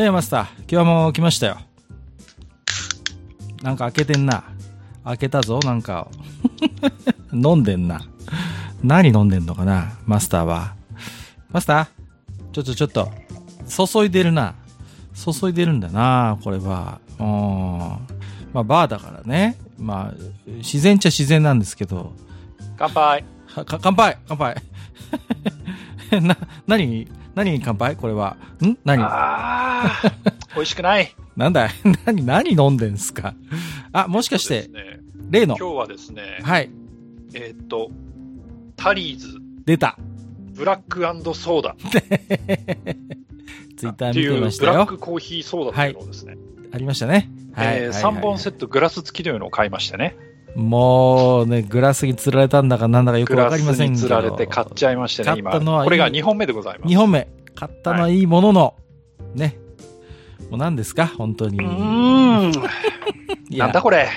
やいや、マスター、今日も来ましたよ。なんか開けてんな。開けたぞ、なんかを。飲んでんな。何飲んでんのかな、マスターは。マスターちょっとちょっと、注いでるな。注いでるんだな、これは。うん。まあ、バーだからね。まあ、自然っちゃ自然なんですけど。乾杯乾杯乾杯 な、何何に乾杯？これは。ん？何？ああ、美味しくない。なんだい？何、何飲んでんすか？あ、もしかして、ね例の？今日はですね、はい、えーっと、タリーズ出た。ブラックソーダツイッターってい見てましたよ。うブラックコーヒーソーダっていうのをですね、ありましたね。はい。えーはいはい3本セットグラス付きというのを買いましてね。もうね、グラスに釣られたんだかなんだかよくわかりませんけど。に釣られて買っちゃいましてね、買ったのはいいこれが2本目でございます。2本目。買ったのはいいものの、ね。もう何ですか本当に。うーん。なんだこれ。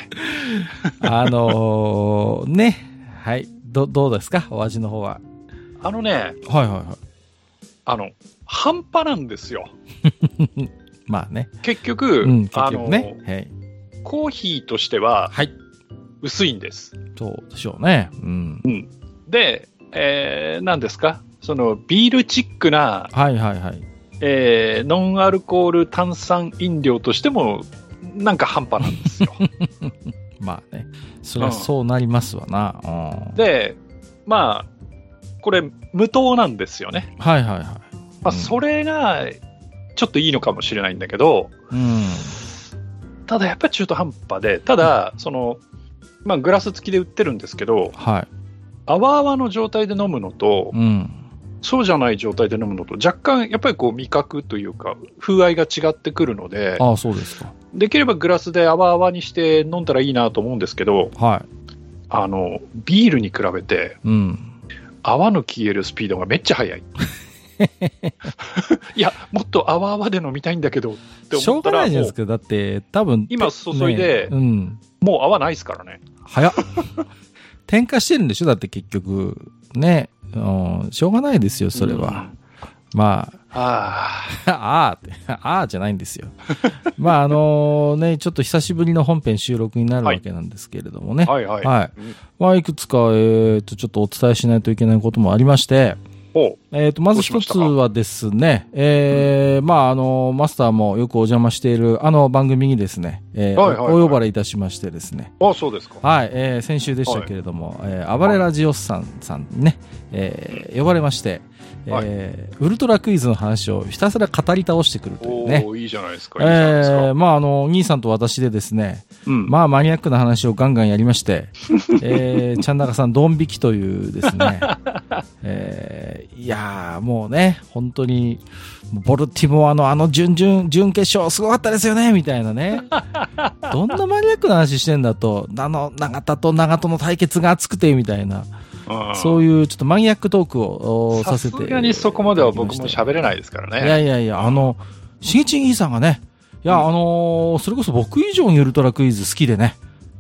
あのー、ね。はい。ど、どうですかお味の方は。あのね、はいはいはい。あの、半端なんですよ。まあね。結局、うん、結あの、局ね。はい。コーヒーとしてははい。薄いんです。そうでしょうね。うん。で、えー、何ですか？そのビールチックな、はいはいはい。えーノンアルコール炭酸飲料としても、なんか半端なんですよ。まあね。そりゃそうなりますわな。うん。で、まあ、これ、無糖なんですよね。はいはいはい。まあ、うんそれが、ちょっといいのかもしれないんだけど、うん。ただやっぱり中途半端で、ただ、その、まあ、グラス付きで売ってるんですけど、はい。泡々の状態で飲むのと、うん。そうじゃない状態で飲むのと、若干やっぱりこう味覚というか、風合いが違ってくるので、ああ、そうですか。できればグラスで泡々にして飲んだらいいなと思うんですけど、はい。あの、ビールに比べてうん。泡の消えるスピードがめっちゃ速い。いや、もっと泡々で飲みたいんだけどってしょう思ったら、もうがないじゃないですか。だって、多分。今注いでねうん。もう泡ないですからね。早っ。添加してるんでしょ？だって結局。ね。うん。しょうがないですよ、それは。まあ、あ ああって、ああじゃないんですよ。まあ、あのね、ちょっと久しぶりの本編収録になるわけなんですけれどもね。あ、はいはい。はいうんまあ、いくつか、えっ、と、ちょっとお伝えしないといけないこともありまして、おえっ、と、まず一つはですね、えーまあ、あの、マスターもよくお邪魔している、あの番組にですね、えーはいはいはい。お呼ばれいたしましてですね、あ、そうですか。はい、えー先週でしたけれども、えー暴れラジオスさんさんにね、えー呼ばれまして、えーウルトラクイズの話をひたすら語り倒してくるというね。おーいいじゃないですか。えーまあ、あの、兄さんと私でですね、うんまあ、マニアックな話をガンガンやりまして、えー、ちゃんなかさん、ドン引きというですね、えーいやー、もうね、本当に、ボルティモアのあの準々、準決勝、すごかったですよね、みたいなね。どんなマニアックな話してんだと、あの、長田と長門の対決が熱くて、みたいな、うんそういうちょっとマニアックトークをおさせて。さすがにそこまでは僕も喋れないですからね。いやいやいや、あの、しげちんぎさんがね、いや、あのーそれこそ僕以上にウルトラクイズ好きでね。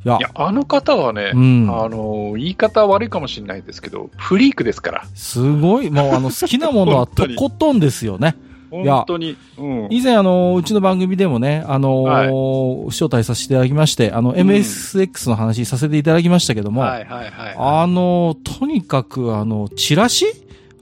いや、いや、あの方はね、うんあの、言い方悪いかもしれないですけど、フリークですから。すごい、もうあの、好きなものはとことんですよね。や本当に。うん。以前あの、うちの番組でもね、あのー招待させていただきまして、あの、MSX の話させていただきましたけども、はいはいはい。あの、とにかくあの、チラシ？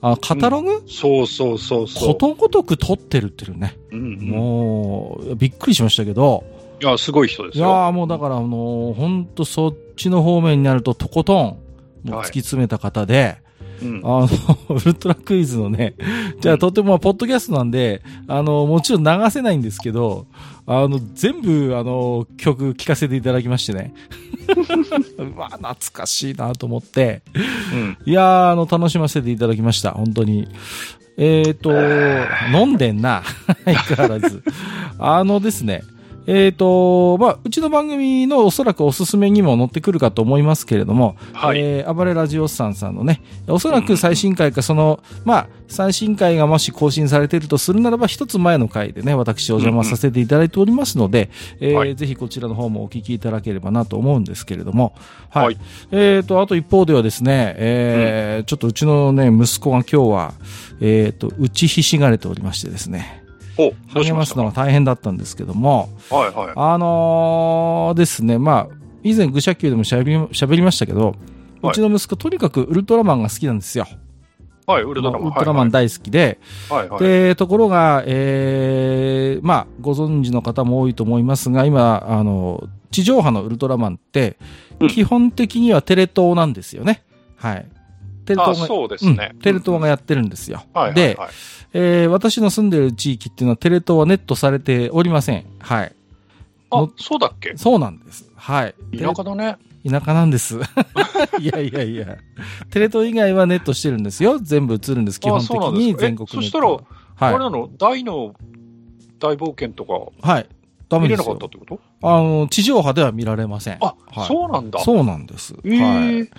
あカタログ、そうそうそうそう。ことごとく撮ってるっていうね。うんうん、もう、びっくりしましたけど、いや、すごい人ですよ。いやーもうだから、あのー、ほんとそっちの方面になるととことん、もう突き詰めた方で、うん。あの、ウルトラクイズのね、じゃあとても、ポッドキャストなんで、あの、もちろん流せないんですけど、あの、全部、あの、曲聴かせていただきましてね。うわ、懐かしいなと思って、うん。いやー、あの、楽しませていただきました。本当に。えーと、飲んでんな。相変わらず。あのですね。えーと、まあ、うちの番組のおそらくおすすめにも載ってくるかと思いますけれども、はい。えー暴れラジオスさんさんのね、おそらく最新回か、その、まあ、最新回がもし更新されているとするならば、一つ前の回でね、私お邪魔させていただいておりますので、えーはい。ぜひこちらの方もお聞きいただければなと思うんですけれども、はい。はい。えーと、あと一方ではですね、えーちょっとうちのね、息子が今日は、えーと、打ちひしがれておりましてですね、励ますのが大変だったんですけども、はいはい。あのーですね、まあ、以前、愚者級でも喋り喋りましたけど、はいうちの息子、とにかくウルトラマンが好きなんですよ。はい、ウルトラマン。ウルトラマン大好きで、はいはい。で、ところが、えー、まあ、ご存知の方も多いと思いますが、今、あの、地上波のウルトラマンってうん、基本的にはテレ東なんですよね。はい。テレあ、東が、そうですねうん。テレ東がやってるんですよ。はいはいで、はい。えー私の住んでる地域っていうのはテレ東はネットされておりません。はい。あ、そうだっけ？そうなんです。はい。田舎だね。田舎なんです。いやいやいや。テレ東以外はネットしてるんですよ。全部映るんです、基本的に全国ネット。えそしたらあれはなの？大の大冒険とか？い。はい。ダメ見れですよなかったってこと？あの、地上波では見られません。あ、はい、そうなんだ。そうなんです。えーはい。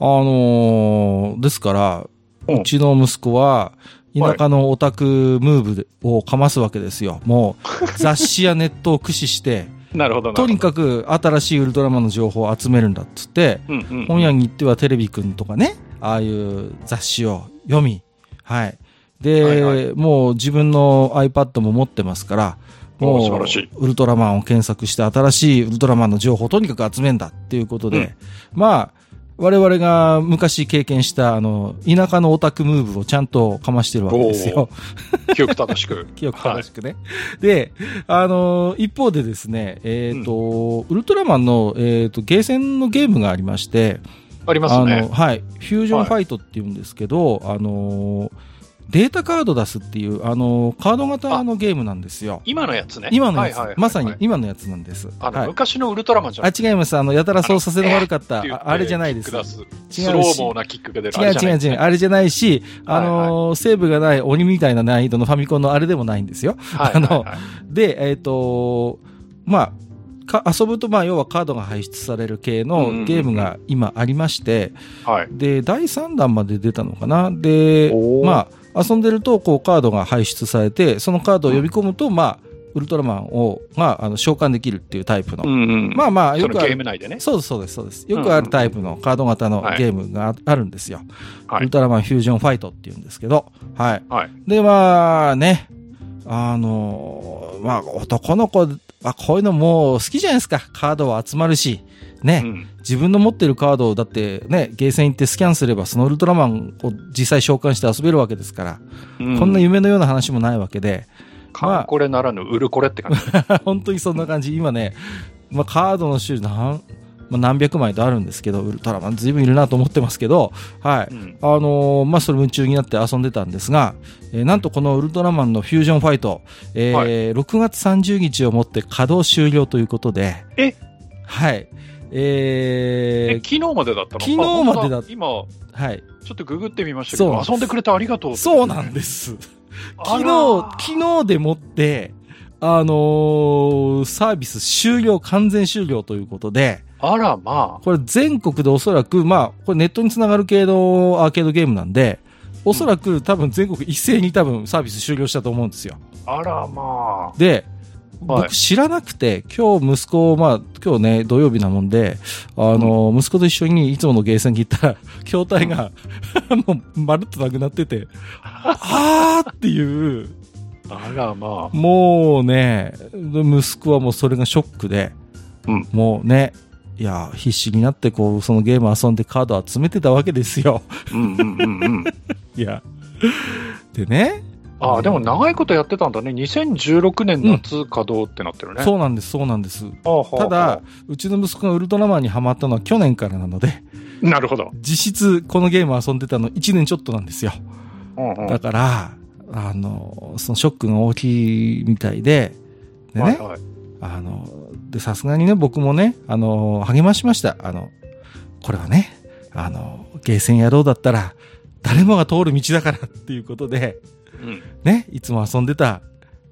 あのーですから、うんうちの息子は、田舎のオタクムーブをかますわけですよ。もう、雑誌やネットを駆使して、なるほどなるほど。とにかく新しいウルトラマンの情報を集めるんだっつって、うんうん。本屋に行ってはテレビくんとかね、ああいう雑誌を読み、はい。で、はいはもう自分の iPad も持ってますから、もうお素晴らしいウルトラマンを検索して新しいウルトラマンの情報をとにかく集めんだっていうことで、まあ、我々が昔経験した、あの、田舎のオタクムーブをちゃんとかましてるわけですよ。記憶正しく。記憶正しくね。で、あの、一方でですね、えっ、と、ウルトラマンの、えっ、と、ゲーセンのゲームがありまして、ありますね。はい。フュージョンファイトって言うんですけど、あのー、データカード出すっていう、あのーカード型のゲームなんですよ。今のやつね。今のやつ、はいはいはいまさに今のやつなんです。あの、はい。昔のウルトラマンじゃん。あ、違います。あの、やたら操作性の悪かった、ああれじゃないです。違うしスローモーなキックが出る。違う違う違う。あれじゃないし、あのーセーブがない鬼みたいな難易度のファミコンのあれでもないんですよ。はいあのはいはいで、えっ、とまあ、か遊ぶと、まあ、要はカードが排出される系のゲームが今ありまして、はい。で、第3弾まで出たのかな？でまあ、遊んでると、こう、カードが排出されて、そのカードを呼び込むと、まあ、ウルトラマンを、が、あの、召喚できるっていうタイプの。んうんまあまあ、よくある。ム内でね。そうです、そうです、そうです。よくあるタイプのカード型のはいゲームがああるんですよ。はいウルトラマンフュージョンファイトっていうんですけど、はい。はい。で、まあね、あのまあ、男の子はこういうのもう好きじゃないですか。カードは集まるし、ね。うん自分の持ってるカードをだってね、ゲーセン行ってスキャンすればそのウルトラマンを実際召喚して遊べるわけですから、うんこんな夢のような話もないわけで、カンコレならぬウルコレって感じ。本当にそんな感じ。今ね、まあ、カードの種類何、まあ、何百枚とあるんですけど、ウルトラマン随分いるなと思ってますけど、はい。うんあのーまあ、それ夢中になって遊んでたんですが、えーなんとこのウルトラマンのフュージョンファイト、えーはい6月30日をもって稼働終了ということで、え？はい。ええ、昨日までだったの？昨日までだ今、ーはい。ちょっとググってみましたけど、そう遊んでくれてありがとう。そうなんです。昨日、昨日でもって、あのーサービス終了、完全終了ということで、あら、まこれ全国でおそらく、まあ、これネットにつながる系のアーケードゲームなんで、おそらく多分全国一斉に多分サービス終了したと思うんですよ。あ。あら、まで、はい僕知らなくて、今日息子、まあ、今日ね、土曜日なもんで、あの、息子と一緒にいつものゲーセンに行ったら、筐体が、もう、まるっとなくなってて、あーっていう、あ。あら、まあ。もうね、息子はもうそれがショックで、うんもうね、いや、必死になってこう、そのゲーム遊んでカード集めてたわけですよ。うんうんうんうん。いや。でね、ああ、でも長いことやってたんだね。2016年夏稼働ってなってるね。そうなんです、そうなんです。ただ、うちの息子がウルトラマンにハマったのは去年からなので、なるほど。実質このゲーム遊んでたの1年ちょっとなんですよ。うんうんだから、あの、そのショックが大きいみたいで、でね、はいはい。あの、で、さすがにね、僕もね、あの、励ましました。あの、これはね、あの、ゲーセン野郎だったら、誰もが通る道だからっていうことで、うん。ね、いつも遊んでた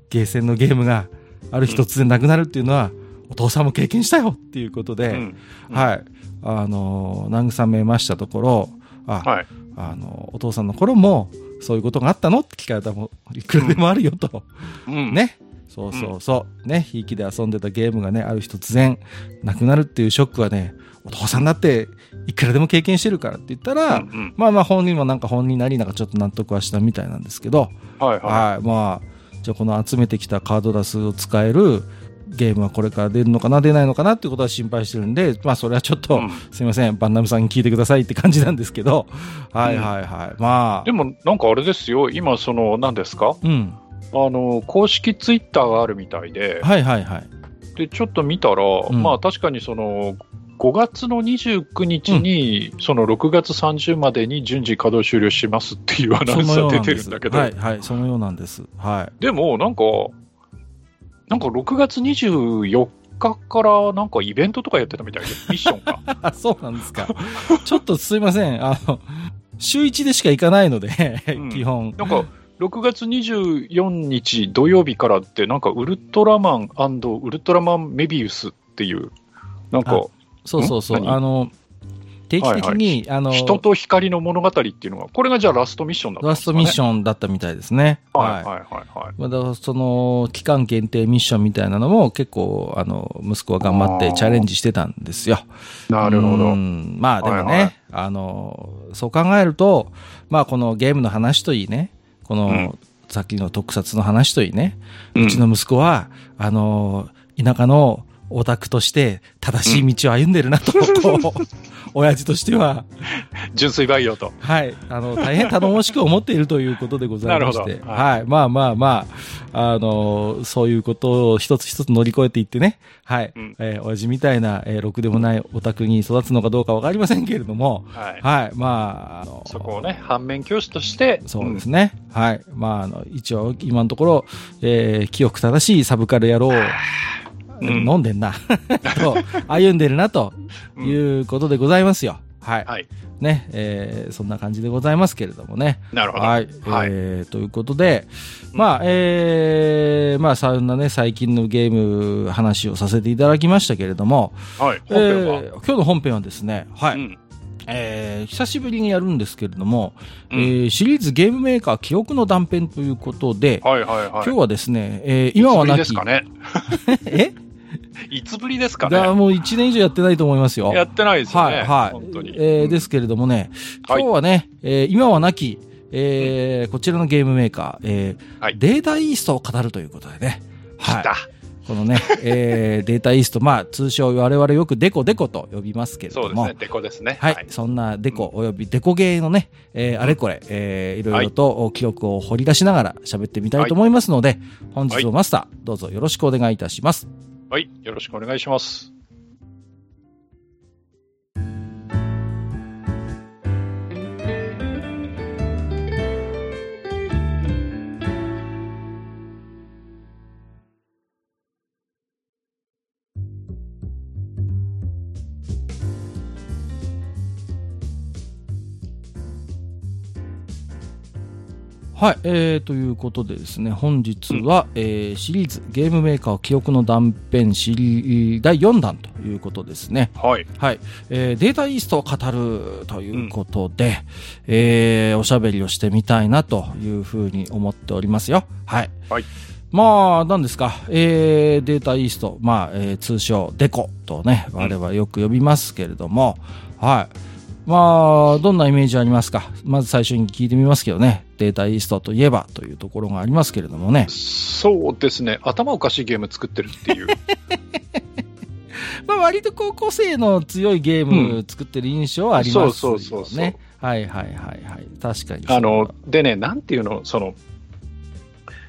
ゲーセンのゲームがある日突然なくなるっていうのは、お父さんも経験したよっていうことで、うんはい。あの、慰めましたところ、あ、はい。あの、お父さんの頃も、そういうことがあったのって聞かれたらもう、いくらでもあるよと。うん。ね。そうそうそう。ね。ひいきで遊んでたゲームがね、ある日突然、なくなるっていうショックはね、お父さんだって、いくらでも経験してるからって言ったら、うんうんまあまあ本人もなんか本人なりなんかちょっと納得はしたみたいなんですけど、はいははい。まあ、じゃあこの集めてきたカードダスを使えるゲームはこれから出るのかな、出ないのかなっていうことは心配してるんで、まあそれはちょっと、うんすいません、バンナムさんに聞いてくださいって感じなんですけど、はいはいはい。まあ、い。でも、なんかあれですよ。今、その、何ですか？うん。あの、公式ツイッターがあるみたいで、はいはいはい。で、ちょっと見たら、んまあ確かにその、5月の29日に、その6月30までに順次稼働終了しますっていうアナウンスが出てるんだけど、はいはい、そのようなんです。はい。でもなんか、なんか6月24日からなんかイベントとかやってたみたいで、ミッションが。あ、そうなんですか。ちょっとすいません。あの、週1でしか行かないので、ん基本。なんか、6月24日土曜日からって、なんかウルトラマンウルトラマンメビウスっていう、なんかあ、そうそうそう。あの、定期的に、あの、人と光の物語っていうのが、これがじゃあラストミッションだったんラストミッ。ションだったみたいですね。はいはいはいはい。まだその期間限定ミッションみたいなのも結構あの息子は頑張ってチャレンジしてたんですよ。なるほうど。んまあでもね、はいはいあのそう考えるとまあこのゲームの話といいねこの、うん。さっきの特撮の話といいね、ううんちの息子はあの田舎のオタクとして正しい道を歩んでるなと、こう 親父としては純粋培養と。はい。あの、大変頼もしく思っているということでございまして。なるほどはい。まあまあまあ、あの、そういうことを一つ一つ乗り越えていってね。はい。うんえー親父みたいな、えーろくでもないオタクに育つのかどうかわかりませんけれども。はい。はい。まあ、あのそこをね、反面教師として、そうですね。はい。まあ、あの、一応、今のところ、えー、清く正しいサブカル野郎飲んでんな。と、歩んでるな、とうんいうことでございますよ。はい。はい。ね、えーそんな感じでございますけれどもね。なるほど。はい。はいえーということで、まあ、えーまあ、そんなね、最近のゲーム話をさせていただきましたけれども、はい。え本編は？ー今日の本編はですね、はい。うんえー久しぶりにやるんですけれども、うんえーシリーズゲームメーカー記憶の断片ということで、はいはいはい。今日はですね、えー今はなき、いつぶりですかね。え？いつぶりですかね。もう1年以上やってないと思いますよ。やってないですよね。はい、はい。本当に。えーですけれどもね、はい今日はね、えー今はなき、えーこちらのゲームメーカー、えーはいデータイーストを語るということでね。はい。このね、えー データイースト、まあ、通称我々よくデコデコと呼びますけれども、そうですね。デコですね。はい、そんなデコおよびデコゲーのね、えーあれこれ、えーいろいろと記憶を掘り出しながら喋ってみたいと思いますので、本日もマスター、どうぞよろしくお願いいたします。はい。よろしくお願いします。はい、えー、ということでですね、本日は、えーシリーズゲームメーカー記憶の断片シリー第4弾ということですね。はい。はい、えーデータイーストを語るということで、えーおしゃべりをしてみたいなというふうに思っておりますよ。はい。はいまあ、何ですか、えーデータイースト、まあ、えー通称デコとね、我々はよく呼びますけれども、はい。まあ、どんなイメージありますか？まず最初に聞いてみますけどね、データイーストといえばというところがありますけれどもね。そうですね。頭おかしいゲーム作ってるっていう。まあ、割と高校生の強いゲーム作ってる印象はありますよね。そうそうそうそうはいはいはいはい。確かに。あの、でね、なんていうの、その、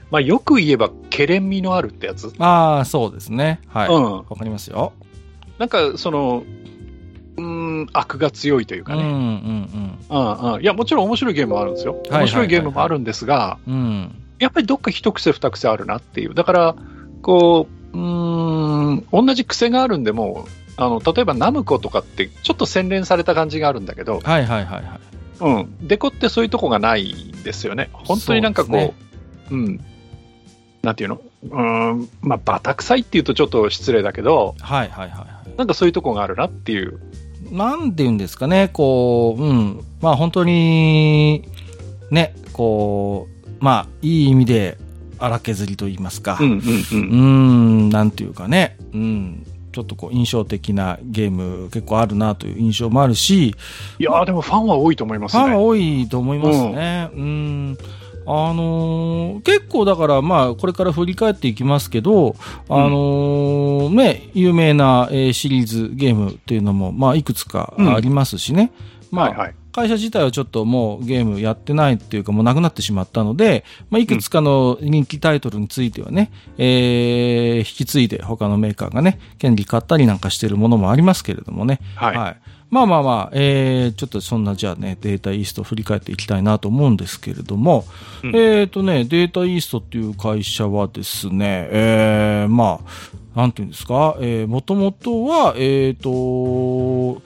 まあ、よく言えば、けれん味のあるってやつ。ああ、そうですね。はい。わ、うん。かりますよ。なんか、その、うーん、悪が強いというかうん、うね。ん、うんうん。いや、もちろん面白いゲームもあるんですよ。面白いゲームもあるんですが、うん。うん。やっぱりどっか一癖二癖あるなっていう。だから、こう、うーん、同じ癖があるんでも、あの、例えばナムコとかってちょっと洗練された感じがあるんだけど、はいはいはいはい。うん、デコってそういうとこがないんですよね。本当になんかこう、そうう,、ん、なんていうの？うーん、まあ、バタ臭いっていうとちょっと失礼だけど、はいはいはいはい。なんかそういうとこがあるなっていう。なんて言うんですかね、こう、うん。まあ本当に、ね、こう、まあいい意味で荒削りと言いますか。うんうんう。うんん、なんていうかね、うん。ちょっとこう印象的なゲーム結構あるなという印象もあるし、いやーでもファンは多いと思いますね。ファンは多いと思いますね。うん。あのー結構だから、まあ、これから振り返っていきますけど、あのーね、有名な、えーシリーズゲームっていうのも、まあ、いくつかありますしね。まあ、はいはい。会社自体はちょっともうゲームやってないっていうかもうなくなってしまったので、まあ、いくつかの人気タイトルについてはね、えー引き継いで他のメーカーがね、権利買ったりなんかしてるものもありますけれどもね。はい。まあまあまあ、えー、ちょっとそんなじゃあね、データイーストを振り返っていきたいなと思うんですけれども、うんえっ、とね、データイーストっていう会社はですね、えー、まあ、なんていうんですか、えー、もともとは、えっ、と、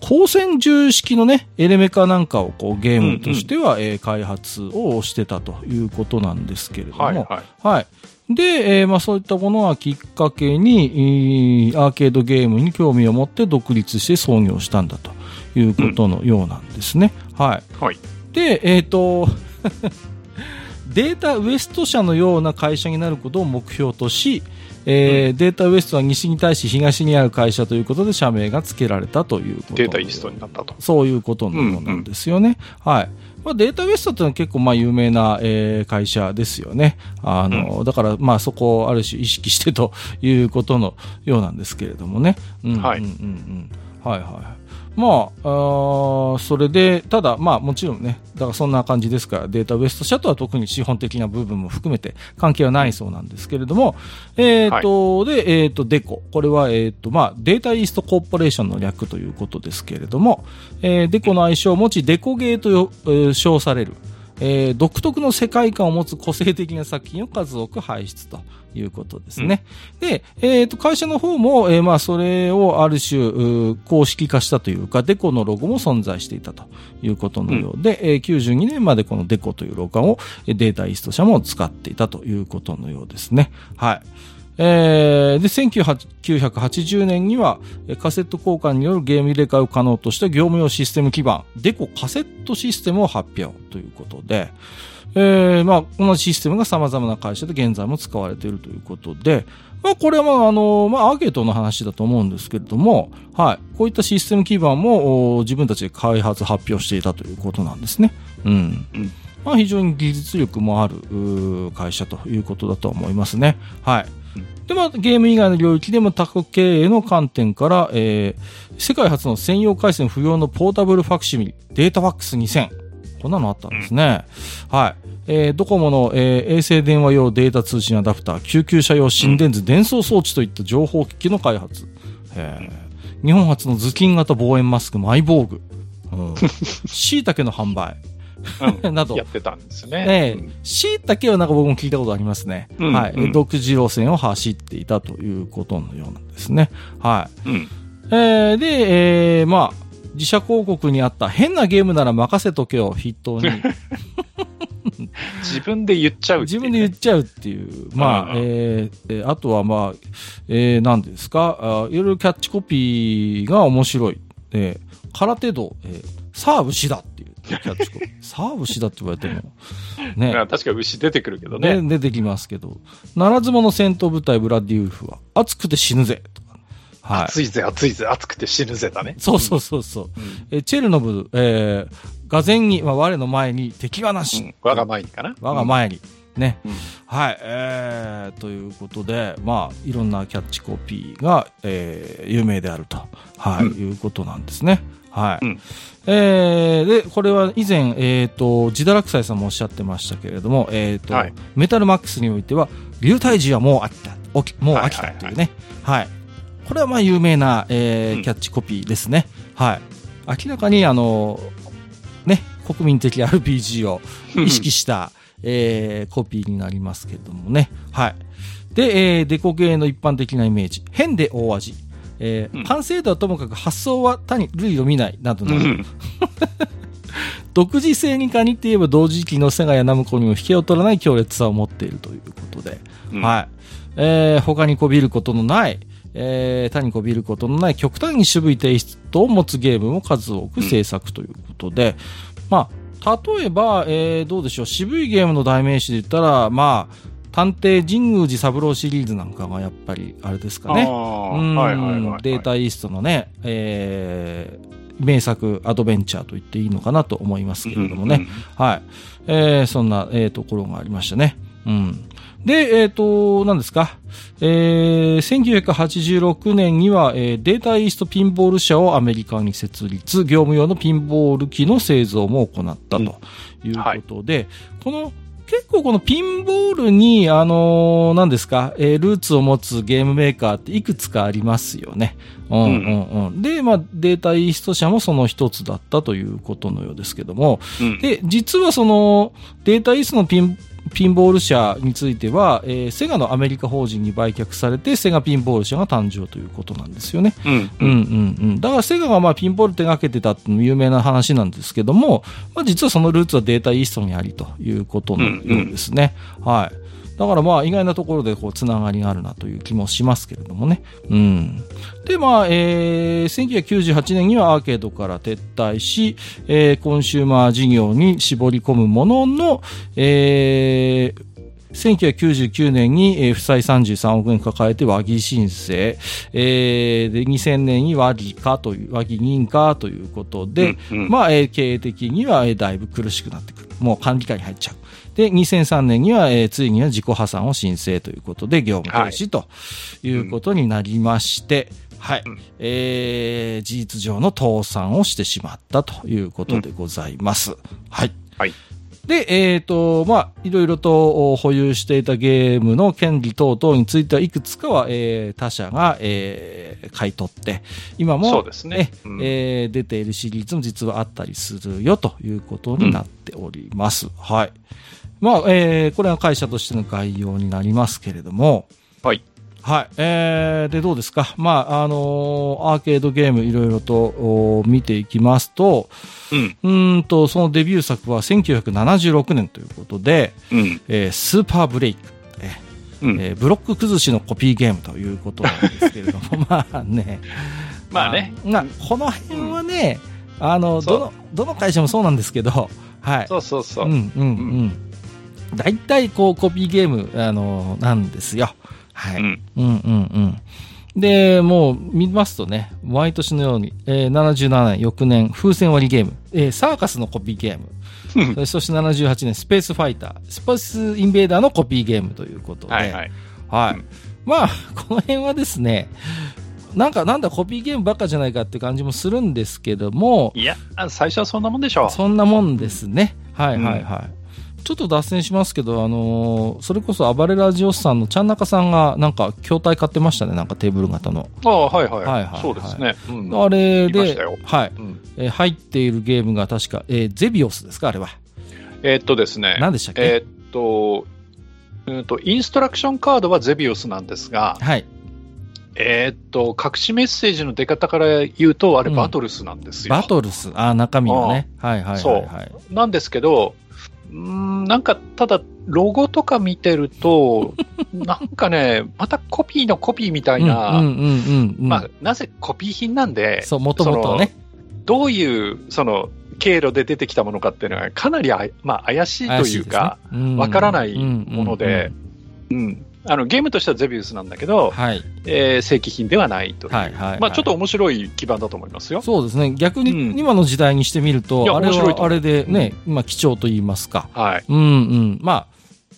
光線銃式のね、エレメカなんかをこうゲームとしては、えー開発をしてたということなんですけれども、はいはい。はい。で、えーまあそういったものがきっかけに、えーアーケードゲームに興味を持って独立して創業したんだということのようなんですね。はい。はい。で、えっ、と、データウエスト社のような会社になることを目標とし、えーデータウエストは西に対し東にある会社ということで社名が付けられたということデータイーストになったと。そういうことのようなんですよね。はい。まあ、データベーストっていうのは結構まあ有名な、えー会社ですよね。あの、だからまあそこをある種意識してということのようなんですけれどもね。うん、はいうんうんうん。はいはい。まあ、あーそれで、ただまあもちろんね、だからそんな感じですから、データベースト社とは特に資本的な部分も含めて関係はないそうなんですけれども、えっ、と、で、えっ、と、デコ。これは、えっ、と、まあ、データイーストコーポレーションの略ということですけれども、えーデコの愛称を持ち、デコゲーとよ、えー称される、えー独特の世界観を持つ個性的な作品を数多く輩出ということですね。で、えっ、と、会社の方も、えーまあ、それをある種、うー公式化したというか、デコのロゴも存在していたということのようで、えー92年までこのデコというロゴをえーデータイースト社も使っていたということのようですね。はい。えーで、1980年には、えーカセット交換によるゲーム入れ替えを可能とした業務用システム基盤、デコカセットシステムを発表ということで、えーまあ、このシステムが様々な会社で現在も使われているということで、まあ、これはまあ、あの、まあ、アーケードの話だと思うんですけれども、はい。こういったシステム基盤も、お自分たちで開発発表していたということなんですね。うん。うんまあ、非常に技術力もある会社ということだと思いますね。はい。で、まあ、ゲーム以外の領域でも多国経営の観点から、えー世界初の専用回線不要のポータブルファクシミリ、データファックス2000。こんなのあったんですね。はい。えードコモの、えー衛星電話用データ通信アダプター、救急車用心電図伝送装置といった情報機器の開発。えー日本初の頭巾型防炎マスク、マイボーグ。うん。椎茸の販売。うん などやってたんですね。ええ、椎茸はなんか僕も聞いたことありますね。うんはい、うん独自路線を走っていたということのようなんですね。はうん。い。えーで、えーまあ、自社広告にあった変なゲームなら任せとけを筆頭に、自分で言っちゃうね。自分で言っちゃうっていう、まあ、うんえーえーあとはまあ、えー、何ですか？あ、いろいろキャッチコピーが面白い。えー空手道、えーサーブシダっていう。キャッチコピー。サーブシダって言われても、ね。まあ確か牛出てくるけどね、ね。出てきますけど、ならず者戦闘部隊ブラッディウルフは、熱くて死ぬぜはい。暑いぜ、暑いぜ、暑くて死ぬぜだね。そうそうそうそう。うん。えチェルノブル、えー、がぜに、まあ、我の前に敵はなし。うん我が前にかな。我が前に。ね。うんはい。えー、ということで、まあ、いろんなキャッチコピーが、えー、有名であると、はい、うんいうことなんですね。はい。うんえー、で、これは以前、えっ、と、自堕落斎さんもおっしゃってましたけれども、えっ、と、はいメタルマックスにおいては、流体時はもう飽きた、おきもう飽きたっていうね。はいこれはまあ有名な、えーうんキャッチコピーですね。はい。明らかに、あの、ね、国民的 RPG を意識した、えーコピーになりますけれどもね。はい。で、えーデコゲーの一般的なイメージ。変で大味。えーうん完成度はともかく発想は他に類を見ないなどの、うん 独自性に限って言えば同時期のセガやナムコにも引けを取らない強烈さを持っているということで、うんはい。えー他にこびることのない、えー他にこびることのない極端に渋いテイストを持つゲームも数多く制作ということで、まあ、例えば、えーどうでしょう、渋いゲームの代名詞で言ったら、まあ、探偵神宮寺三郎シリーズなんかがやっぱり、あれですかね。うんはいはいはいはい。データイーストのね、えー名作アドベンチャーと言っていいのかなと思いますけれどもね。はい。えーそんな、えーところがありましたね。うん。で、えっ、と、何ですか？えー1986年には、えーデータイーストピンボール社をアメリカに設立、業務用のピンボール機の製造も行ったということで、この、結構このピンボールに、あのー何ですか、えールーツを持つゲームメーカーっていくつかありますよね。うんうんうん。で、まあ、データイースト社もその一つだったということのようですけども、うんで、実はその、データイーストのピン、ピンボール社については、えーセガのアメリカ法人に売却されて、セガピンボール社が誕生ということなんですよね。うんうんうんうん。だからセガがまあピンボール手掛けてたっていうのも有名な話なんですけども、まあ実はそのルーツはデータイーストにありということのようですね。はい。だからまあ意外なところでこうつながりがあるなという気もしますけれどもね。うん。でまあ、えー、1998年にはアーケードから撤退し、えーコンシューマー事業に絞り込むものの、えー1999年に、えー負債33億円抱えて和議申請、えーで、2000年に和議化という、和議認可ということで、うんうんまあ、えー経営的には、えーだいぶ苦しくなってくる。もう管理下に入っちゃう。で、2003年には、えーついには自己破産を申請ということで、業務停止ということになりまして、はい。うんえー事実上の倒産をしてしまったということでございます。はい。はい。で、えっ、と、まあ、いろいろとお保有していたゲームの権利等々についてはいくつかは、えー他社が、えー買い取って、今も、そうですねえうんえー出ているシリーズも実はあったりするよということになっております。はい。まあ、えーこれは会社としての概要になりますけれども、はい。はい。えー、で、どうですか？まあ、あのーアーケードゲームいろいろとお見ていきますと、うん。うーんと、そのデビュー作は1976年ということで、うん。えースーパーブレイク、えうん。ーブロック崩しのコピーゲームということなんですけれども、まあね。まあね。まあ、この辺はね、あの、そうどの、どの会社もそうなんですけど、はい。そうそうそうう。ん、うん、うん。大体、こう、コピーゲーム、あの、なんですよ。はい。うん。うんうんうん。で、もう見ますとね、毎年のように、えー77年、翌年、風船割りゲーム、えーサーカスのコピーゲーム、うんそして78年、スペースファイター、スペースインベーダーのコピーゲームということで、はいはい。はいうんまあ、この辺はですね、なんか、なんだ、コピーゲームばっかじゃないかって感じもするんですけども、いや、あ最初はそんなもんでしょそんなもんですね。はいはいはい。ちょっと脱線しますけど、あのーそれこそ暴れラジオスさんのちゃんなかさんが、なんか、筐体買ってましたね、なんかテーブル型の。う。ああ、はいはい。はいはいそうですね。うんあれではい、うんえー入っているゲームが確か、えーゼビオスですか、あれは。えーっとですね。何でしたっけ、えーっと、うんと、インストラクションカードはゼビオスなんですが、はい。えーっと、隠しメッセージの出方から言うと、あれうんバトルスなんですよ。バトルス、あー中身のね。はいはいはいはい。なんですけど、うーんなんか、ただ、ロゴとか見てると、なんかね、またコピーのコピーみたいな、なぜコピー品なんで、そう、もともとね。どういう、その、経路で出てきたものかっていうのは、かなりあい、まあ、怪しいというか、怪しいですね、わからないものでうんうんうん。あの、ゲームとしてはゼビウスなんだけど、はい。えー正規品ではないという。はいはいはいまあ、ちょっと面白い基盤だと思いますよ。そうですね。逆にうん今の時代にしてみるいと、やあれはあれでね、今貴重と言いますか。はい。うんうん。ま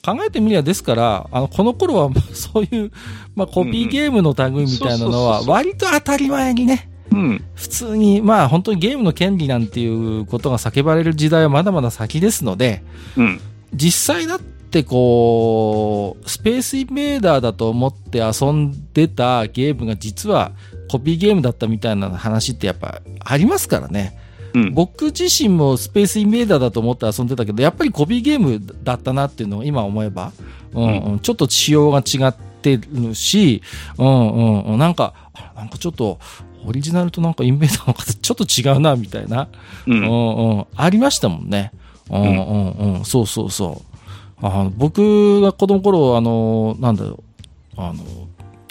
あ、考えてみりゃですから、あの、この頃はそういう、まあ、コピーゲームの類みたいなのは、割と当たり前にね、うん。普通に、まあ本当にゲームの権利なんていうことが叫ばれる時代はまだまだ先ですので、うん。実際だってこう、スペースインベーダーだと思って遊んでたゲームが実はコピーゲームだったみたいな話ってやっぱありますからね。うん。僕自身もスペースインベーダーだと思って遊んでたけど、やっぱりコピーゲームだったなっていうのを今思えば、うんうん、ちょっと仕様が違ってるし、うんうんうん、なんか、あなんかちょっと、オリジナルとなんかインベーダーの形ちょっと違うな、みたいな、う。うんんうん、ありましたもんね。うんうんうん、そうそうそう。あの僕が子供の頃、あの、なんだろう、あの、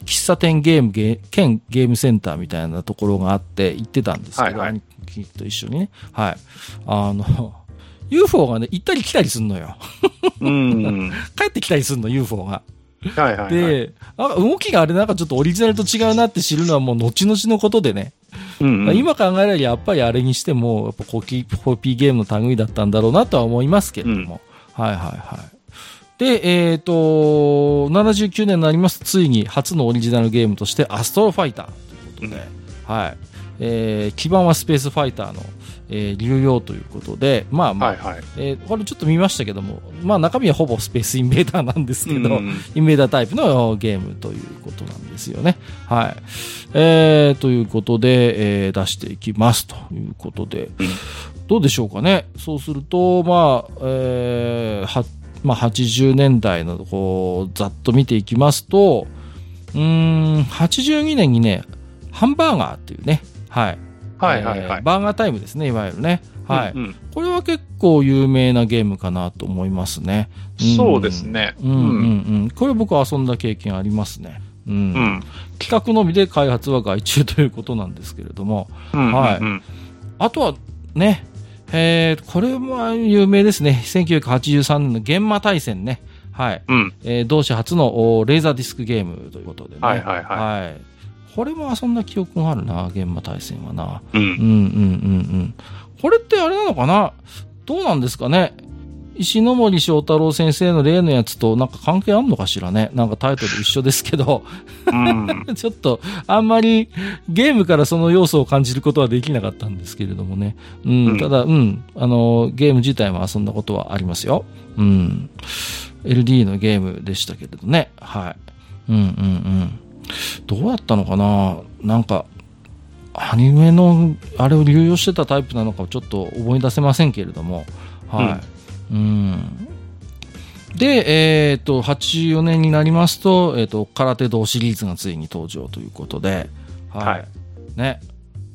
喫茶店ゲームゲ兼ゲームセンターみたいなところがあって行ってたんですけど、はいはい兄貴と一緒にね。はい。あの、UFO がね、行ったり来たりすんのよ。うん。帰ってきたりすんの、UFO が。はいはいはい。で、なんか動きがあれなんかちょっとオリジナルと違うなって知るのはもう後々のことでね。うんうん、今考えればやっぱりあれにしても、やっぱコピーコピーゲームの類だったんだろうなとは思いますけれども。はいはいはい。で、えっ、と、79年になりますついに初のオリジナルゲームとしてアストロファイターということで、はい。えー基盤はスペースファイターの、えー流用ということで、まあまあ、はいはい。えーこれちょっと見ましたけども、まあ中身はほぼスペースインベーダーなんですけど、うんインベーダータイプのゲームということなんですよね。はい。えー、ということで、えー出していきますということで、うんどうでしょうかね。そうすると、まあ、えーは、まあ、80年代の、こう、ざっと見ていきますと、うーん、82年にね、ハンバーガーっていうね、はい。はいはいはい。えーバーガータイムですね、いわゆるね。はい。うんうんこれは結構有名なゲームかなと思いますね。んそうですね。うんうんうん。これ僕は遊んだ経験ありますね。うん。うん。企画のみで開発は外注ということなんですけれども。うん。はいうんあとはね、えー、これは有名ですね。1983年の現場対戦ね。はい。うん。えー同社初のおレーザーディスクゲームということでね。はいはいはいはい。これも遊んだ記憶があるな、現場対戦はな。うんうんうんうんうん。これってあれなのかな？どうなんですかね？石ノ森章太郎先生の例のやつとなんか関係あんのかしらねなんかタイトル一緒ですけど、うん。ちょっとあんまりゲームからその要素を感じることはできなかったんですけれどもね。うん、うんただ、うん、あの、ゲーム自体は遊んだことはありますよ。うん。LD のゲームでしたけれどね。はい。うんうんうん。どうやったのかな？なんか、アニメのあれを流用してたタイプなのかちょっと思い出せませんけれども、はい。うん。で、えっ、と、84年になりますと、えっ、と、空手道シリーズがついに登場ということで、はい。はいね。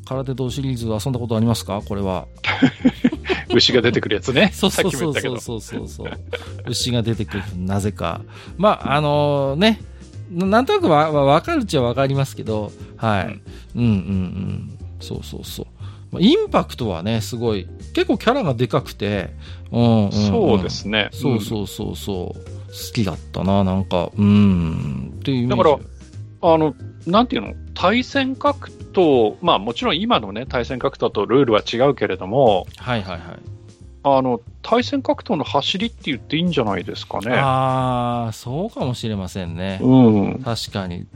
空手道シリーズ遊んだことありますか？これは。牛が出てくるやつね。そうさっそうそうきも言ったけど。そうそうそう。牛が出てくる、なぜか。まあ、あのね、ななんとなくわわわかるっちゃわかりますけど、はい。うん、うん、うんそうそうそう。まあインパクトはね、すごい、結構キャラがでかくて、うん、うんうんそうですね。そうそうそうそう。好きだったな、なんか、うん、っていう。だからあの、なんていうの？対戦格闘、まあもちろん今のね、対戦格闘とルールは違うけれども、はいはいはい。あの、対戦格闘の走りって言っていいんじゃないですかね。ああ、そうかもしれませんね。うん。確かに。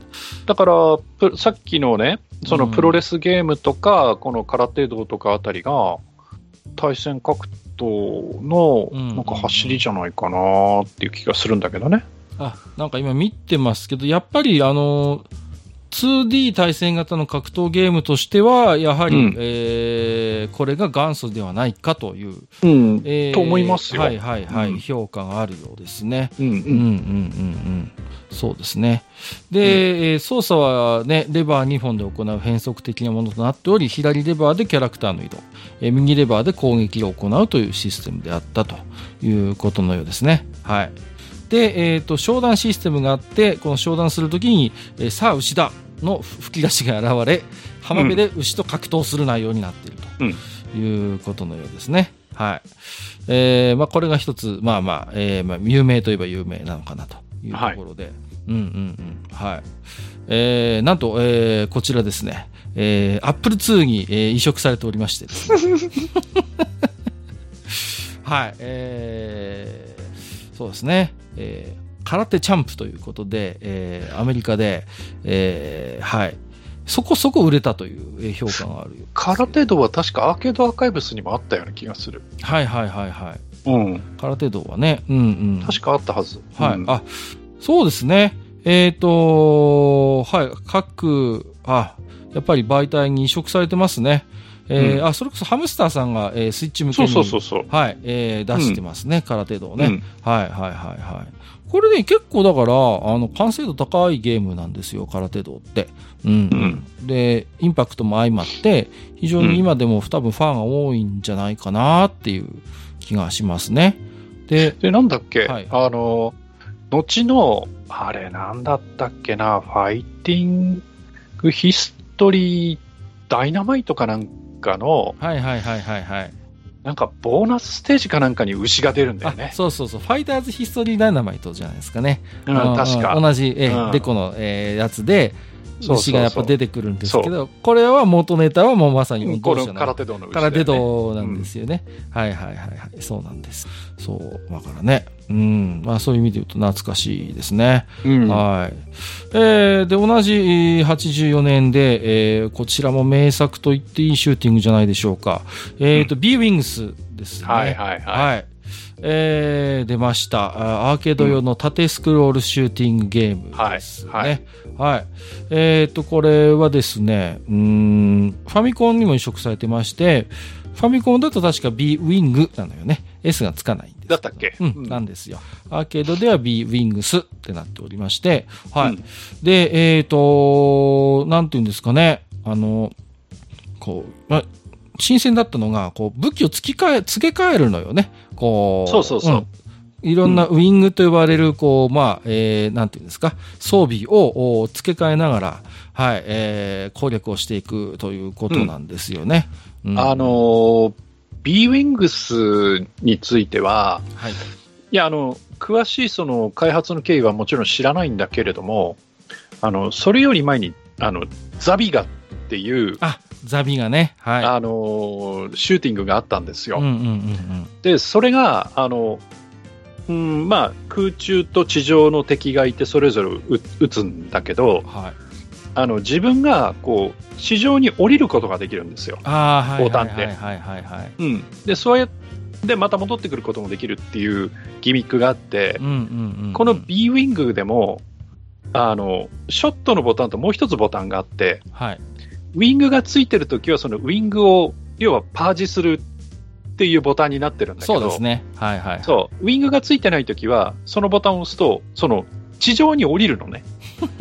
だから、プさっきのね、そのうんプロレスゲームとか、この空手道とかあたりが、対戦格闘のうんなんか走りじゃないかなっていう気がするんだけどね。あ、なんか今見てますけど、やっぱりあの、2D 対戦型の格闘ゲームとしては、やはり、うんえーこれが元祖ではないかという、うん。えーと思いますよはいはいはい、うん評価があるようですね。うんうん。うんうんうんうん。そうですね。で、えー操作はね、レバー2本で行う変則的なものとなっており、左レバーでキャラクターの移動、えー右レバーで攻撃を行うというシステムであったということのようですね。はい。で、えっ、と、商談システムがあって、この商談するときに、えーさあ牛だの吹き出しが現れ、浜辺で牛と格闘する内容になっているということのようですね。はい。えーまあ、これが一つ、まあまあ、えーまあ、有名といえば有名なのかなというところで。うんうんうん。はい。えーなんと、えーこちらですね、えー、Apple II に、えー移植されておりましてですね。はい。えーそうですね。えー空手チャンプということで、えーアメリカで、えーはい。そこそこ売れたというえー評価があるよ。空手道は確かアーケードアーカイブスにもあったような気がする。はいはいはいはい。うん。空手道はね。うんうん。確かあったはず。はい。うんあ、そうですね。えっ、と、はい。各、あ、やっぱり媒体に移植されてますね。えーうんあ、それこそハムスターさんが、えースイッチ向けそうに。そうそうそう。はい、えー出してますね、空手道ね、うんはいはいはいはい。これね、結構だから、あの、完成度高いゲームなんですよ、空手道って。うん。で、インパクトも相まって、非常に今でも多分ファンが多いんじゃないかなっていう気がしますね。で、で、なんだっけ、はいあの、後の、あれなんだったっけな、ファイティングヒストリーダイナマイトかなんかの、はいはいはいはいはい。なんかボーナスステージかなんかに牛が出るんだよね。そうそうそう、ファイターズヒストリーダイナマイトじゃないですかね。うん、確か。同じ、えうんデコの、えーやつで、そうそうそう牛がやっぱ出てくるんですけど、これは元ネタはもうまさにうんこの同社の空手道のね空手道なんですよね。はいはいはいはい。そうなんです。そう。だからね。うん。まあそういう意味で言うと懐かしいですね。うんはい。えー、で、同じえー84年で、えー、こちらも名作と言っていいシューティングじゃないでしょうか。えっ、と、B ウィングスですね。はいはいはい。はい。えー、出ました。あアーケード用の縦スクロールシューティングゲームですね。はいはいはい。えっ、と、これはですね、うーん、ファミコンにも移植されてまして、ファミコンだと確か B ウィングなのよね。S がつかないんです。だったっけ？うん、なんですよ。アーケードでは B ウィングスってなっておりまして、はい。うんで、えっ、と、なんていうんですかね、あの、こう、まあ、新鮮だったのが、こう、武器を付き替え、付け替えるのよね。こう。そうそうそうんいろんなウィングと呼ばれる、こう、まあ、えー、なんていうんですか、装備をお付け替えながら、はい、えー、攻略をしていくということなんですよね。うんあの、ー、B ウィングスについては、はい。いや、あの、詳しいその開発の経緯はもちろん知らないんだけれども、あの、それより前に、あの、ザビガっていう、あ、ザビがね、はい。あの、シューティングがあったんですよ。うんうんうんうん。で、それが、あの、うん、まあ、空中と地上の敵がいて、それぞれ撃撃つんだけど、はい。あの、自分が、こう、地上に降りることができるんですよ。ボタンではいはいはいはい。うん。で、そうやって、また戻ってくることもできるっていうギミックがあってうん、うんうんうん。この B ウィングでも、あの、ショットのボタンともう一つボタンがあって、はい。ウィングがついてるときは、そのウィングを、要はパージするっていうボタンになってるんだけど、そうですね。はいはいはい。そう、ウィングがついてないときは、そのボタンを押すと、その地上に降りるのね。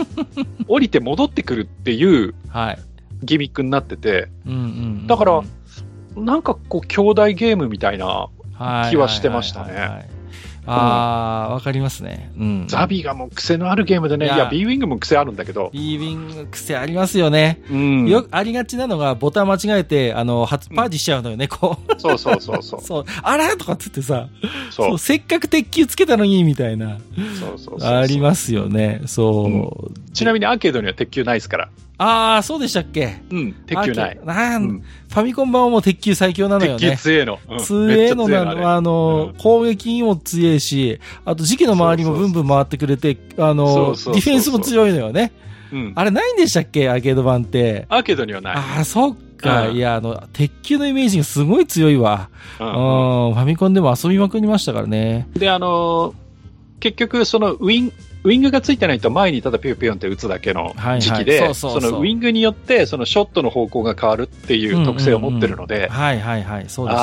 降りて戻ってくるっていうはい。ギミックになってて、うんうんうん。だからなんかこう、兄弟ゲームみたいな、はい気はしてましたねはいはいはいああ、わかりますね。うん。ザビがもう癖のあるゲームでね、いいやや、B ウィングも癖あるんだけど、B ウィング癖ありますよね。うん、よくありがちなのが、ボタン間違えて、あの、初パージしちゃうのよね、こう。そうそうそうそう。そう、あらとかっつってさ、そうそうせっかく鉄球つけたのに、みたいな。そうそうそうありますよね。そう。ちなみにアーケードには鉄球ないですから。ああ、そうでしたっけ？うん、鉄球ない。あなん、うんファミコン版はもう鉄球最強なのよ鉄球ね。強えの。うん強えのなの、あの、うん攻撃にも強いし、あと時期の周りもブンブン回ってくれて、あその、ディフェンスも強いのよね。うんあれないんでしたっけ？アーケード版って。アーケードにはない。ああ、そっか。うんいや、あの、鉄球のイメージがすごい強いわ。ううんん、ファミコンでも遊びまくりましたからね。で、あのー結局、そのウィン、ウィングがついてないと前にただピューピューンって打つだけの時期で、そのウィングによって、そのショットの方向が変わるっていう特性を持ってるので。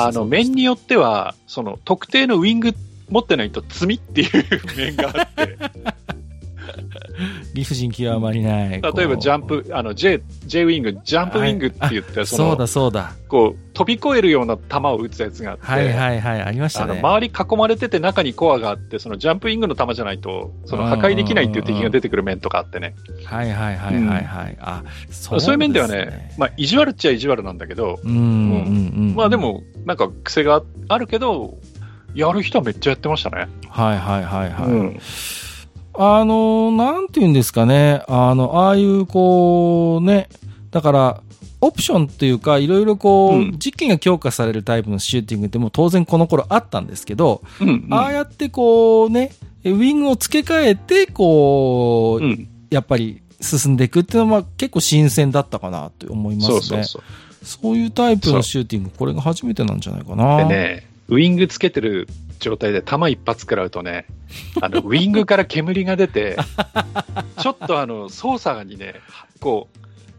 あの、面によっては、その特定のウィング持ってないと罪っていう面があって、理不尽極まりない。例えばジャンプ、あの、J、J ウィング、ジャンプウィングって言って、そのそうだ、そうだ。こう、飛び越えるような球を打つやつがあって、はいはいはい。ありましたあのね。周り囲まれてて中にコアがあって、そのジャンプウィングの球じゃないと、その破壊できないっていう敵が出てくる面とかあってね。はいはいはいはいはい。あ、そそういう面ではすね、まあ、意地悪っちゃ意地悪なんだけど、うんうんうん。まあで、も、なんか癖があるけど、やる人はめっちゃやってましたね。はいはいはいはい。うんあの、なんて言うんですかね。あの、ああいう、こう、ね、だから、オプションっていうか、いろいろこう、うん実機が強化されるタイプのシューティングってもう当然この頃あったんですけど、うんうんああやってこうね、ウィングを付け替えて、こう、うんやっぱり進んでいくっていうのは結構新鮮だったかなと思いますね。そうそうそう。そういうタイプのシューティング、これが初めてなんじゃないかな。でね、ウィングつけてる状態で弾一発食らうとね、あの、ウィングから煙が出て、ちょっとあの、操作にね、こ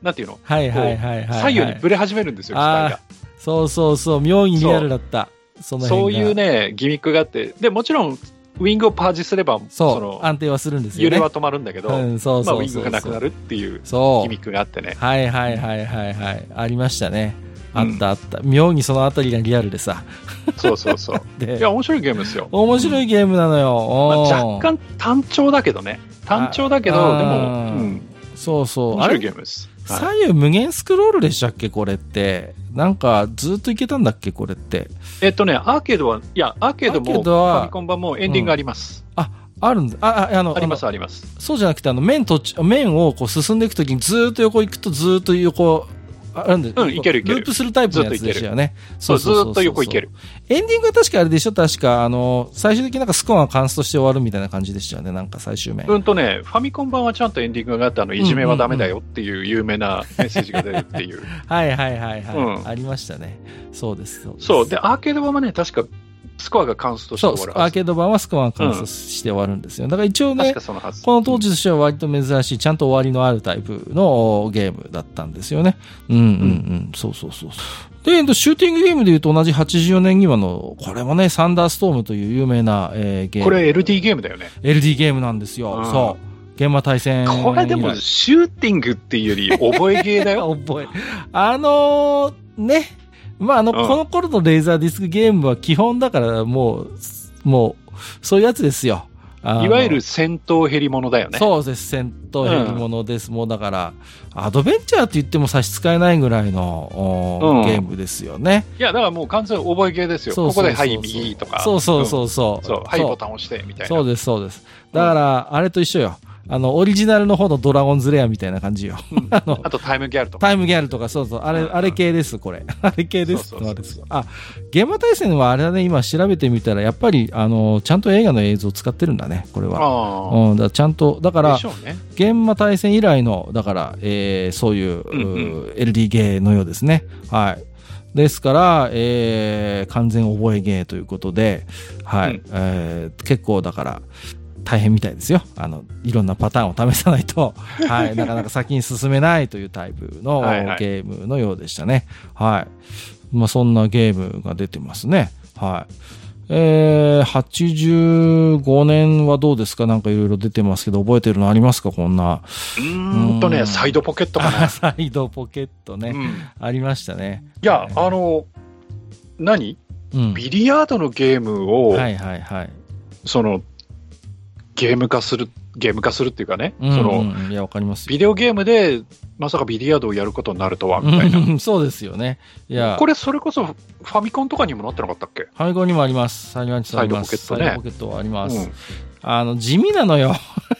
う、なんていうの？はいはいはいはい、はい。左右にぶれ始めるんですよ、機体が。そうそうそう、妙にリアルだった。そのそういうね、ギミックがあって、で、もちろん、ウィングをパージすれば、そう、の、安定はするんですよね。揺れは止まるんだけど、うん、そうまあ、そうそうそう。ウィングがなくなるっていう。ギミックがあってね。はいはいはいはいはい。ありましたね。あうんったあった。妙にそのあたりがリアルでさ。そうそうそう。でいや、面白いゲームですよ。面白いゲームなのよ。まあ、若干単調だけどね。単調だけど、あでも、うん、そうそう。あ面白いゲれームです。はい左右無限スクロールでしたっけ？これって。なんか、ずっといけたんだっけ？これって。えっとね、アーケードは、いや、アーケードも、フードはァミコン版もエンディングあります。あるんだ。あ、ああの、あります、あります。そうじゃなくて、あの、面途中、面をこう進んでいくときにずーっと横行くとずーっと横、あなんで、うんいけるいけるループするタイプのやつでしたよね。そう、ずーっと横いける。る。エンディングは確かあれでしょ？確か、あの、最終的になんかスコアがカンストして終わるみたいな感じでしたよね。なんか最終面。うんとね、ファミコン版はちゃんとエンディングがあって、あの、いじめはダメだよっていう有名なメッセージが出るっていう。はいはいはいはい。うんありましたね。そうです。そうですそう。で、アーケード版はね、確か、スコアがカウントしてそう終わるはず。アーケード版はスコアがカンストして終わるんですよ。だから一応ね。この当時としては割と珍しい、ちゃんと終わりのあるタイプのゲームだったんですよね。うんうんうん。そうそうそう。で、えっとシューティングゲームで言うと同じ84年にはの、これもね、サンダーストームという有名な、えーゲーム。これ LD ゲームだよね。LD ゲームなんですよ。うんそう。現場対戦。これでも、シューティングっていうより、覚えゲーだよ。覚え。あのーね。まあ、あの、うんこの頃のレーザーディスクゲームは基本だからもう、もう、そういうやつですよ。いわゆる戦闘ヘリものだよね。そうです。戦闘ヘリものです。もうだから、アドベンチャーって言っても差し支えないぐらいの、おうんゲームですよね。いや、だからもう完全に覚えゲーですよ。ここで、はい、右とか。そうそうそう。そう、はい、ボタン押して、みたいな。そうです、そうです。だから、あれと一緒よ。あの、オリジナルの方のドラゴンズレアみたいな感じよ。うんあのあとタイムギャルとか。タイムギャルとか、そうそう、あれ、うんあれ系です、これ。あれ系です。そうですあ、現場対戦はあれだね、今調べてみたら、やっぱり、あの、ちゃんと映画の映像を使ってるんだね、これは。あうん、だちゃんと、だかあ。らね。現場対戦以来の、だから、えーそういう、うんうん LD ゲーのようですね。はい。ですから、えー完全覚えゲーということで、はい。うんえー結構だから、大変みたいですよ。あの、いろんなパターンを試さないと、はい。なかなか先に進めないというタイプのはいはいゲームのようでしたね。はい。まあ、そんなゲームが出てますね。はい。えー、85年はどうですか？なんかいろいろ出てますけど、覚えてるのありますか？こんな。うーんとね、うんサイドポケットかあな。サイドポケットね。うんありましたね。いや、あの、何？うん。ビリヤードのゲームを、はいはいはい。その、ゲーム化する、ゲーム化するっていうかね、うんその、うんいや、わかりますよ。ビデオゲームで、まさかビリヤードをやることになるとは、みたいな。うん そうですよね。いや、これ、それこそ、ファミコンとかにもなってなかったっけ？ファミコンにもあります。サイドポケットあります。サイドポケットねサイドポケットはあります。うんあの、地味なのよ。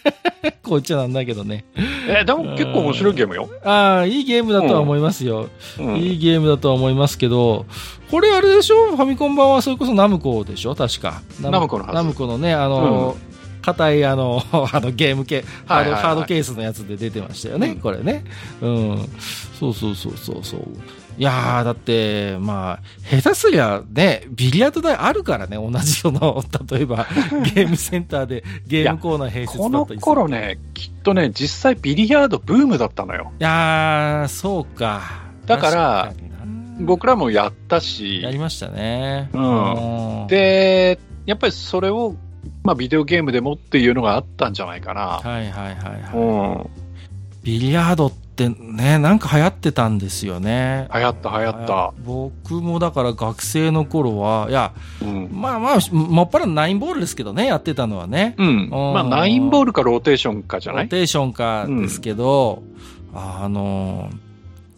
こっちゃなんだけどね。え、でも結構面白いゲームよ。ああ、いいゲームだとは思いますよ。うんいいゲームだとは思いますけど、これあれでしょ？ファミコン版はそれこそナムコでしょ？確か。ナムコのナムコのね、あの、硬いあの、あのゲーム系、ハード、ハードケースのやつで出てましたよね、うんこれね。うん。そうそうそうそうそう。いやー、だって、まあ、下手すりゃね、ビリヤード台あるからね、同じその、例えば、ゲームセンターでゲームコーナー併設だこのったりする頃ね、きっとね、実際ビリヤードブームだったのよ。いやー、そうか。だから僕らもやったしや、りましたね。うんうん、で、やっぱりそれを、まあ、ビデオゲームでもっていうのがあったんじゃないかな。はいはいはいはい。うん。ビリヤードってね、なんか流行ってたんですよね。流行った流行った。僕もだから学生の頃は、いや、うん。まあまあ、もっぱらナインボールですけどね、やってたのはね。うん。まあ、ナインボールかローテーションかじゃない？ローテーションかですけど、あの、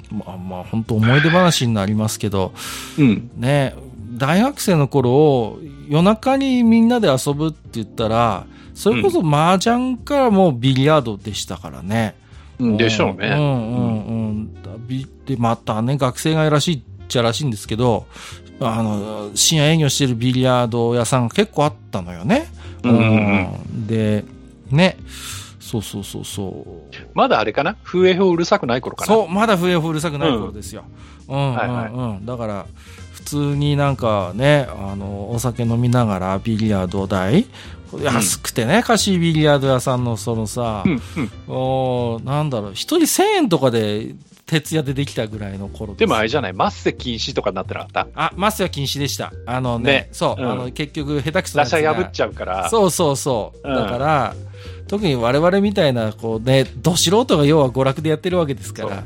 まあまあ、本当思い出話になりますけど、うん。ね、大学生の頃、夜中にみんなで遊ぶって言ったら、それこそ麻雀かもうビリヤードでしたからね。うんでしょうね。うんうんうん。で、またね、学生がいらしいっちゃらしいんですけど、あの、深夜営業してるビリヤード屋さんが結構あったのよね。うんうんうんで、ね、そうそうそうそう。まだあれかな？風営法うるさくない頃かな？そう、まだ笛をうるさくない頃ですよ。うん、うん、はいはいうん。だから、普通になんかね、あの、お酒飲みながらビリヤード台、安くてね、貸しビリヤード屋さんのそのさ、うんうん。おーなんだろう、一人1000円とかで徹夜でできたぐらいの頃でもあれじじゃない？マッセ禁止とかになってなかった？あ、マスは禁止でした。あのね、ね。そう、うん。あの、結局、下手くそな打者破っちゃうから。そうそうそう。うん。だから、特に我々みたいな、こうね、ど素人が要は娯楽でやってるわけですから、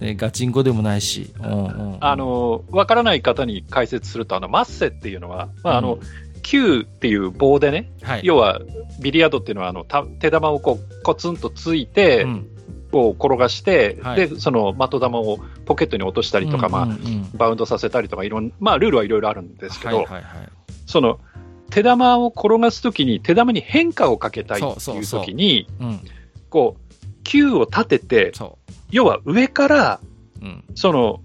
ね、ガチンコでもないし、うんうんあの、わからない方に解説すると、あの、マッセっていうのは、まあ、あの、うん。球っていう棒でね、はい。要は、ビリヤードっていうのは、あの、た手玉をこう、コツンとついて、うん。こう転がして、はい。で、その的玉をポケットに落としたりとか、まあ、うんうん。うんバウンドさせたりとか、いろんまあ、ルールはいろいろあるんですけど、はいはいはい。その、手玉を転がすときに、手玉に変化をかけたいっていうときに、うん。こう、球を立てて、そ要は上から、う。うん。その、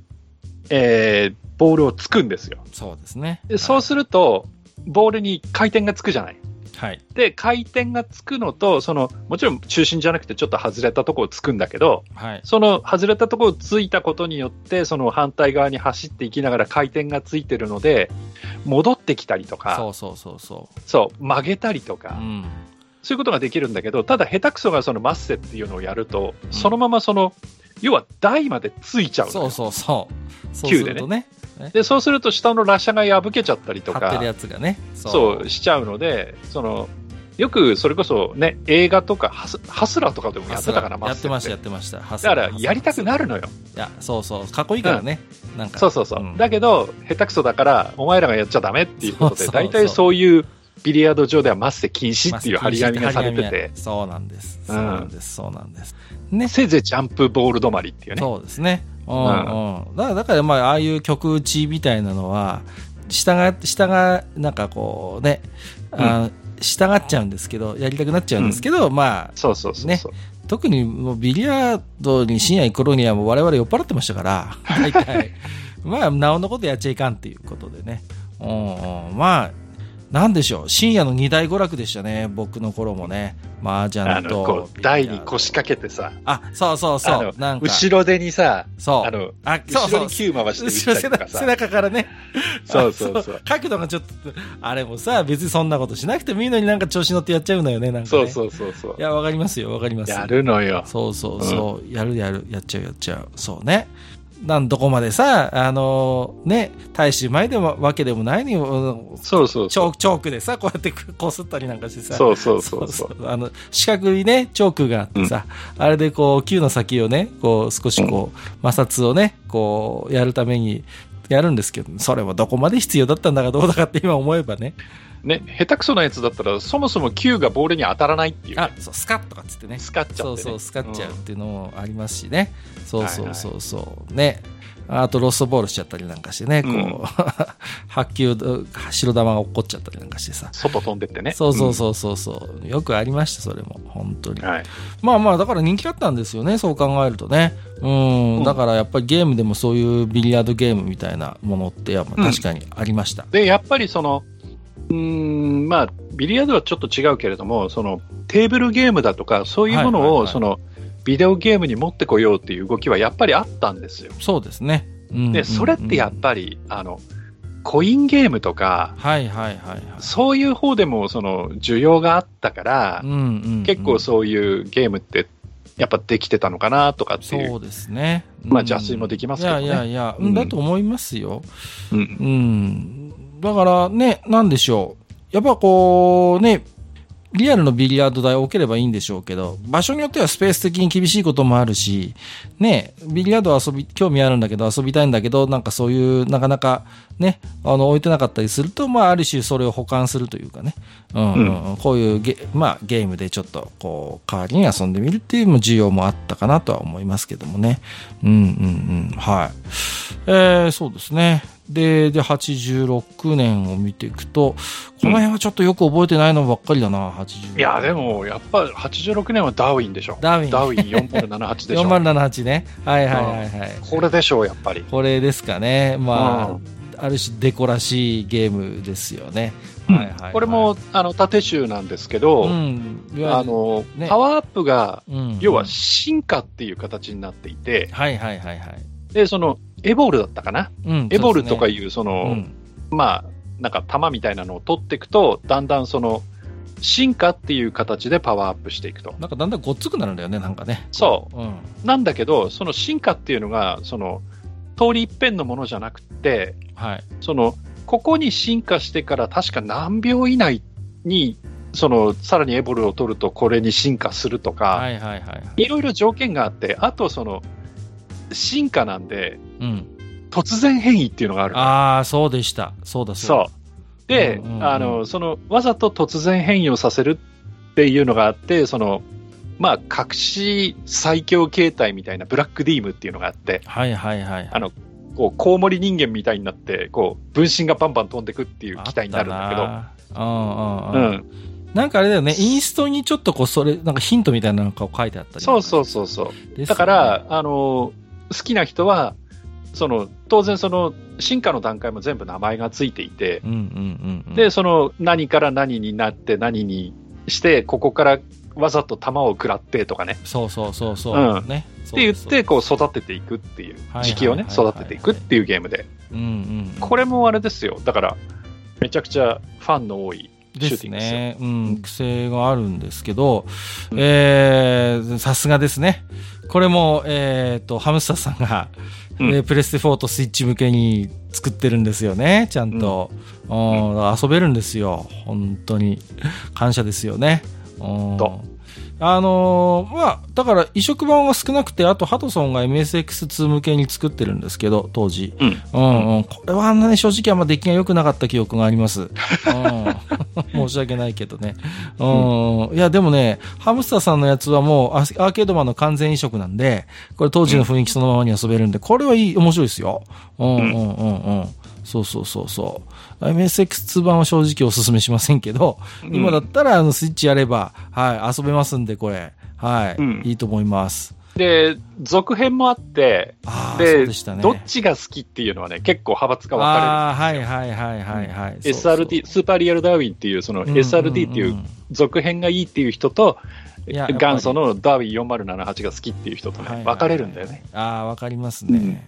えーボールをつくんですよ。そうですね。でそうすると、ボールに回転がつくじゃない。はい。で、回転がつくのと、その、もちろん中心じゃなくてちょっと外れたところをつくんだけど、はい。その外れたところをついたことによって、その反対側に走っていきながら回転がついてるので、戻ってきたりとか、そうそうそうそそう、曲げたりとう。か、うん。そういうことができるんだけど、ただ下手くそがそのマッセっていうのをやると、んそのままその、要は台までついちゃうそうそうそう。そでねね、で、そうすると下のラシャが破けちゃったりとか張ってる、やつがね。そうしちゃうので、その、よくそれこそね、映画とかハス、ハスラーとかでもやってたから、マッセやってました、やってました。だだから、やりたくなるのよ。いや、そうそう。かっこいいからね。なんか。そうそうそう。んだけど、下手くそだから、お前らがやっちゃダメっていうことで、大体そういうビリヤード場ではマッセ禁止っていう張り紙がされてて、そうなんです。うんそうなんです。そうなんです。ね。せいぜいジャンプボール止まりっていうね。そうですね。うんうん。だから、だからまあ、ああいう曲打ちみたいなのは、下が、下が、なんかこうね、あ従っちゃうんですけど、やりたくなっちゃうんですけど、まあ、そうそうそうそう。特にもうビリヤードに深夜行く頃にはもう我々酔っ払ってましたから、大体。まあ、なおのことやっちゃいかんっていうことでね。うんうん、まあ、なんでしょう？深夜の二大娯楽でしたね。僕の頃もね。麻雀と。台に腰掛けてさ、あ、そうそうそう。なんか。後ろ手にさ、そう。あの、あ、そうそう後ろに。球回して後ろ背中からね。そうそうそうあ角度がちょっと、あれもさ、別にそんなことしなくてもいいのになんか調子乗ってやっちゃうのよね、なんか、ね。そうそうそうそうい。や、わかりますよ、わかります。やるのよ。そうそうそう、やるやる、やっちゃうやっちゃう。そうね。なんどこまでさ、あのね、大衆前でもわけでもないにも、そうそうそう。チョーク、でさ、こうやってこすったりなんかしてさ。そうそうそうそう。あの、四角いね、チョークがあってさ、あれでこう、球の先をね、こう、少しこう、摩擦をね、こう、やるために、やるんですけど、それはどこまで必要だったんだかどうだかって今思えばね。ね、下手くそなやつだったら、そもそも球がボールに当たらないっていうね、あ、そう、スカッとかっつってね。スカっちゃって、ね。そうそう、スカっちゃうっていうのもありますしね。そうそうそうそう。ね。あとロストボールしちゃったりなんかしてね、こう、う ん白球、白玉が落っこっちゃったりなんかしてさ。外飛んでってね。そうそうそうそうそう。よくありました、それも。本当に。うん。はい。まあまあ、だから人気だったんですよね、そう考えるとね。うん、うんだからやっぱりゲームでもそういうビリヤードゲームみたいなものって、やっぱ確かにありました。で、やっぱりその、うーん、まあ、ビリヤードはちょっと違うけれども、その、テーブルゲームだとか、そういうものを、はいはいはいその、ビデオゲームに持ってこようっていう動きはやっぱりあったんですよ。そうですね。うんで、それってやっぱり、あの、コインゲームとか、はいはいはいはい。そういう方でも、その、需要があったから、うんうんうん結構そういうゲームって、やっぱできてたのかなとかっていう。そうですね。まあうん邪推もできますけどねいやいやいや、うんだと思いますよ。うんうん。だからね、なんでしょう。やっぱこう、ね、リアルのビリヤード台を置ければいいんでしょうけど、場所によってはスペース的に厳しいこともあるし、ね、ビリヤード遊び、興味あるんだけど遊びたいんだけど、なんかそういう、なかなかね、あの、置いてなかったりすると、まあ、ある種それを保管するというかね、うん、うんうんこういうゲ、まあ、ゲームでちょっと、こう、代わりに遊んでみるっていう需要もあったかなとは思いますけどもね。うん、うん、うん、はい。えー、そうですね。で、で、86年を見ていくと、この辺はちょっとよく覚えてないのばっかりだな、86いや、でも、やっぱ86年はダーウィンでしょ。ダーウィン。ダーウィン4078でしょ。4078ね。はいはいはいはい。これでしょう、やっぱり。これですかね。まあ、うんある種デコらしいゲームですよね。うんはいはいはいこれも、あの、縦集なんですけど、あ、の、ねパワーアップが、うん要は進化っていう形になっていて、はいはいはいはい。で、その、エボルだったかな、うんエボルとかういう、その、うんまあ、なんか弾みたいなのを取っていくと、だんだんその、進化っていう形でパワーアップしていくと。なんかだんだんごっつくなるんだよね、なんかね。。そううん。なんだけど、その進化っていうのが、その、通り一遍のものじゃなくて、はい。その、ここに進化してから確か何秒以内に、その、さらにエボルを取るとこれに進化するとか、はいはいはいはい。いろいろ条件があって、あとその、進化なんで、うん。突然変異っていうのがあるのああ、そうでした。そうだそう。で、うんうんうんあの、その、わざと突然変異をさせるっていうのがあって、その、まあ、隠し最強形態みたいなブラックディームっていうのがあって、はいはいはい。あのこう、コウモリ人間みたいになって、こう、分身がバンバン飛んでくっていう機体になるんだけど、あうんうんうん。うん。なんかあれだよね、インストにちょっとこう、それ、なんかヒントみたいなのが書いてあったり。そうそうそうそう。だから、あの、好きな人は、その、当然その、進化の段階も全部名前がついていて、うんうんうんうん。で、その、何から何になって何にして、ここからわざと弾を食らってとかね、そうそうそうそう。うんね。って言って、こう育てていくっていうはい、時期をね、育てていくっていうゲームで、うんうん。これもあれですよ、だから、めちゃくちゃファンの多いシです。ね。ううんん、癖があるんですけど、うんえー、さすがですね。これも、えーと、ハムスターさんが、うんえープレステ4とスイッチ向けに作ってるんですよね、ちゃんと。うん遊べるんですよ。本当に。感謝ですよね。うんとあのーまあ、だから移植版は少なくて、あとハトソンが MSX2 向けに作ってるんですけど、当時。うん。うんうん、これはあんなね、正直あんま出来が良くなかった記憶があります。うん、申し訳ないけどね。うん、いや、でもね、ハムスターさんのやつはもうアアーケード版の完全移植なんで、これ当時の雰囲気そのままに遊べるんで、これはいい、面白いですよ。うんうんうんうん。そうそうそうそう。MSX2 版は正直お勧めしませんけど、うん今だったらあのスイッチやれば、はい、遊べますんで、これ。はい、うんいいと思います。で、続編もあって、でね。どっちが好きっていうのはね、結構派閥が分かああ、はいはいはいはいはい。そうそスーパーリアルダーウィンっていう、そのうんうんうん SRD っていう続編がいいっていう人と、元祖のダーウィン4078が好きっていう人とね、分かれるんだよね。ああ、わかりますね。うん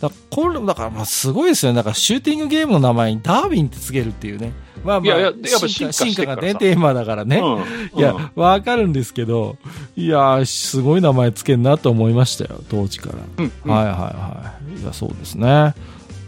だこれ、だから、まあ、すごいですよね。だから、シューティングゲームの名前にダーウィンってつけるっていうね。まあまあ、いや進化進化がね、テーマだからね。うんいや、わかるんですけど、いや、すごい名前つけんなと思いましたよ、当時から。うんうんはいはいはい。いや、そうですね。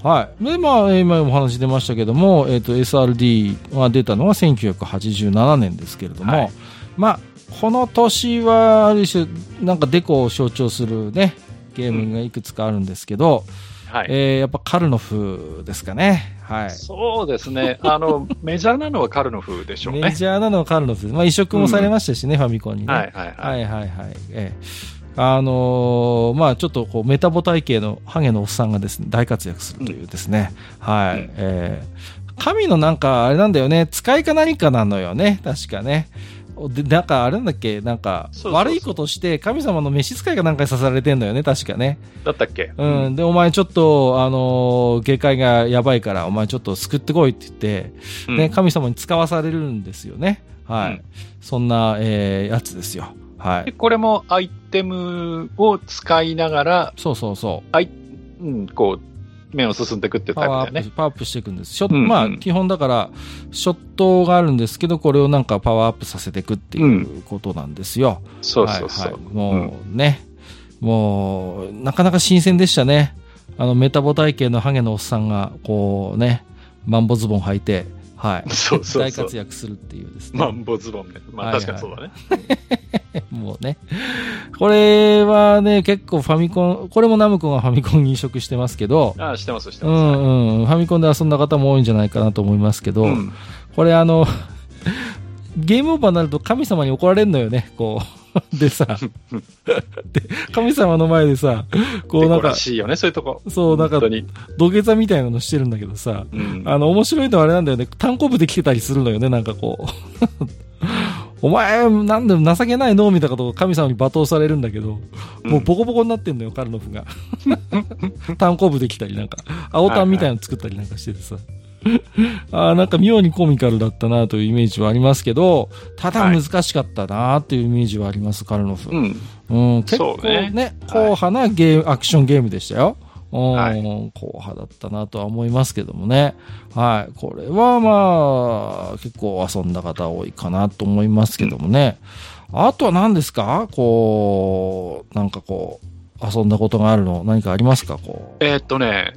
はい。で、まあ、今お話出ましたけども、えっ、と、SRD が出たのは1987年ですけれども、はいまあ、この年は、ある種、なんかデコを象徴するね、ゲームがいくつかあるんですけど、はい。えーやっぱカルノフですかね。はい。そうですね。あの、メジャーなのはカルノフでしょうね。メジャーなのはカルノフです。まあ、移植もされましたしね、ファミコンにね。はいはいは。はいいはいはい。ええあのーまあちょっとこうメタボ体系のハゲのおっさんがですね、大活躍するというですね。はい。うんえー神のなんか、あれなんだよね、使いか何かなのよね、確かね。で、なんか、あれなんだっけ、なんか、悪いことして、神様の召使いかなんかに刺されてんのよね、確かね。だったっけ？うん。で、お前ちょっと、あのー下界がやばいから、お前ちょっと救ってこいって言って、うんね、神様に使わされるんですよね。はい。うんそんな、えーやつですよ。はい。でこれもアイテムを使いながら、そうそうそう。うん、こう、面を進んでいくっていうタパワーアップ、イプだよね。パワーアップしていくんです。ショッうんうんまあ、基本だから、ショットがあるんですけど、これをなんかパワーアップさせていくっていうことなんですよ。そうそうそう。はいはいもうね、もう、なかなか新鮮でしたね。あの、メタボ体系のハゲのおっさんが、こうね、マンボズボン履いて、はい。そうそう大活躍するっていうですね。マンボズボンね。まあはい確かにそうだね。もうね。これはね、結構ファミコン、これもナムコがファミコンに移植してますけど、ああ、してます、してうます。んうん、ファミコンで遊んだ方も多いんじゃないかなと思いますけど、うんこれあの、ゲームオーバーになると神様に怒られるのよね、こう。でさ、で、神様の前でさ、こうなんか、しいよね、そういうとこ。そう、なんか。土下座みたいなのしてるんだけどさ、うんあの、面白いのはあれなんだよね、単行部で来てたりするのよね、なんかこう。お前、なんで情けないの？みたいなことを神様に罵倒されるんだけど、もうボコボコになってんのよ、カルノフが。単行部で来たりなんか、青タンみたいなの作ったりなんかしててさ。あーなんか妙にコミカルだったなというイメージはありますけど、ただはい難しかったなというイメージはあります、カルノフ。うん。うん、結構ねね、硬派なゲーム、アクションゲームでしたよ。うん、はい硬派だったなとは思いますけどもね。はい。これはまあ、結構遊んだ方多いかなと思いますけどもね。あとは何ですか？こう、なんかこう、遊んだことがあるの何かありますか？こえーっとね、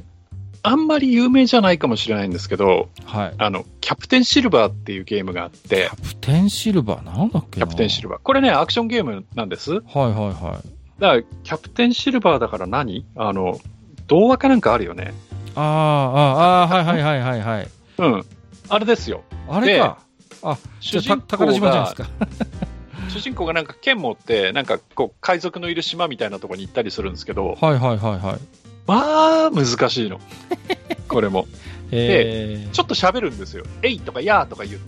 あんまり有名じゃないかもしれないんですけど、う。はい。あの、キャプテンシルバーっていうゲームがあってキ、ャプテンシルバーなんだっけキャプテンシルルバー。これね、アクションゲームなんです。はいはいはい。ら、キャプテンシルバーだから何？あの、童話かなんかあるよね。あーあー、あーはいはいはいはいはい。うん。あれですよ。あれか。あ、主人公た宝島じゃないがですか。主人公がなんか剣持って、なんかこう、海賊のいる島みたいなところに行ったりするんですけど、はいはいはいはい。まあ、難しいの。これも。えちょっと喋るんですよ。えいとかやーとか言う。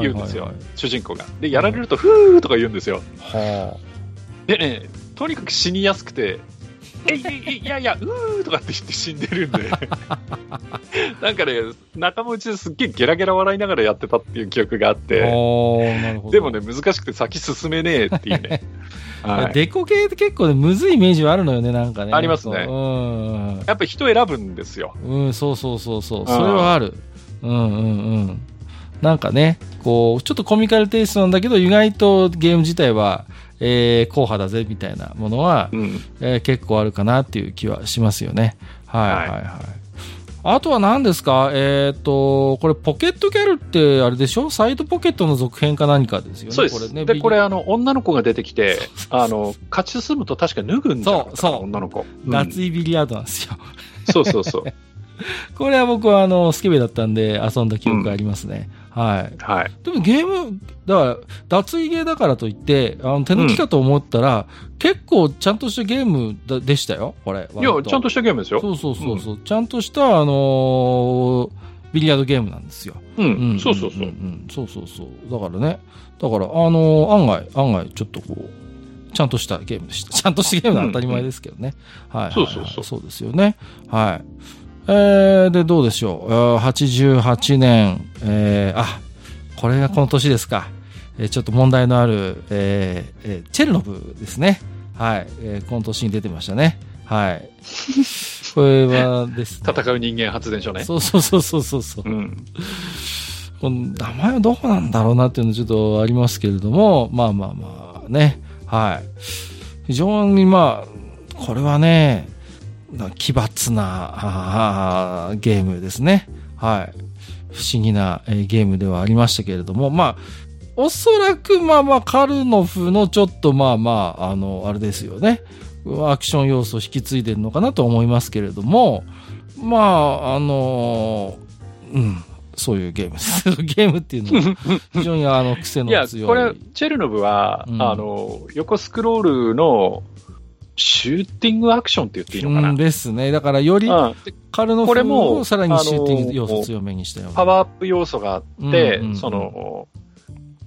言うんですよ主人公が。で、やられると、ふーとか言うんですよ。はでね、とにかく死にやすくて、えいやいや、うーとかって言って死んでるんで、なんかね、仲間内ですっげえゲラゲラ笑いながらやってたっていう記憶があっあ。て。でもね、難しくて先進めねえっていうね。はい、デコ系って結構ね、むずいイメージはあるのよね、なんかね。ありますねうん。やっぱり人選ぶんですよ。うん、そうそうそうそう。んそれはある。うんうんうん。なんかね、こう、ちょっとコミカルテイストなんだけど、意外とゲーム自体は、えー、硬派だぜ、みたいなものは、うん。えー結構あるかなっていう気はしますよね。はいはいはいはい。あとは何ですか？えっ、と、これポケットギャルってあれでしょ？サイドポケットの続編か何かですよね？そうです。これね。で、ビこれ、あの、女の子が出てきて、あの、勝ち進むと確か脱ぐんじゃなかったかなそうそう女の子。うん夏井ビリヤードなんですよ。そうそうそう。これは僕はあの、スケベだったんで遊んだ記憶がありますね。はい。はい。でもゲーム、だから、脱衣ゲーだからといって、あの、手抜きかと思ったら、結構ちゃんとしたゲームだでしたよ、これ。いや、ちゃんとしたゲームですよ。そうそうそうそう、ちゃんとした、あのービリヤードゲームなんですよ。うん。そうそうそう。んんそうそうそう。だからね、だから、あのー案外、案外、ちょっとこう、ちゃんとしたゲームでした。ちゃんとしたゲームは当たり前ですけどね。はいはいはい。そうそうそうそうですよね。はい。えー、で、どうでしょう？あー88年、えー、あ、これがこの年ですか。えーちょっと問題のある、えーえーチェルノブですね。はい。えーこの年に出てましたね。はい。これはですね。戦う人間発電所ね。そうそうそうそうそうそう。うん。この名前はどうなんだろうなっていうのちょっとありますけれども、まあまあまあね。はい。非常にまあ、これはね、な奇抜なゲームですね。はい。不思議な、えーゲームではありましたけれども、まあ、おそらくまあまあカルノフのちょっとまあまあ、あの、あれですよね。アクション要素を引き継いでるのかなと思いますけれども、まあ、あのうん、そういうゲームです。ゲームっていうのは非常にあの癖のいや、強い。これ、チェルノブは、うんあの、横スクロールのシューティングアクションって言っていいのかな？うんですね。だからよりカルノフこれもをさらにシューティング要素強めにしたような。パワーアップ要素があって、うんうんうんその、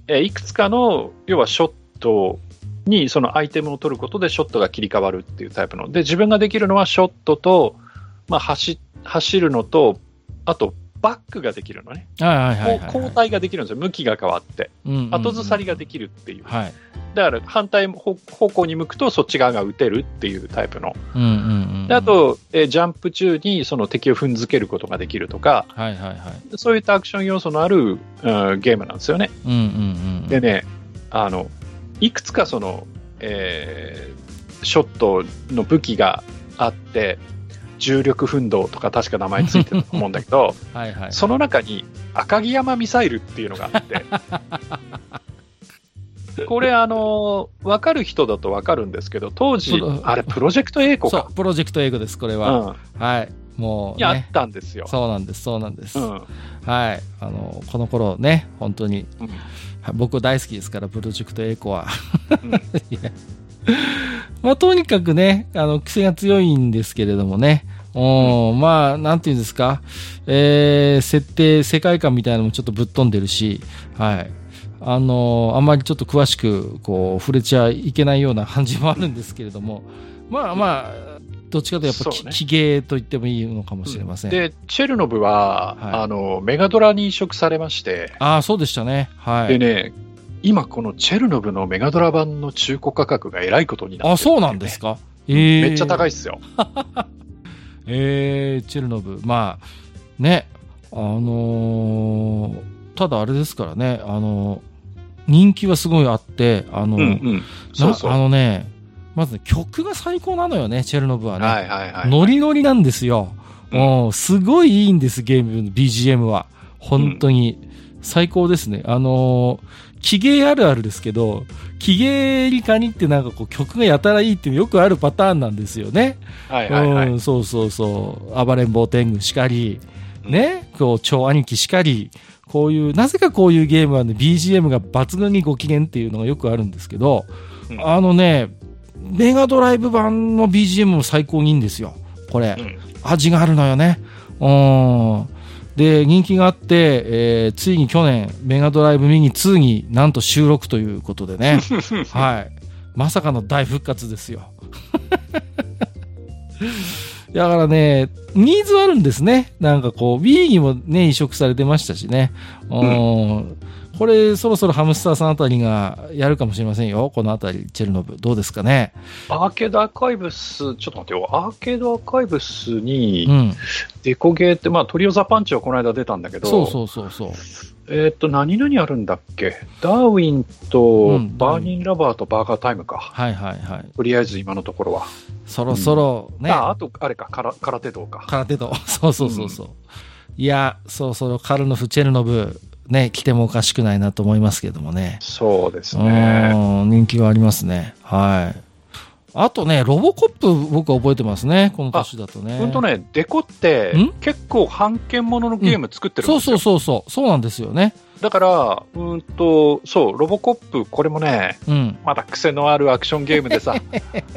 えいくつかの、要はショットにそのアイテムを取ることでショットが切り替わるっていうタイプの。で、自分ができるのはショットと、まあ、走、走るのと、あと、バックができるのね。交代ができるんですよ。向きが変わって。後ずさりができるっていう。はい。だから反対方方向に向くとそっち側が打てるっていうタイプの。であ、と、えージャンプ中にその敵を踏んづけることができるとか、はいはいはい。そういったアクション要素のある、うんゲームなんですよね。でね、あの、いくつかその、えーショットの武器があって、重力奮動とか確か名前ついてると思うんだけど、はいはい。その中に赤城山ミサイルっていうのがあって、これあの、わかる人だとわかるんですけど、当時あれプロジェクト A 子か？そう、。プロジェクト英語です、これうは。ん。はい。もう、にあっね。たんですよ。そうなんです、そうなんです。うん。はい。あの、この頃ね、本当に、うんはい僕大好きですから、プロジェクトエコは。うん まあ、とにかくね、あの、癖が強いんですけれどもね。うん、まあ、なんていうんですか。えー、設定、世界観みたいなのもちょっとぶっ飛んでるし、はい。あの、あんまりちょっと詳しく、こう、触れちゃいけないような感じもあるんですけれども、まあまあ、どっちかというとやっぱそうねき、ゲーと言ってもいいのかもしれません。で、チェルノブは、はいあの、メガドラに移植されまして、ああ、そうでしたね。はい。でね、今このチェルノブのメガドラ版の中古価格がえらいことになってるあ、そうなんですか？えー、めっちゃ高いっい。すよ。えー、チェルノブ。まあ、ね、あのーただあれですからね、あのー人気はすごいあって、あのあのね、まずね、曲が最高なのよね、チェルノブはね。はいはいはい。ノリノリなんですよ。うんうん、すごいいいんです、ゲームの BGM は。本当に。最高ですね。あのー、気芸あるあるですけど、気芸に限ってなんかこう曲がやたらいいっていうよくあるパターンなんですよね。はいはいはい。うん、そうそうそう。暴れん坊天狗しかり、ね、こう、超兄貴しかり、こういう、なぜかこういうゲームはね、BGM が抜群にご機嫌っていうのがよくあるんですけど、うんあのね、メガドライブ版の BGM も最高にいいんですよ。これ。うん味があるのよね。うん。で、人気があって、えーついに去年、メガドライブミニ2になんと収録ということでね。はい。まさかの大復活ですよ。だからね、ニーズはあるんですね。なんかこう、Wii にもね、移植されてましたしね。うん。これ、そろそろハムスターさんあたりがやるかもしれませんよ。このあたり、チェルノブ。どうですかね？アーケードアーカイブス、ちょっと待ってよ。アーケードアーカイブスうに、ん。デコゲーって、まあ、トリオザパンチはこの間出たんだけど、そうそうそうそう。えーっと、何々あるんだっけ？ダーウィンと、うんバーニンラバーとバーガータイムか。はいはいはい。とりあえず今のところは。そろそろね、あ、あと、あれか、空空手道か。空手道。そうそうそうそう。いや、そろそろカルノフ、チェルノブ、ね、来てもおかしくないなと思いますけどもね。そうですね。うん、人気がありますね。はい。あとね、ロボコップ僕は覚えてますね。この年だとね。ほんとね、デコってん？結構半券もののゲーム作ってるんそうですよ。そうそうそう。そうなんですよね。だから、うんと、そう、ロボコップ、これもね、うん。まだ癖のあるアクションゲームでさ、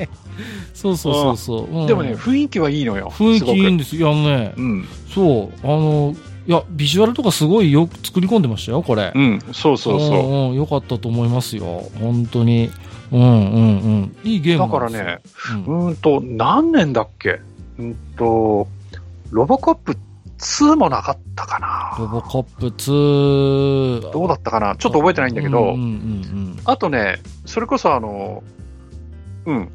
そうそうそうそう。うんでもね、雰囲気はいいのよ。雰囲気いいんでですよ。あのね、うん。そう、あの、いや、ビジュアルとかすごいよく作り込んでましたよ、これ。うん、そうそうそんうん、よかったと思いますよ。本当に。うんうんうん。いいゲう。だームなんですよからね、うんうんと、何年だっけ？うんと、ロボコップ2もなかったかな。ロボコップ2。どうだったかな？ちょっと覚えてないんだけど、うんうんうんあとね、それこそあの、うん、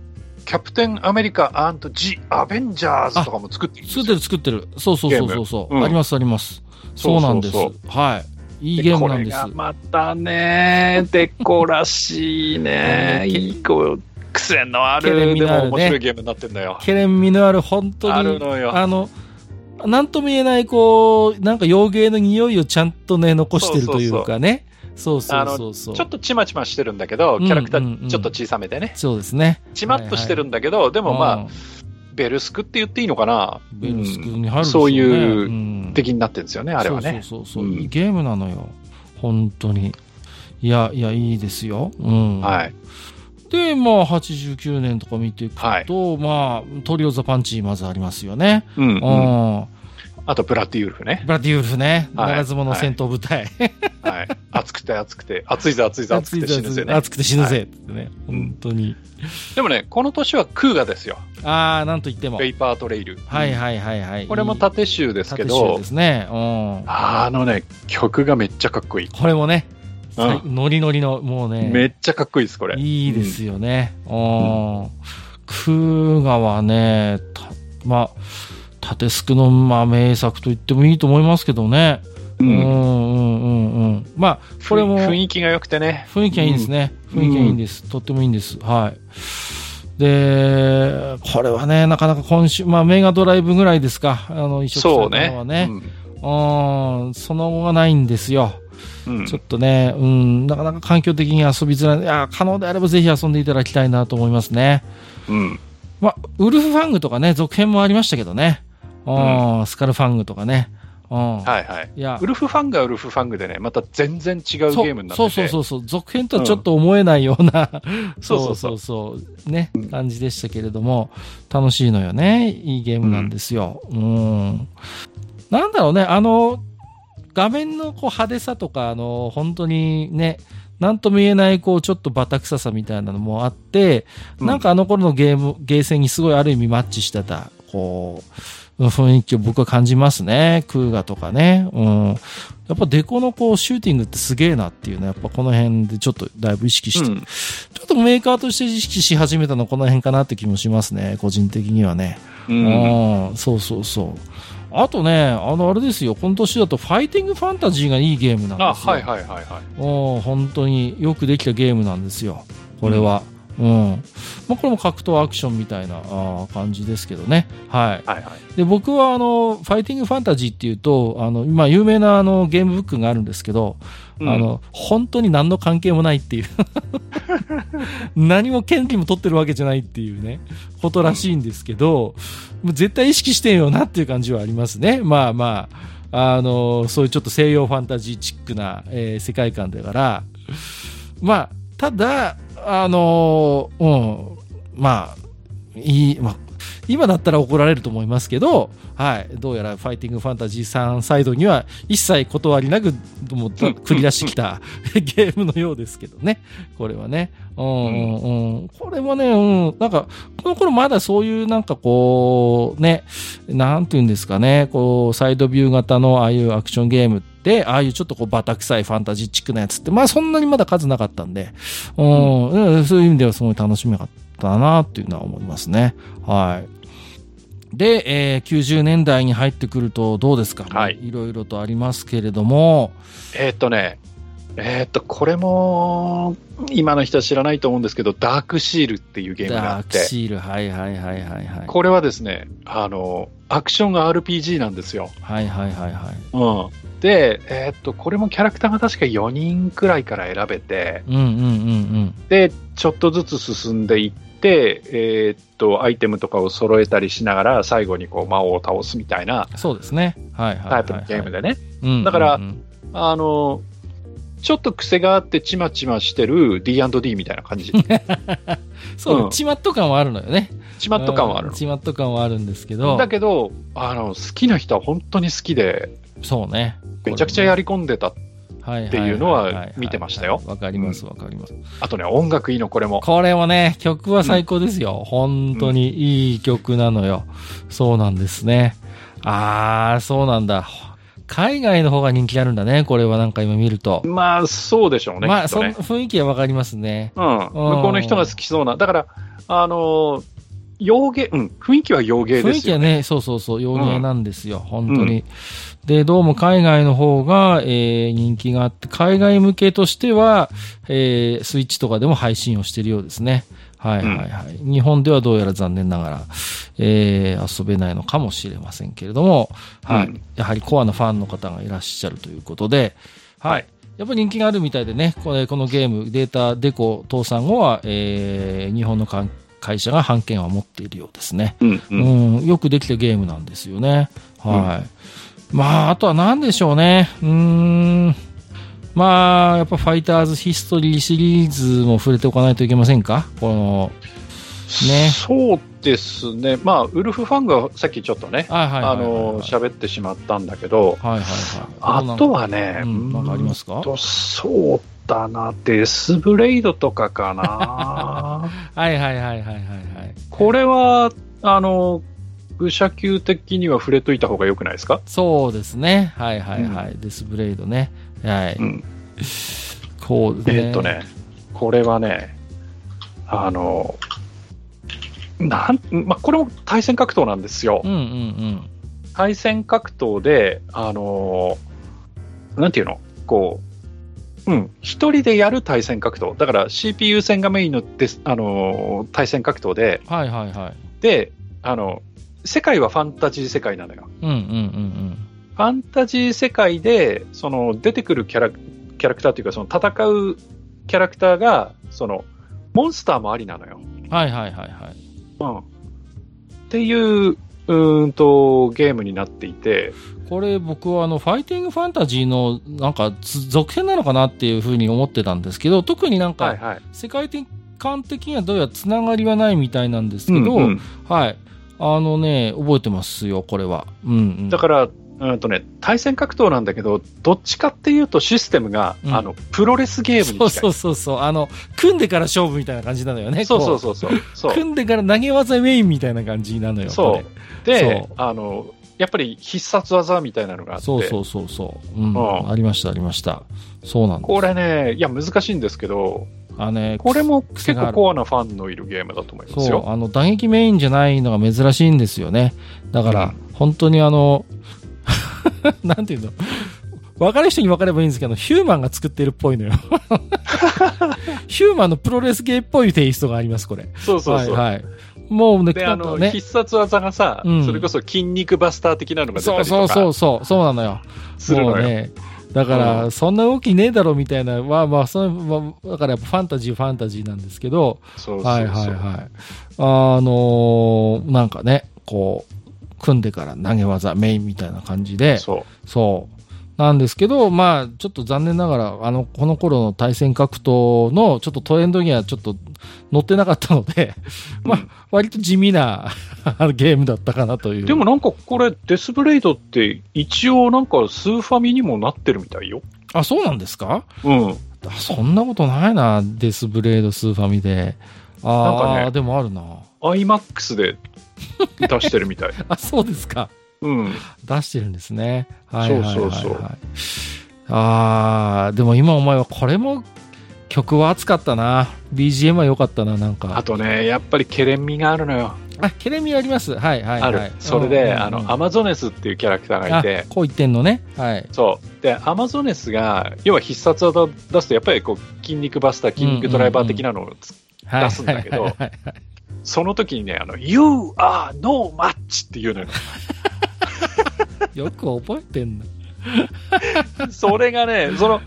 キャプテンアメリカジ・アベンジャーズとかも作ってる作ってる作ってる。そうそうそうそうそう、んありますあります。そうなんです。はい。いいゲームなんです。これがまたね、デコらしいね。うんいい子、癖のある、でも面白いゲームになってんだよ。ケレン味のある本当に。あるのよ。あの、なんとも言えない、こう、なんか洋芸の匂いをちゃんとね、残してるというかね。そうそうそう。ちょっとちまちましてるんだけど、うんキャラクターちょっと小さめでね。そうですね。ちまっとしてるんだけど、でもまあ、うんベルスクって言っていいのかな？ベルスクうんに入るそういううん敵になってるんですよね、あれはね。そうそうそうゲームなのよ。本当に。いや、いや、いいですよ。うん。はい。で、まあ、89年とか見ていくと、まあ、トリオザパンチまずありますよね。うん、ううん。ん。あと、ブラッディウルフね。ブラッディウルフね。はいならず者戦闘部隊。はい。熱くて熱くて、熱いぜ熱いぜ熱くて死ぬぜね。熱くて死ぬぜってね。うん本当に。でもね、この年はクーガですよ。ああ、なんと言っても。ベイパートレイル。はいはいはいはい。これも縦シューですけど縦シューで、すね。うん。あのね、曲がめっちゃかっこいい。これもね、ノリノリの、もうね。めっちゃかっこいいです、これ。いいですよね。うん。クーガはね、たまあ、縦スクの、まあ、名作と言ってもいいと思いますけどね。ううんんうんうんうん。まあ、これも、雰囲気が良くてね。雰囲気がいいですね。うん雰囲気がいいんです。とってもいいんです。はい。で、これはね、なかなか今週、まあ、メガドライブぐらいですか。あの、移植さそうねれたのは。ね。うん、その後がないんですよ。うん。ちょっとね、うん、なかなか環境的に遊びづらい。いや、可能であればぜひ遊んでいただきたいなと思いますね。うん。まあ、ウルフファングとかね、続編もありましたけどね。うん、スカルファングとかね。うん。はいはい。いやウ、ルフファングはウルフファングでね、また全然違うゲームになってて。そうそうそうそう、続編とはちょっと思えないような、ううそうそうそう、ねうん、感じでしたけれども、楽しいのよね。いいゲームなんですよ。うん。なんだろうね、あの、画面のこう派手さとか、あの、本当にね、なんとも言えない、こう、ちょっとバタ臭さみたいなのもあって、うんなんかあの頃のゲーム、ゲーセンにすごいある意味マッチしてた、こう、雰囲気を僕は感じますね。クーガとかね。うん。やっぱデコのこう、シューティングってすげえなっていうね、やっぱこの辺でちょっとだいぶ意識して、うんちょっとメーカーとして意識し始めたのはこの辺かなって気もしますね、個人的にはね。うんうん、そうそうそう。あとね、あの、あれですよ、今年だとファイティングファンタジーがいいゲームなんあ、ですよ。はいはいはいはい。うん本当によくできたゲームなんですよ、これは。うん。まあ、これも格闘アクションみたいな感じですけどね。はい。はいはい。で、僕はあの、ファイティングファンタジーっていうと、あの、今有名なあの、ゲームブックがあるんですけど、うんあの、本当に何の関係もないっていう。何も権利も取ってるわけじゃないっていうね、ことらしいんですけど、もう絶対意識してんよなっていう感じはありますね。まあまあ、あの、そういうちょっと西洋ファンタジーチックな、えー世界観だから、まあ、ただ、あの、うん、まあ、いい、まあ、今だったら怒られると思いますけど、はい、どうやらファイティングファンタジーさんサイドには一切断りなく、もう繰り出してきた ゲームのようですけどね。これはね。うんうんうん。これもね、うん。なんか、この頃まだそういうなんかこう、ね、なんていうんですかね、こう、サイドビュー型のああいうアクションゲームって、ああいうちょっとこうバタ臭いファンタジーチックなやつって、まあそんなにまだ数なかったんで、うん、うんそういう意味ではすごい楽しみかったなっていうのは思いますね。はい。で、えー90年代に入ってくるとどうですか、はいいろいろとありますけれども、えーっとね、えーっと、これも、今の人は知らないと思うんですけど、ダークシールっていうゲームがあダークって、シール、はいはいはいはいはい。これはですね、あの、アクションが RPG なんですよ。はいはいはいはい。うん。で、えーっと、これもキャラクターが確か4人くらいから選べて、うんうんうんで、ちょっとずつ進んでいって、えーっと、アイテムとかを揃えたりしながら、最後にこう魔王を倒すみたいなうん。そうですね。はいはいはい、はい。タイプのゲームでね。うんうんうん。だからあの、ちょっと癖があってちまちましてる D&D みたいな感じ。そう、うんチマット感はあるのよね。ちまっと感はあるうんチマット感はあるんですけど。の。だけど、あの、好きな人は本当に好きで、そうね。めちゃくちゃやり込んでた。っていうのは見てましたよわかりますわかります。あとね、音楽いいの、これも。これもね、曲は最高ですよ。本当にいい曲なのよ。そうなんですね。あー、そうなんだ。海外の方が人気あるんだね。これはなんか今見ると。まあ、そうでしょうね、まあ、ね。その雰囲気はわかりますね。うん。向こうの人が好きそうな。だから、あの、洋芸、うん、雰囲気は洋芸雰ですよね。囲気はね、そうそうそう、洋芸なんですよ。本当に。で、どうも海外の方が、えー人気があって、海外向けとしては、えースイッチとかでも配信をしているようですね。はいはいはい。日本ではどうやら残念ながら、えー遊べないのかもしれませんけれども、はい。うんやはりコアなファンの方がいらっしゃるということで、はい。やっぱり人気があるみたいでね、これこのゲーム、データデコ倒産後は、えー日本の会社が版権は持っているようですね。うん、う。うんん、よくできたゲームなんですよね。はい。まあ、あとは何でしょうね。うーん。まあ、やっぱファイターズヒストリーシリーズも触れておかないといけませんか？この、ねそうですね。まあ、ウルフファンがさっきちょっとね、あの、喋ってしまったんだけど、はいはいはい。あとはね、うんなんかありますか？そうだな、デスブレイドとかかな。はいはいはいはいはいはい。これは、あの、武者級的には触れといた方が良くないですか？そうですね。はいはいはい。デスブレイドね。はい。うん。こうですね。えーっとね、これはね、あの、なん、まあ、これも対戦格闘なんですよ。うんうんうん。対戦格闘で、あのーなんていうの？こう、うん、一人でやる対戦格闘。だから CPU 戦がメインのです、あのー対戦格闘で、はいはいはい。で、あの、世界はファンタジー世界なのよ。うんうんうんファンタジー世界で、その出てくるキャラ、キャラクターというか、その戦うキャラクターが、その、モンスターもありなのよ。うん。はいはいはいはい。うん。っていう、うーんと、ゲームになっていて、これ僕はあの、ファイティングファンタジーのなんかつ続編なのかなっていうふうに思ってたんですけど、特になんかはいはい。世界観的にはどうやらつながりはないみたいなんですけど、うんうんはい。あのね、覚えてますよ、これは。うん、うん。だから、うんとね、対戦格闘なんだけど、どっちかっていうとシステムが、うんあの、プロレスゲームに近い。そうそうそうそう。あの、組んでから勝負みたいな感じなのよね。そうこそうそうそう。そう組んでから投げ技メインみたいな感じなのよ。そうでそう、あの、やっぱり必殺技みたいなのがあって、そうそうそうそう。うん。うんありました、ありました。そうなんです。これね、いや、難しいんですけど、あのね、これも結構コアなファンのいるゲームだと思いますそう、よ。あの、打撃メインじゃないのが珍しいんですよね。だから、うん本当にあの、なんていうの、分かる人に分かればいいんですけど、ヒューマンが作ってるっぽいのよ。ヒューマンのプロレスゲーっぽいテイストがあります、これ。そうそうそう。はい、はい。もうね、で、あの、ね。必殺技がさ、うんそれこそ筋肉バスター的なのが出たそうりとかそうそうそう、そうなのよ。するのよ。もうね、だから、うんそんな動きねえだろみたいな、まあまあ、それまあ、だからやっぱファンタジー、ファンタジーなんですけど、そうそうそうはいはいはい。あのーなんかね、こう、組んでから投げ技、メインみたいな感じで、そう。そう。なんですけど、まあ、ちょっと残念ながら、あの、この頃の対戦格闘のちょっとトレンドにはちょっと乗ってなかったので、まあ、割と地味なゲームだったかなという。でもなんかこれ、デスブレイドって一応なんかスーファミにもなってるみたいよ。あ、そうなんですか？うん。あそんなことないな、デスブレードスーファミで。ああ、なんかねでもあるな。IMAX で出してるみたい。あ、そうですか。うん。出してるんですね。はいはいはい、はい。そうそうそうああ、でも今お前はこれも曲は熱かったな。BGM は良かったな、なんか。あとね、やっぱりケレン味があるのよ。あ、ケレミあります。はいはい、はい。ある。それで、うんうんうんあの、アマゾネスっていうキャラクターがいて、あこう言ってんのね。はい。そう。で、アマゾネスが、要は必殺技を出すと、やっぱりこう、筋肉バスター、筋肉ドライバー的なのをつ、はい出すんだけどその時にね、あの、You are no match っていうのよ。よく覚えてんの。それがね、その、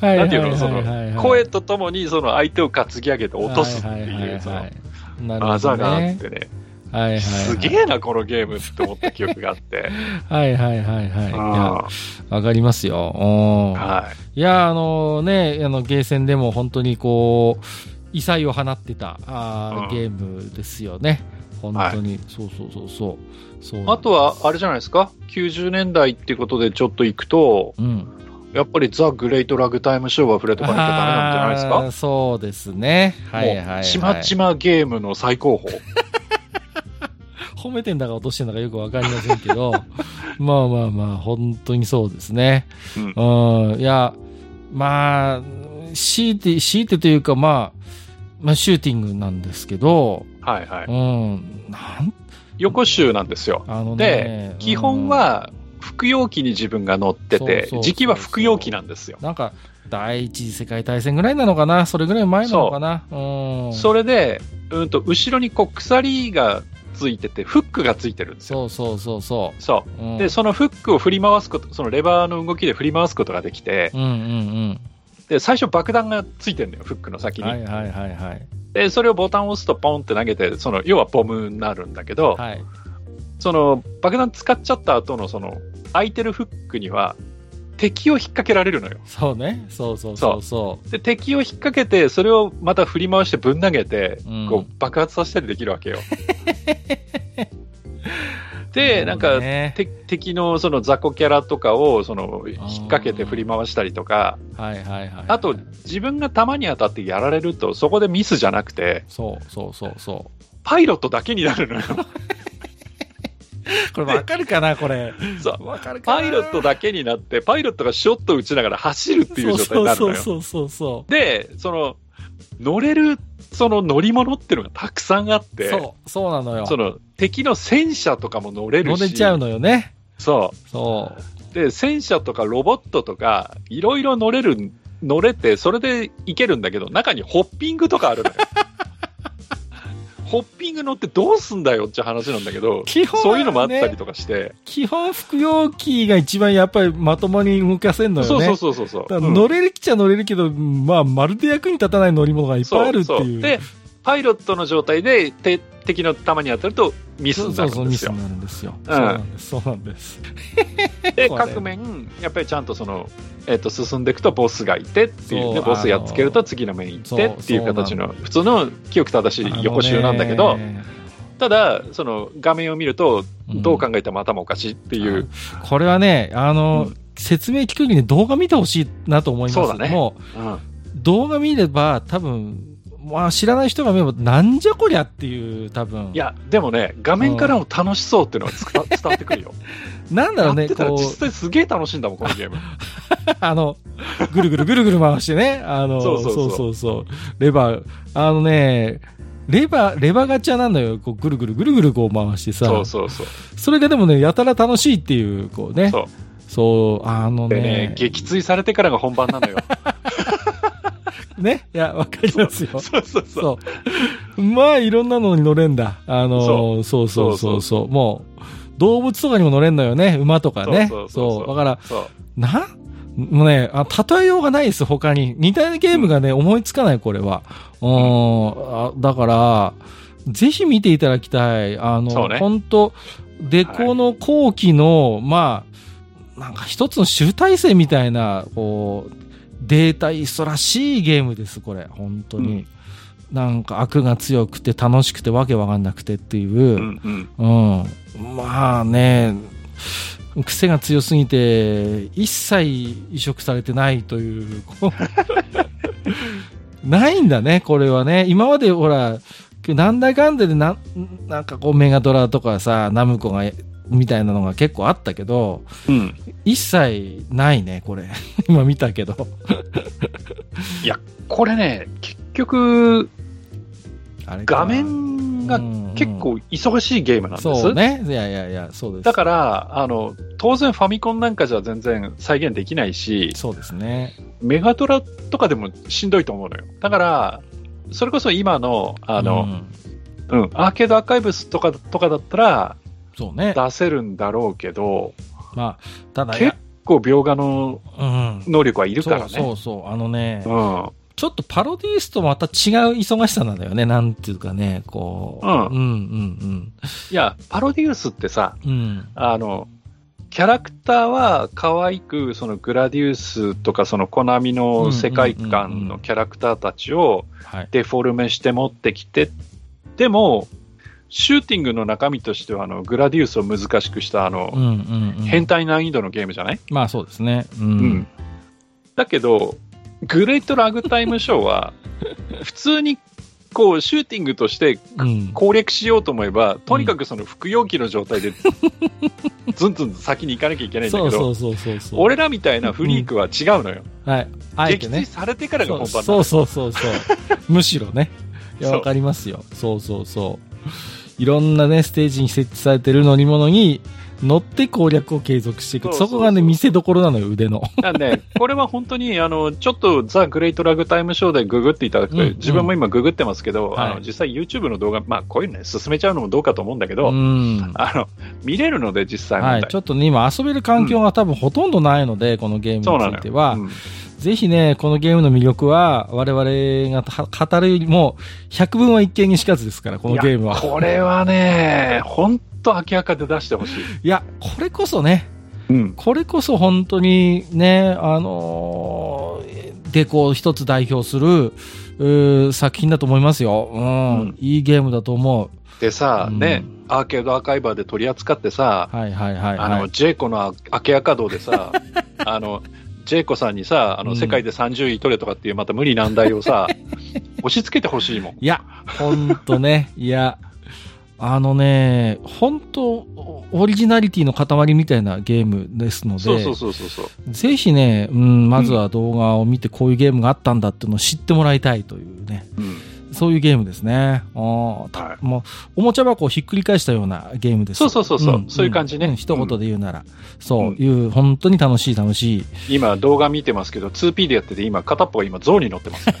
はいなんていうの、そはいはいはいの、声とともに、その相手を担ぎ上げて落とすってはいはいはいいう、その技があっね。てね、はいはいはい、すげえな、このゲームって思った記憶があって。はいはいはいはい。わかりますよ。うんはいや、あのね、あの、ゲーセンでも本当にこう、異彩を放ってたあー、うんゲームですよね。本当に。そうそうそうそう。そうい。あとは、あれじゃないですか ?90 年代っていうことでちょっと行くと、うん。やっぱりザ・グレート・ラグタイム・ショーは触れとかなきゃダメなんじゃないですか？そうですね。はいはい、はい。もうちまちまゲームの最高峰。褒めてんだか落としてんだかよくわかりませんけど、まあまあまあ、本当にそうですね。うんうん。いや、まあ、強いて、強いてというか、まあ、まあ、シューティングなんですけど、はいはい。うん、なん、横集なんですよ。あのでね、、基本は、服用機に自分が乗っててそうそうそう、時期は服用機なんですよ。なんか、第一次世界大戦ぐらいなのかな？それぐらい前なのかな？うん。それで、うんと、後ろにこう鎖がついてて、フックがついてるんですよ。そうそうそうそ。そううん、う。で、そのフックを振り回すこと、そのレバーの動きで振り回すことができて、うんうんで、最初爆弾がついてるのよ、フックの先うん。に。はいはいはいはい。で、それをボタンを押すとポンって投げて、その、要はボムになるんだけど、はい。その、爆弾使っちゃった後の、その、空いてるフックには、敵を引っ掛けられるのよ。そうね。そうそうそうそで、敵を引っ掛けて、それをまた振り回してぶん投げて、うんこう、爆発させたりできるわけよ。う。で、なんか、敵のその雑魚キャラとかを、その、引っ掛けて振り回したりとか、はいはいはい。あと、自分が弾に当たってやられると、そこでミスじゃなくて、そうそうそうそパイロットだけになるのよ。う。これわかるかなこれ？そう。わかるパイロットだけになって、パイロットがショット打ちながら走るっていう状態になるのよ。そうそうそうそうで、その、乗れる、その乗り物っていうのがたくさんあって、そう。そう、なのよ。その敵の戦車とかも乗れるし、乗れちゃうのよね。そ。そうで、戦車とかロボットとか、いろいろ乗れる、乗れて、それでいけるんだけど、中にホッピングとかあるのよ。ホッピング乗ってどうすんだよって話なんだけど、基本はねそういうのもあったりとかして、基本服用機が一番やっぱりまともに動かせんのよね。そうそうそうそう乗れるっちゃ乗れるけど、まあ、まるで役に立たない乗り物がいっぱいあるっていう。そそで、パイロットの状態でて敵の弾に当たるとミスになそうそうそう、るんですよミスに。なるんですよ。うんそうなんです。そうなんです。で、各面、やっぱりちゃんとその、えっ、と、進んでいくとボスがいてっていうね、ボスやっつけると次の面行ってっていう形の、普通の清く正しい横集なんだけど、ただ、その画面を見ると、どう考えても頭おかしいっていう。これはね、あの、うん説明聞くにね、動画見てほしいなと思います。そうだねもうんう、動画見れば、多分、まあ知らない人が見れば、なんじゃこりゃっていう、多分。いや、でもね、画面からも楽しそうっていうのが伝わってくるよ。なんだろうね、こう、実際すげえ楽しいんだもん、このゲーム。あの、ぐるぐるぐるぐる回してね、あの、そうそうそうレバー、あのね、レバー、レバーガチャなんだよ。こう、ぐるぐるぐるぐるこう回してさ。そうそうそう。それがでもね、やたら楽しいっていう、こうね。そうそう、あのでねね、。撃墜されてからが本番なのよ。ね。いや、わかりますよ。そうそうそう。まあ、いろんなのに乗れんだ。あの、そうそうそうそう。もう、動物とかにも乗れんのよね。馬とかね。そうだから、な、もうね、あ、例えようがないです、他に。似たようなゲームがね、思いつかない、これは。うん、あだから、ぜひ見ていただきたい。あの、ね本当で、この後期の、まあ、なんか一つの集大成みたいな、こう、データイストらしいゲームです、これ。本当に。なんか悪が強くて楽しくてわけわかんなくてっていう。うんうん。まあね、癖が強すぎて、一切移植されてないという。こ うないんだね、これはね。今までほら、なんだかんだでな、なんかこうメガドラとかさ、ナムコが、みたいなのが結構あったけど、うん。一切ないね、これ。今見たけど。これね、結局、画面が結構忙しいゲームなんです。そうね。いやいやいや、そうです。だから、あの、当然ファミコンなんかじゃ全然再現できないし、そうですね。メガドラとかでもしんどいと思うのよ。だから、それこそ今の、あの、うんうん、アーケードアーカイブスとか、とかだったらそうね。出せるんだろうけど、まあ、ただ、い結や構描画のうん。能力はいるからね。そうそうそう。あのね、うん。ちょっとパロディースとまた違う忙しさなんだよね。なんていうかね、こう。うんうんうんいや、パロディウスってさ、うん。うん。あの、キャラクターは可愛く、そのグラディウスとかそのコナミの世界観のキャラクターたちをはい。デフォルメして持ってきて、でも、シューティングの中身としては、あの、グラディウスを難しくした、あの、うんうんうん。変態難易度のゲームじゃない？まあそうですね。う。うんん。だけど、グレートラグタイムショーは、普通に、こう、シューティングとしてうん。攻略しようと思えば、とにかくその服用機の状態で、ずんずん先に行かなきゃいけないんだけど、そうそうそうそうそう。俺らみたいなフリークは違うのよ。はい。あえて撃墜ね。されてからが本番そうそうそうそう。むしろね。わかりますよ。そうそうそう。いろんなね、ステージに設置されてる乗り物に乗って攻略を継続していく。そうそうそうそこがね、見せどころなのよ、腕の。なんで、これは本当に、あの、ちょっとザ・グレート・ラグタイム・ショーでググっていただくと、うん自分も今ググってますけど、はいあの実際 YouTube の動画、まあこういうのね、進めちゃうのもどうかと思うんだけど、うん。あの、見れるので実際。はい。ちょっとね、今遊べる環境が多分ほとんどないので、このゲームそうなのよ。については、うんぜひね、このゲームの魅力は、我々が語るよりも、百分は一見にしかずですから、このゲームは。これはね、本当明らかで出してほしい。いや、これこそね、うん。これこそ本当にね、あのーで、こう、一つ代表する、作品だと思いますよ。うん。うんいいゲームだと思う。でさ、うんね、アーケードアーカイバーで取り扱ってさ、はいはいはい、あの、はい。ジェイコの明け赤道でさ、あの、ジェイコさんにさ、あの、うん世界で30位取れとかっていうまた無理難題をさ、押し付けてほしいもん。いや、ほんとね、いや、あのね、本当オリジナリティの塊みたいなゲームですので、そうそうそうそう。ぜひね、うん、まずは動画を見てこういうゲームがあったんだっていうのを知ってもらいたいというね、うん。そういうゲームですね。あーたはいもう、おもちゃ箱をひっくり返したようなゲームです。そうそうそうそうんそういう感じねん一言で言うなら。そううんいう、本当に楽しい楽しい。今動画見てますけど、2P でやってて、今片っぽが今象に乗ってます、ね。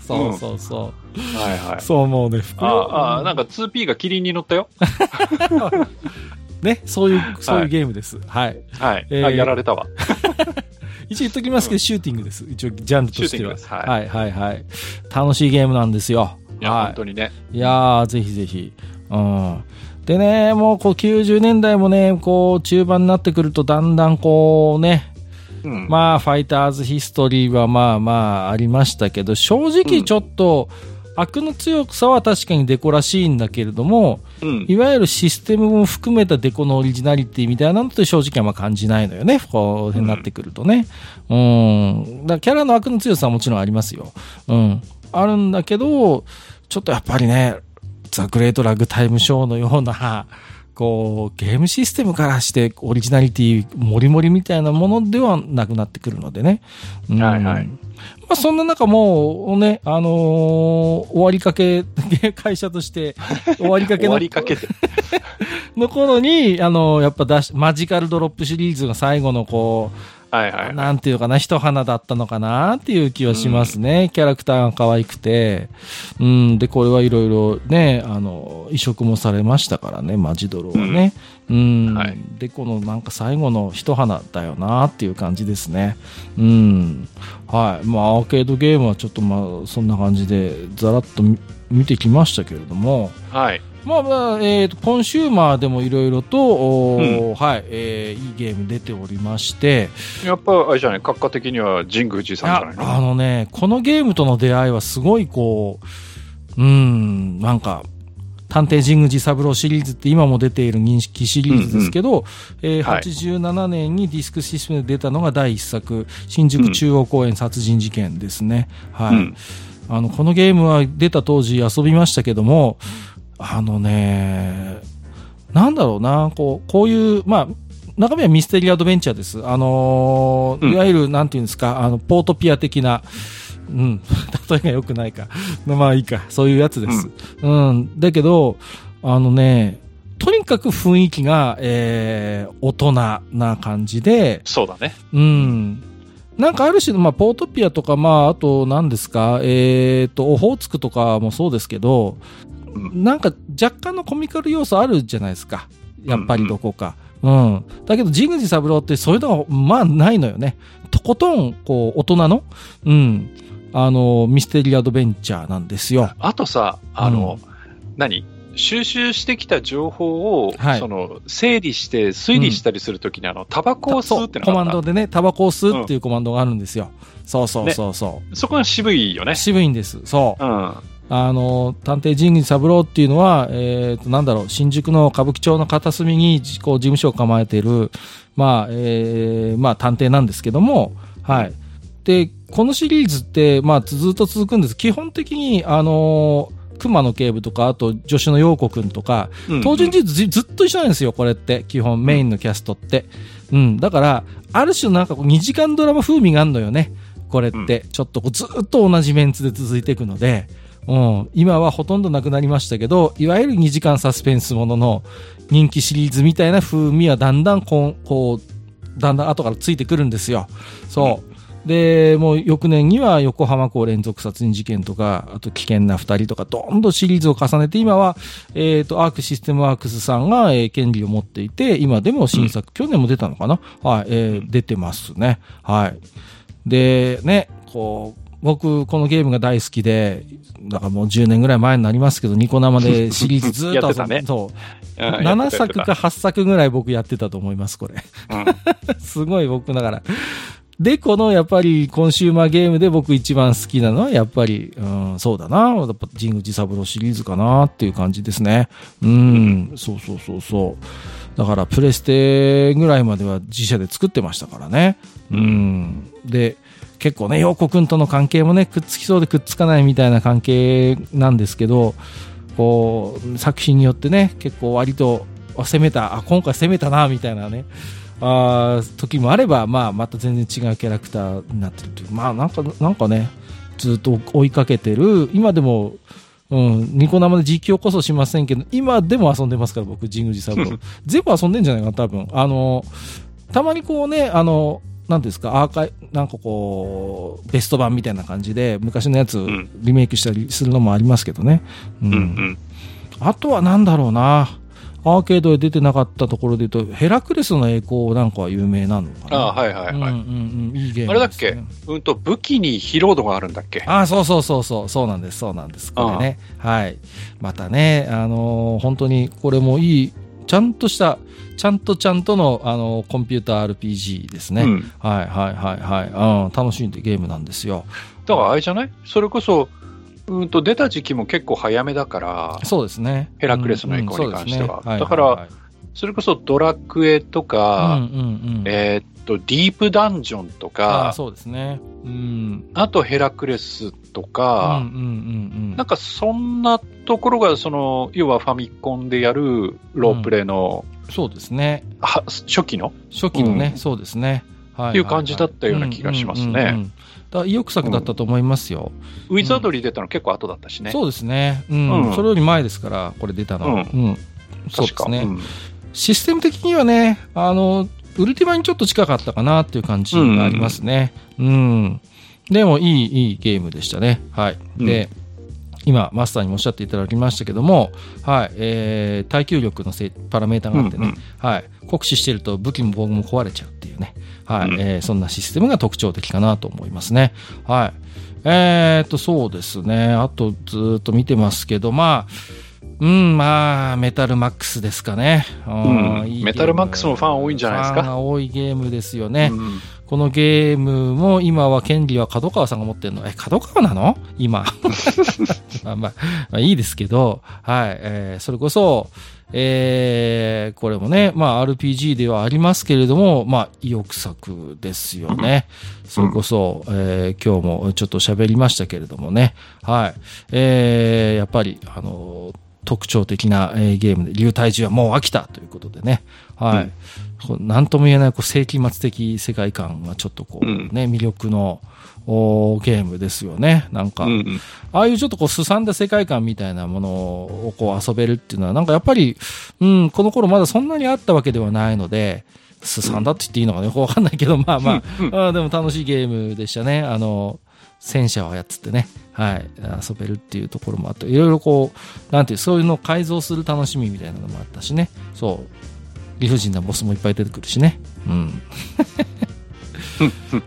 そうそうそう。はいはい。そう、もうね、袋ああ、なんか 2P がキリンに乗ったよ。ね、そういう、そういうゲームです。はい。はい。えーあ、やられたわ。一応言っときますけど、シューティングです。一応、ジャンルとしては。はいはい、はい、はい。楽しいゲームなんですよ。いや、はい本当にね。いやー、ぜひぜひ。うん。でね、もうこう90年代もね、こう中盤になってくるとだんだんこうね、うん。まあファイターズヒストリーはまあまあありましたけど、正直ちょっと、悪の強さは確かにデコらしいんだけれども、うん。いわゆるシステムも含めたデコのオリジナリティみたいなのって正直あんま感じないのよね。こう、になってくるとね。うん。だからキャラの悪の強さはもちろんありますよ。うん。あるんだけど、ちょっとやっぱりね、ザ・グレート・ラグタイム・ショーのような、こう、ゲームシステムからしてオリジナリティもりもりみたいなものではなくなってくるのでね。うんはいはいまあそんな中もうね、あのー終わりかけ、会社として終わりかけ終のわりかけて。の頃に、あのーやっぱ出し、マジカルドロップシリーズが最後のこう、はいはいはい。なんていうかな、一花だったのかなっていう気はしますね。キャラクターが可愛くて。うん、で、これはいろいろね、あの、移植もされましたからね、マジドロはね。うん、はいで、このなんか最後の一花だよなっていう感じですね。うん。はい。まあ、アーケードゲームはちょっとまあ、そんな感じで、ざらっと見見てきましたけれども、はい。まあまあ、えーと、コンシューマーでもいろいろと、おーはい、えーいいゲーム出ておりまして、やっぱ、あれじゃない、閣下的には神宮寺いさんじゃないの？やあのね、このゲームとの出会いはすごいこう、うーん、なんか、探偵神宮寺三郎シリーズって今も出ている人気シリーズですけど、えーはい87年にディスクシステムで出たのが第一作、新宿中央公園殺人事件ですね。はい。うんあの、このゲームは出た当時遊びましたけども、あのね、なんだろうな、こう、こういう、まあ、中身はミステリーアドベンチャーです。あのーうんいわゆる、なんていうんですか、あの、ポートピア的な、うん、例えが良くないか。まあいいか、そういうやつです。うん、だけど、あのね、とにかく雰囲気が、えー、大人な感じで、そうだね。うん。なんかある種の、まあ、ポートピアとか、まあ、あと、何ですか、えっ、と、オホーツクとかもそうですけど、うなんか若干のコミカル要素あるじゃないですか。やっぱりどこか。うん。だけど、神宮寺三郎ってそういうのが、まあ、ないのよね。とことん、こう、大人の、うん。あの、ミステリーアドベンチャーなんですよ。あとさ、あの、何？収集してきた情報を、はいその、整理して推理したりするときに、あの、タバコを吸うってのコマンドでね、タバコを吸うっていうコマンドがあるんですよ。そうそうそうそう。そこが渋いよね。渋いんです。そう。うん。あの、探偵神宮三郎っていうのは、えっ、と、なんだろう、新宿の歌舞伎町の片隅に、こう、事務所を構えている、まあ、えーまあ、探偵なんですけども、はい。で、このシリーズって、まあ、ずっと続くんです。基本的に、あの熊野警部とか、あと、助手の陽子くんとか、うん登場人物ずずっと一緒なんですよ、これって。基本、メインのキャストって。うん。だから、ある種なんかこう2時間ドラマ風味があるのよね。これって。ちょっとこうずっと同じメンツで続いていくので、うん。今はほとんどなくなりましたけど、いわゆる2時間サスペンスものの人気シリーズみたいな風味はだんだんこう、こう、だんだん後からついてくるんですよ。そう。で、もう翌年には横浜港連続殺人事件とか、あと危険な二人とか、どんどんシリーズを重ねて、今は、えっ、と、アークシステムワークスさんが、えー権利を持っていて、今でも新作、去年も出たのかな？はい、えー出てますね。はい。で、ね、こう、僕、このゲームが大好きで、だからもう10年ぐらい前になりますけど、ニコ生でシリーズずっと やってたねそう。うん7作か。8作ぐらい僕やってたと思います、これ。やってたやってたすごい僕だから。で、このやっぱりコンシューマーゲームで僕一番好きなのはやっぱり、うん、そうだな。やっぱ神宮寺三郎シリーズかなっていう感じですね。うん、そうそうそうそう。だからプレステぐらいまでは自社で作ってましたからね。うん。で、結構ね、陽子くんとの関係もね、くっつきそうでくっつかないみたいな関係なんですけど、こう、作品によってね、結構割と、あ攻めた、あ、今回攻めたな、みたいなね、あー時もあれば、まあ、また全然違うキャラクターになってるという、まあ、なんか、なんかね、ずっと追いかけてる、今でも、うん、ニコ生で実況こそしませんけど、今でも遊んでますから、僕、神宮寺三郎。全部遊んでんじゃないかな、多分。あの、たまにこうね、あの、なんですか、アーカイ、なんかこう、ベスト版みたいな感じで、昔のやつんリメイクしたりするのもありますけどね。ううんうん。あとはなんだろうな。アーケードで出てなかったところで言うと、ヘラクレスの栄光なんかは有名なのかな。ああ、はいはいはい。うんうんうん、いいゲームあれだっけ？うんと、武器に疲労度があるんだっけ？ああ、そうそうそうそう、そうなんです、そうなんです。これね。はい。またね、あのー本当にこれもいい、ちゃんとした、ちゃんとちゃんとの、あのーコンピューター RPG ですね。うん。はいはいはいはい。うん、楽しいゲームなんですよ。だからあれじゃない？それこそ、うんと出た時期も結構早めだから、そうですね。ヘラクレスのエコーに関してはうんうんそうですねだからはいはいそれこそドラクエとはいか、うんうんうん。えーっと、ディープダンジョンとあか、そうですね。うん。あとヘラクレスとうんか、うんうんうん。なんかそんなところが、その、要はファミコンでやるロープレイの、そうですね。は初期の？初期のね、うんそうですね。はいっていう感じだったような気がしますねうんうんうんうんだ意欲作だったと思いますよ。ウィザードリー出たの結構後だったしね。そうですね。うん。うんそれより前ですから、これ出たのは。うんうん。そうですね。うんシステム的にはね、あの、ウルティマにちょっと近かったかなっていう感じがありますね。うん。でも、いい、いいゲームでしたね。はい。で、今、マスターにもおっしゃっていただきましたけども、はい、えー、耐久力のせいパラメータがあってね、うんうんはい、酷使してると武器も防具も壊れちゃうっていうね、はい、うんえーそんなシステムが特徴的かなと思いますね。はい。えーっと、そうですね。あと、ずーっと見てますけど、まあ、うん、まあ、メタルマックスですかね。うんいいメタルマックスもファン多いんじゃないですかファンが多いゲームですよね。うんこのゲームも今は権利は角川さんが持ってるの。え、角川なの？今。まあまあ、まあいいですけど、はい、えーそれこそ、えーこれもね、まあ RPG ではありますけれども、まあ意欲作ですよね。それこそ、えー今日もちょっと喋りましたけれどもね、はい、えーやっぱり、あの特徴的な、えーゲームで、流体獣はもう飽きたということでね、はい。うん。なんとも言えないこう世紀末的世界観がちょっとこう、うん。ね、魅力のおゲームですよね。なんか、うんうん。ああいうちょっとこう、すさんだ世界観みたいなものをこう遊べるっていうのは、なんかやっぱり、うん、この頃まだそんなにあったわけではないので、すさんだって言っていいのかね、よくわかんないけど、まあまあ、うんあーでも楽しいゲームでしたね。あの、戦車をやっつってね、はい、遊べるっていうところもあって、いろいろこう、なんていう、そういうのを改造する楽しみみたいなのもあったしね、そう、理不尽なボスもいっぱい出てくるしね。うん。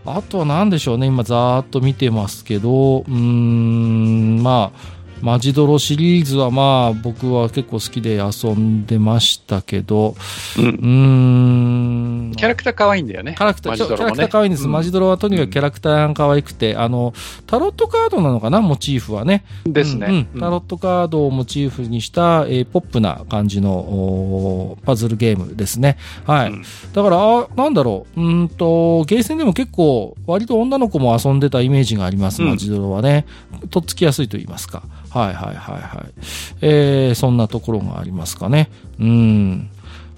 あとは何でしょうね、今ざーっと見てますけど、うーん、まあ、マジドロシリーズはまあ僕は結構好きで遊んでましたけど、うんん。キャラクター可愛いんだよね。キャラクター、マジドロもねキャラクター可愛いんです。うんマジドロはとにかくキャラクターが可愛くて、あの、タロットカードなのかなモチーフはね。ですね。うんうんタロットカードをモチーフにした、えーポップな感じのパズルゲームですね。はい。うんだから、あなんだろう。うーんと、ゲーセンでも結構、割と女の子も遊んでたイメージがあります、うんマジドロはね。とっつきやすいと言いますか。はいはいはいはい。えー、そんなところがありますかね。うん。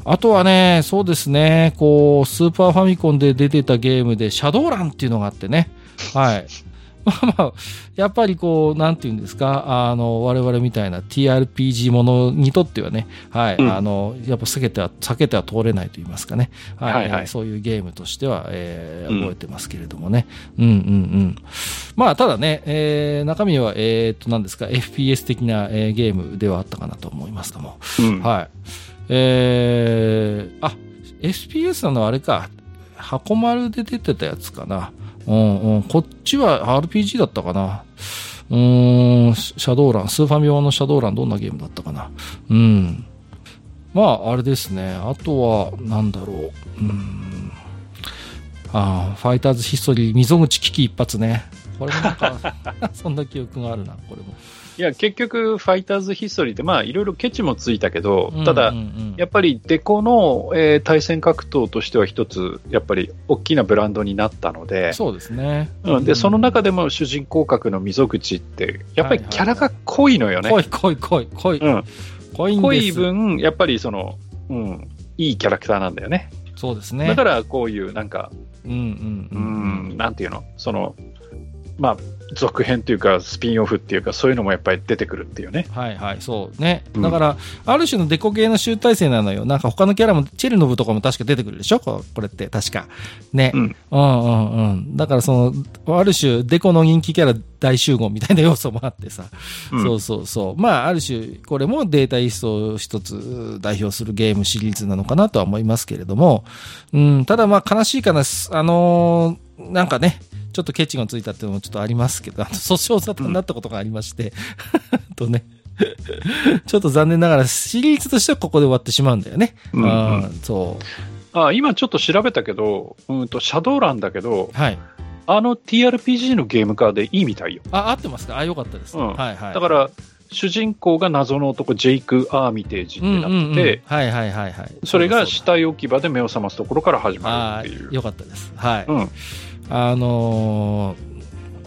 あとはね、そうですね、こう、スーパーファミコンで出てたゲームで、シャドーランっていうのがあってね。はい。まあまあ、やっぱりこう、なんていうんですか、あの、我々みたいな TRPG ものにとってはね、はい、うんあの、やっぱ避けては、避けては通れないと言いますかね。はい、はいはいそういうゲームとしては、えーうん覚えてますけれどもね。うんうんうん。まあ、ただね、えー中身は、えーっと、何ですか、FPS 的な、えーゲームではあったかなと思いますけども。うんはい。えー、あ、SPS なのはあれか。箱丸で出てたやつかな。うんうん。こっちは RPG だったかな。うーん、シャドーラン、スーファミ用のシャドーランどんなゲームだったかな。うん。まあ、あれですね。あとは、なんだろう。うん。あーファイターズヒストリー、溝口危機一発ね。これもなんか、そんな記憶があるな、これも。いや、結局、ファイターズヒストリーって、まあ、いろいろケチもついたけど、ただやっぱりデコの、えー対戦格闘としては一つ、やっぱり大きなブランドになったので、そうですね。うん、で、その中でも主人公格の溝口って、やっぱりはいはいキャラが濃いのよね。濃い濃い濃い濃い。うん、濃いんです。濃い分、やっぱりその、うん、いいキャラクターなんだよね。そうですね。だから、こういう、なんか、うんうんううんん、なんていうの、その、まあ、続編というか、スピンオフっていうか、そういうのもやっぱり出てくるっていうね。はいはい、そうね。うんだから、ある種のデコ系の集大成なのよ。なんか他のキャラも、チェルノブとかも確か出てくるでしょ？ここれって、確か。ね。うんうんうんうん。だからその、ある種、デコの人気キャラ大集合みたいな要素もあってさ。うんそうそうそう。まあ、ある種、これもデータイーストを一つ代表するゲームシリーズなのかなとは思いますけれども。うん、ただまあ、悲しいかな。すあのーなんかね、ちょっとケチがついたっていうのもちょっとありますけど、あの訴訟沙汰になったことがありまして、とね、ちょっと残念ながらシリーズとしてはここで終わってしまうんだよね。うんそう。あ今ちょっと調べたけど、うんと、シャドーランだけど、はい。あの TRPG のゲーム化でいいみたいよ。あ、合ってますか？あ、よかったです。うんはいはい。だから、主人公が謎の男、ジェイク・アーミテージってなってはいはいはいはい。それがう死体置き場で目を覚ますところから始まるあっていうー。よかったです。はい。うん。あのー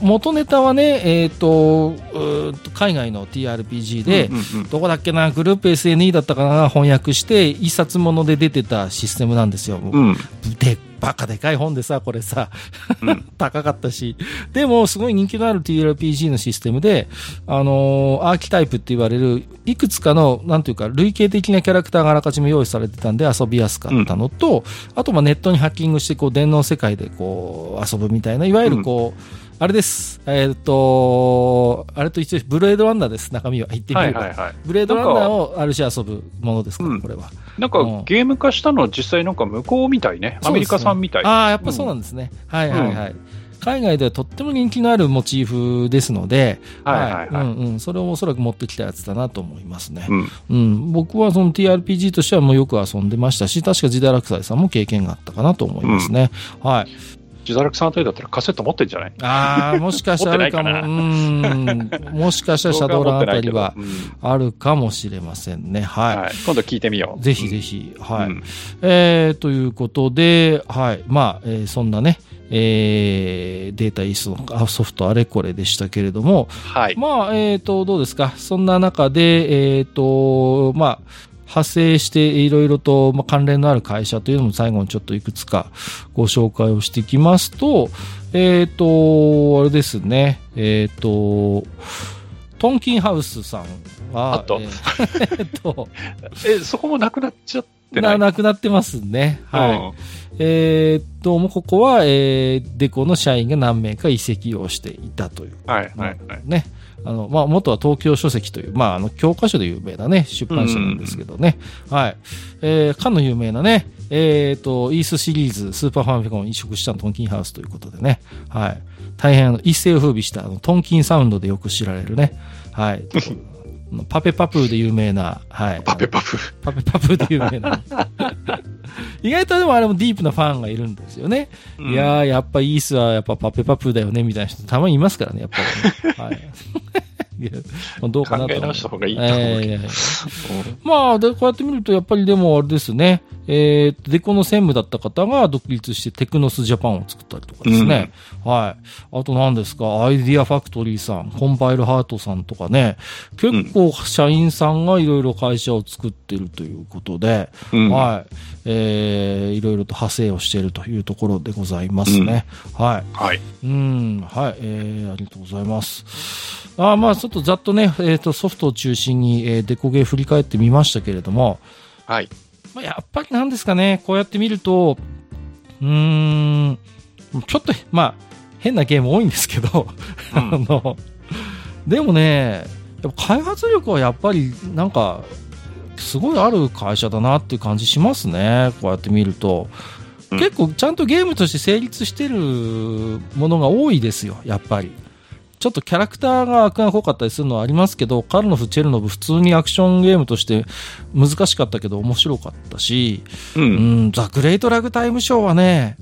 元ネタはね、えっ、と、うーんと海外の TRPG で、どこだっけな、グループ SNE だったかな、翻訳して、一冊もので出てたシステムなんですよ。うん。で、バカでかい本でさ、これさ、うん 高かったし。でも、すごい人気のある TRPG のシステムで、あのーアーキタイプって言われる、いくつかの、なんていうか、類型的なキャラクターがあらかじめ用意されてたんで遊びやすかったのと、あと、まあ、ネットにハッキングして、こう、電脳世界でこう、遊ぶみたいな、いわゆるこう、あれです。えーっと、あれと一緒。ブレードランナーです。中身は。言ってみれば。はいはいはい。ブレードランナーをある種遊ぶものですから、うんこれは。なんかうんゲーム化したのは実際なんか向こうみたいね。アメリカ産みたい。ああ、やっぱそうなんですね。はいはいはい。海外ではとっても人気のあるモチーフですので、はいはいはい。うんうん、それをおそらく持ってきたやつだなと思いますね。うん。うん、僕はその TRPG としてはもうよく遊んでましたし、確かジダラクサイさんも経験があったかなと思いますね。はい。ジダラクさんあたりだったらカセット持ってんじゃない？ああ、もしかしたらあるかも。持ってうん。もしかしたらシャドウランあたりはうんあるかもしれませんね。はい。はい。今度聞いてみよう。ぜひぜひ、はい。うんえーということで、はい。まあ、えーそんなね、えーデータイーストのソフトあれこれでしたけれども、はい。まあ、えーと、どうですか？そんな中で、えーと、まあ、派生していろいろと、まあ、関連のある会社というのも最後にちょっといくつかご紹介をしていきますと、えーと、あれですね、えーと、トンキンハウスさんは、あとえーえーと、え、そこもなくなっちゃってなない？なくなってますね。はい。うんえーっと、もうここは、えーデコの社員が何名か移籍をしていたという。はいはいはい。ね。あの、まあ、元は東京書籍という、まあ、あの、教科書で有名なね、出版社なんですけどね。はい。えー、かの有名なね、えーっと、イースシリーズ、スーパーファミコンを移植したトンキンハウスということでね。はい。大変、あの一世を風靡した、あの、トンキンサウンドでよく知られるね。はい。パペパプーで有名な、はい。パペパプ。パペパプで有名な。意外とでもあれもディープなファンがいるんですよね。いやー、やっぱイースはやっぱパペパプだよね、みたいな人たまにいますからね、やっぱり、ね。はい。まあどうかな。考え直した方がいいと思うけどえーまあ、で、こうやって見ると、やっぱりでもあれですね、えー、デコの専務だった方が独立してテクノスジャパンを作ったりとかですね。はい。あと何ですか、アイディアファクトリーさん、コンパイルハートさんとかね、結構社員さんがいろいろ会社を作ってるということで、うんはい。えー、いろいろと派生をしているというところでございますね。はい。はい。うん、はい、えー、ありがとうございます。あーまあ、ちょっとざっとね、えっ、と、ソフトを中心に、えーデコゲー振り返ってみましたけれども、はい。まあ、やっぱりなんですかね、こうやって見ると、うーん、ちょっと、まあ、変なゲーム多いんですけど、うん あの、でもね、やっぱ開発力はやっぱり、なんか、すごいある会社だなっていう感じしますね、こうやって見ると。うん結構ちゃんとゲームとして成立してるものが多いですよ、やっぱり。ちょっとキャラクターが悪が濃かったりするのはありますけど、カルノフ、チェルノブ、普通にアクションゲームとして難しかったけど面白かったし、う。うんん、ザ・グレート・ラグタイム・ショーはね、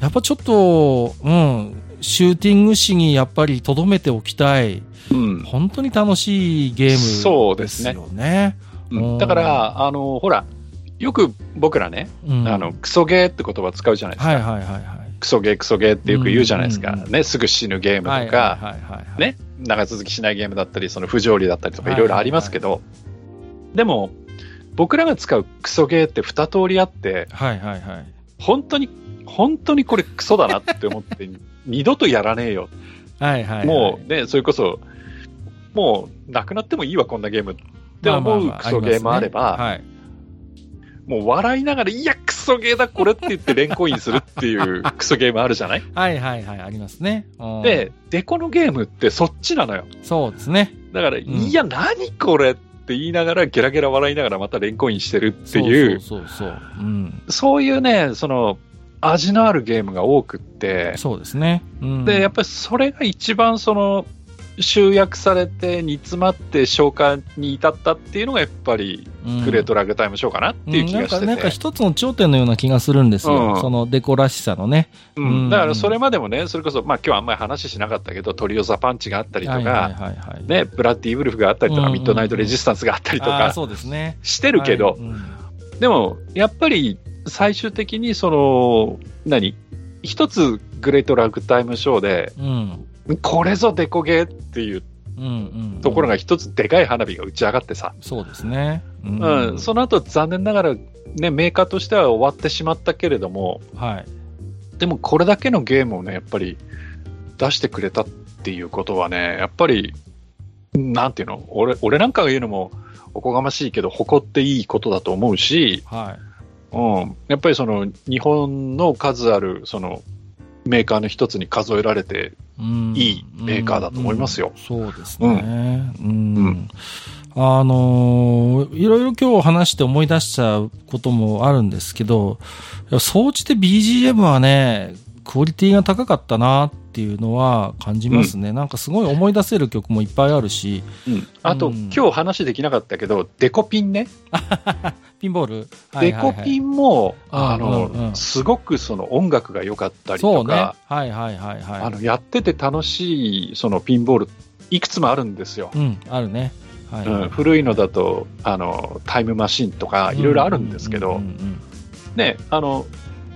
やっぱちょっと、うん、シューティング史にやっぱり留めておきたい、うん。本当に楽しいゲームそうでですすねよね。うんだから、あの、ほら、よく僕らね、うんあの、クソゲーって言葉使うじゃないですか。はいはいはいはい。クソゲー、クソゲーってよく言うじゃないですか。うんうんうんね、すぐ死ぬゲームはいとか、長続きしないゲームだったり、その不条理だったりとかはいいろいろありますけど、でも、僕らが使うクソゲーって二通りあって、はいはいはい。本当に、本当にこれクソだなって思って、二度とやらねえよ。はいはいはい。もうね、それこそ、もうなくなってもいいわ、こんなゲームって思うまあまあまあクソゲーもあれば、りますねはい。もう笑いながら、いや、クソゲーだ、これって言って連行インするっていうクソゲームあるじゃない？はいはいはい、ありますね。うんで、デコのゲームってそっちなのよ。そうですね。だから、いや、何これって言いながら、ゲラゲラ笑いながらまた連行インしてるっていう、そうそうそうそう。うん。そういうね、その、味のあるゲームが多くって、そうですね。うん、で、やっぱりそれが一番その、集約されて煮詰まって消化に至ったっていうのがやっぱりグレートラグタイムショーかなっていう気がしてて、うんなんか、なんか一つの頂点のような気がするんですよ。うんそのデコらしさのね。うんうんだからそれまでもね、それこそ、まあ今日あんまり話しなかったけど、トリオザパンチがあったりとか。ね、ブラッディ・ウルフがあったりとか、うんミッドナイト・レジスタンスがあったりとかそうですね。してるけど、はいうんでもやっぱり最終的にその、何？一つグレートラグタイムショーで、うん。これぞデコゲーっていう。ところが一つでかい花火が打ち上がってさ、そうですね。ううんその後残念ながら、ね、メーカーとしては終わってしまったけれども、はい。でもこれだけのゲームをね、やっぱり出してくれたっていうことはね、やっぱり、なんていうの、俺俺なんかが言うのもおこがましいけど、誇っていいことだと思うし、はい。うん、やっぱりその日本の数あるそのメーカーの一つに数えられて、うん。いいメーカーだと思いますよ。うん。うんそうですね。うん。あのーいろいろ今日話して思い出したこともあるんですけど、総じて BGM はね、クオリティが高かったなっていうのは感じますね。なんかすごい思い出せる曲もいっぱいあるし、うん。あと、うん。今日話できなかったけど、デコピンね、ピンボール、デコピンも、うんあの、うんうん。すごくその音楽が良かったり。とか、はいはいはいはい。あのやってて楽しいそのピンボール、いくつもあるんですよ。うん、あるね。はい、うん、古いのだとあのタイムマシンとかいろいろあるんですけど、うんうんうんうん。ね、あの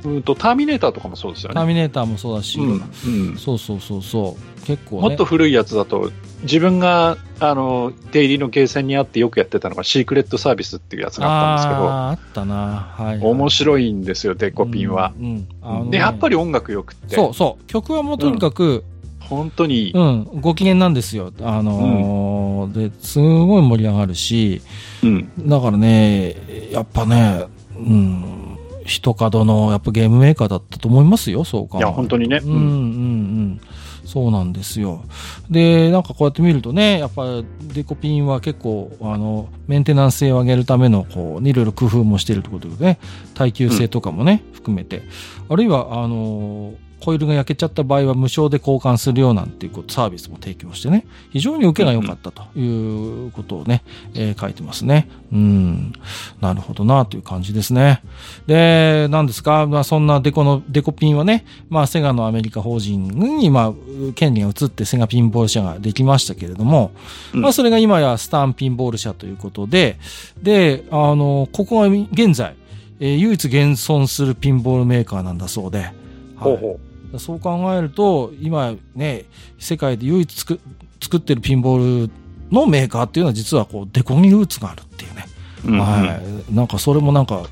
うんとターミネーターとかもそうですよね。ターミネーターもそうだし、うんうんそうそうそうそう。結構ね。もっと古いやつだと、自分があの出入りのゲーセンにあってよくやってたのがシークレットサービスっていうやつがあったんですけど、あーあったな。はい、面白いんですよ、デコピンは。うん。うんねで、やっぱり音楽よくって、そうそう。曲はもうとにかく、本当に、うん、ご機嫌なんですよ。あのーで、すごい盛り上がるし、うん、だからね、やっぱね、うん、一角のやっぱゲームメーカーだったと思いますよ、そうか。いや、本当にね、うんうんうん。そうなんですよ。で、なんかこうやって見るとね、やっぱデコピンは結構、あの、メンテナンス性を上げるための、こう、いろいろ工夫もしているということでね、耐久性とかもね、含めて、あるいは、あの、コイルが焼けちゃった場合は無償で交換するようなんていうことサービスも提供してね、非常に受けが良かったということをね、えー書いてますね。うん。なるほどなという感じですね。で、何ですか、まあ、そんなデコの、デコピンはね、まあ、セガのアメリカ法人に、まあ、権利が移ってセガピンボール社ができましたけれども、うんまあ、それが今やスタンピンボール社ということで、で、あの、ここが現在、えー唯一現存するピンボールメーカーなんだそうで、はいほうほそう考えると、今ね、世界で唯一作作ってるピンボールのメーカーっていうのは実はこうデコにルーツがあるっていうね。う。うんはい。なんかそれもなんか、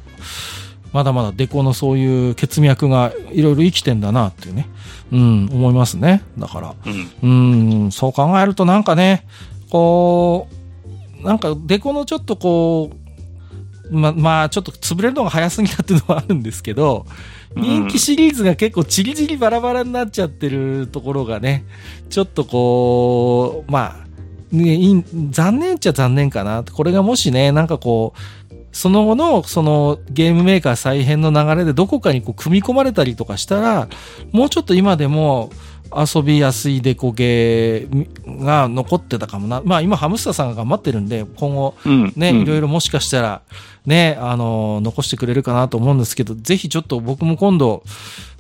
まだまだデコのそういう血脈がいろいろ生きてんだなっていうね。うん、思いますね。だから。うんうん、そう考えるとなんかね、こう、なんかデコのちょっとこう、ま、まあちょっと潰れるのが早すぎたっていうのはあるんですけど、人気シリーズが結構チリチリバラバラになっちゃってるところがね、ちょっとこう、まあ、ね、残念っちゃ残念かな。これがもしね、なんかこう、その後の、そのゲームメーカー再編の流れでどこかにこう組み込まれたりとかしたら、もうちょっと今でも遊びやすいデコゲーが残ってたかもな。まあ今ハムスターさんが頑張ってるんで、今後うんね、うんいろいろもしかしたら、ね、あの、残してくれるかなと思うんですけど、ぜひちょっと僕も今度、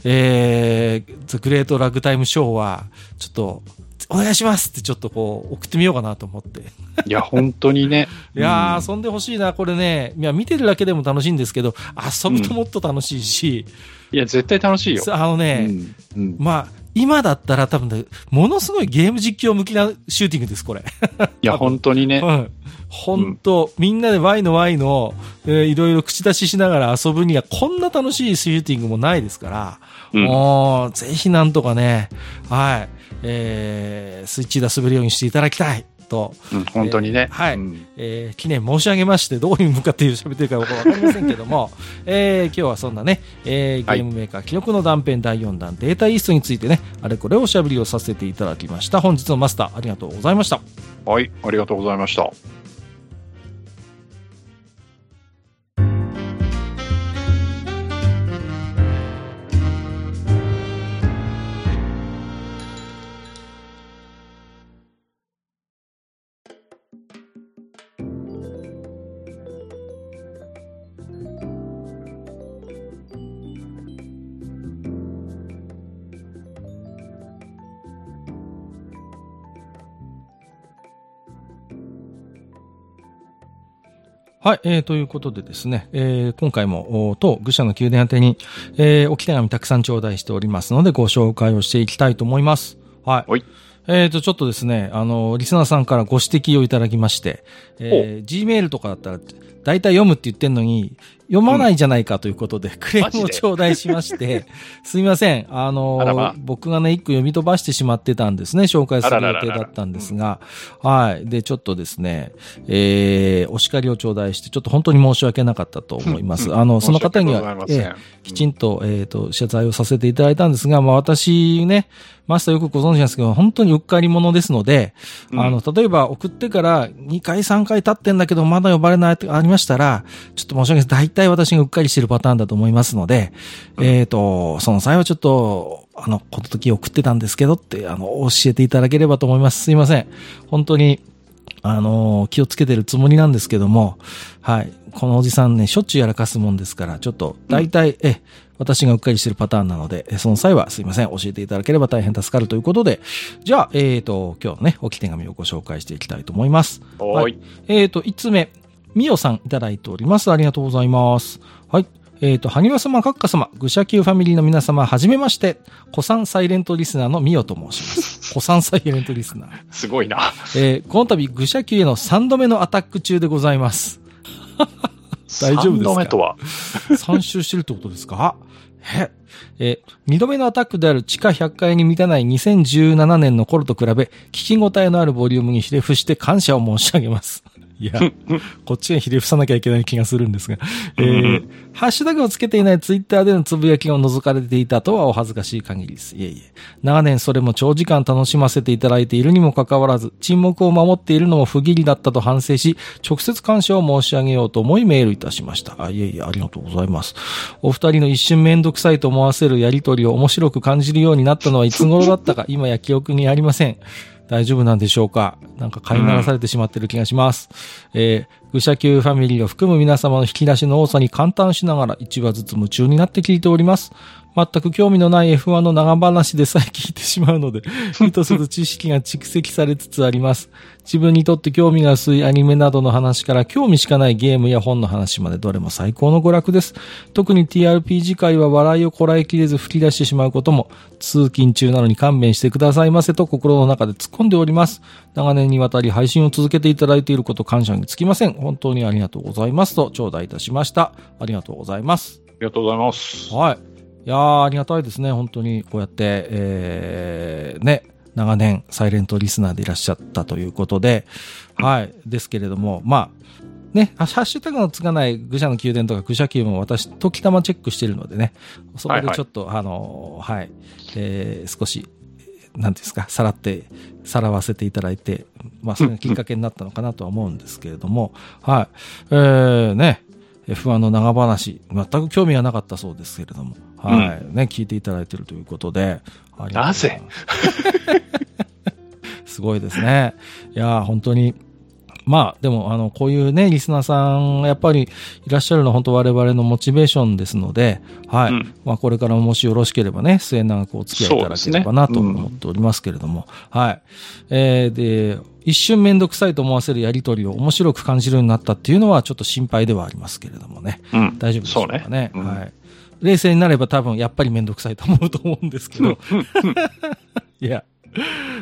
えー、ザ・グレート・ラグタイム・ショーは、ちょっと、お願いしますってちょっとこう、送ってみようかなと思って。いや、本当にね。いやー、うん遊んでほしいな、これね。いや、見てるだけでも楽しいんですけど、遊ぶともっと楽しいし、いや、絶対楽しいよ。あのね、うんうんまあ、今だったら多分ね、ものすごいゲーム実況向きなシューティングです、これ。いや、本当にね。うん。本当、みんなでワイのワイの、えーいろいろ口出ししながら遊ぶには、こんな楽しいシューティングもないですから、うんもう、ぜひなんとかね、はい、えー、スイッチ出滑るようにしていただきたい、と、うん本当にね。えーはいうんえー記念申し上げまして、どういう向かって喋ってるかわかりませんけども、えー今日はそんなね、えーゲームメーカー記録の断片第4弾データイーストについてね、あれこれおしゃべりをさせていただきました。本日のマスター、ありがとうございました。はい、ありがとうございました。はい、えー、ということでですね、えー、今回も、お当愚者の宮殿宛てに、えー、置き手紙たくさん頂戴しておりますので、ご紹介をしていきたいと思います。はい。はいえー、と、ちょっとですね、あの、リスナーさんからご指摘をいただきまして、えー、Gmail とかだったら、大体読むって言ってんのに、読まないじゃないかということで、クレームを頂戴しまして、すみません。あのま。僕がね、一句読み飛ばしてしまってたんですね。紹介する予定だったんですが、はい。で、ちょっとですね、えー、お叱りを頂戴して、ちょっと本当に申し訳なかったと思います。あの、その方にはええきちんと、えっ、と、謝罪をさせていただいたんですが、まあ私ね、マスターよくご存知なんですけど、本当にうっかり者ですので、うん。あの、例えば送ってから2回3回経ってんだけど、まだ呼ばれないとかありましたら、ちょっと申し訳ないです。大体私がうっかりしてるパターンだと思いますので、えっ、と、その際はちょっと、あの、この時送ってたんですけどって、あの、教えていただければと思います。すいません。本当に、あの、気をつけてるつもりなんですけども、はい。このおじさんね、しょっちゅうやらかすもんですから、ちょっと、大体、え、私がうっかりしてるパターンなので、えその際はすいません、教えていただければ大変助かるということで、じゃあ、えっ、と、今日のね、置き手紙をご紹介していきたいと思います。おーい。えっ、と、5つ目、みおさんいただいております。ありがとうございます。はい。えっ、と、萩原様、閣下様、愚者級ファミリーの皆様、はじめまして、古参サイレントリスナーのみおと申します。古参サイレントリスナー。すごいな。えーこの度、愚者級への3度目のアタック中でございます。大丈夫ですか？3度目とは？3周してるってことですか？ええー、2度目のアタックである地下100階に満たない2017年の頃と比べ、聞き応えのあるボリュームにひれ伏して感謝を申し上げます。いや、こっちがひれ伏さなきゃいけない気がするんですが、えー、ハッシュタグをつけていないツイッターでのつぶやきを除かれていたとはお恥ずかしい限りです。いえいえ。長年それも長時間楽しませていただいているにもかかわらず、沈黙を守っているのも不義理だったと反省し、直接感謝を申し上げようと思いメールいたしました。あ、いえいえ、ありがとうございます。お二人の一瞬めんどくさいと思わせるやりとりを面白く感じるようになったのはいつ頃だったか、今や記憶にありません。大丈夫なんでしょうか？なんか飼いならされてしまってる気がします。えー、愚者級ファミリーを含む皆様の引き出しの多さに感嘆しながら1話ずつ夢中になって聞いております。全く興味のない F1 の長話でさえ聞いてしまうので、意図せず知識が蓄積されつつあります。自分にとって興味が薄いアニメなどの話から興味しかないゲームや本の話までどれも最高の娯楽です。特に TRPG 界は笑いをこらえきれず吹き出してしまうことも、通勤中なのに勘弁してくださいませと心の中で突っ込んでおります。長年にわたり配信を続けていただいていること感謝につきません。本当にありがとうございますと頂戴いたしました。ありがとうございます。ありがとうございます。はい。いやー、ありがたいですね。本当に、こうやって、えー、ね、長年、サイレントリスナーでいらっしゃったということで、はい。ですけれども、まあ、ね、ハッシュタグのつかない愚者の宮殿とか愚者級も私、時たまチェックしてるのでね、そこはいはいでちょっと、あのー、はい、えー、少し、なんですか、さらって、さらわせていただいて、まあ、それがきっかけになったのかなとは思うんですけれども、はい。えー、ね、F1 の長話、全く興味がなかったそうですけれども、はい。ね、聞いていただいているということで、なぜ？すごいですね。いやー、本当に。まあ、でも、あの、こういうね、リスナーさん、やっぱりいらっしゃるのは本当我々のモチベーションですので、はい。うんまあ、これからももしよろしければね、末永くお付き合いいただければなと思っておりますけれども、はい。えー、で、一瞬めんどくさいと思わせるやりとりを面白く感じるようになったっていうのはちょっと心配ではありますけれどもね。うん。大丈夫でしょうかね。ねうんはい。冷静になれば多分やっぱりめんどくさいと思うと思うんですけど。いや、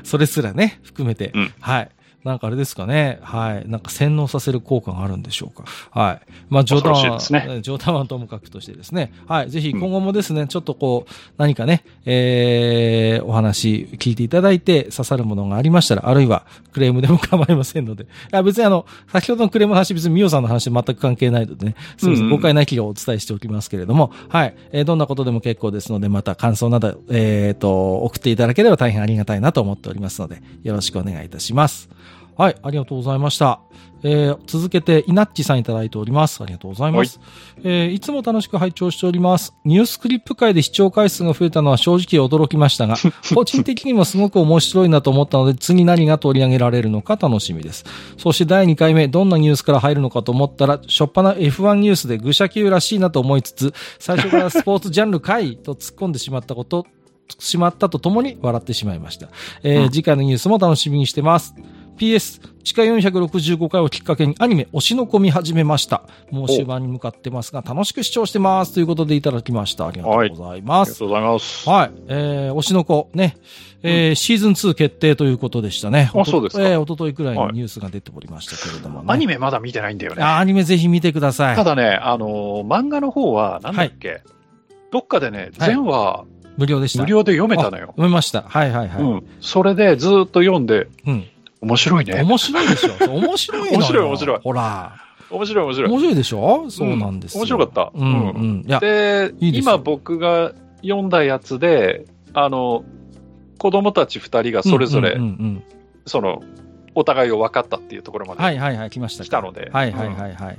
それすらね、含めて、うんはい。なんかあれですかね。はい。なんか洗脳させる効果があるんでしょうか。はい。まあ、冗談は、ねえ冗談はともかくとしてですね。はい。ぜひ今後もですね、ちょっとこう、何かね、えー、お話聞いていただいて刺さるものがありましたら、あるいはクレームでも構いませんので。いや、別にあの、先ほどのクレームの話、別にミオさんの話と全く関係ないのでね、すみません。うんうん誤解なきをお伝えしておきますけれども、はい。えーどんなことでも結構ですので、また感想など、えっ、と、送っていただければ大変ありがたいなと思っておりますので、よろしくお願いいたします。はい、ありがとうございました。えー続けて、イナッチさんいただいております。ありがとうございます。えーいつも楽しく拝聴しております。ニュースクリップ界で視聴回数が増えたのは正直驚きましたが、個人的にもすごく面白いなと思ったので、次何が取り上げられるのか楽しみです。そして第2回目、どんなニュースから入るのかと思ったら、しょっぱな F1 ニュースで愚者級らしいなと思いつつ、最初から スポーツジャンルかいと突っ込んでしまったこと、しまったとともに笑ってしまいました。えー次回のニュースも楽しみにしてます。PS、地下465回をきっかけにアニメ推しの子見始めました。もう終盤に向かってますが、楽しく視聴してます。ということでいただきました。ありがとうございます。ありがとうございます。はい。えー、推しの子、ね。えーシーズン2決定ということでしたね。あそうですかえー、おとといくらいはいにニュースが出ておりましたけれどもね。アニメまだ見てないんだよね。あアニメぜひ見てください。ただね、あのー漫画の方は、なんだっけ、どっかでね、はい全話無料でした。無料で読めたのよ。読めました。はいはいはい。うん。それでずっと読んで、うん。面白いね。面白いでしょ。面白い。面白い面白いほら。面白い面白い。面白いでしょ？そうなんですよ、面白かった。うんうん。いや、で今僕が読んだやつで、あの、子供たち二人がそれぞれ、うんうんうんその、お互いを分かったっていうところまうんで。はいはいはい、来ましたか来たのではいはいはいはい。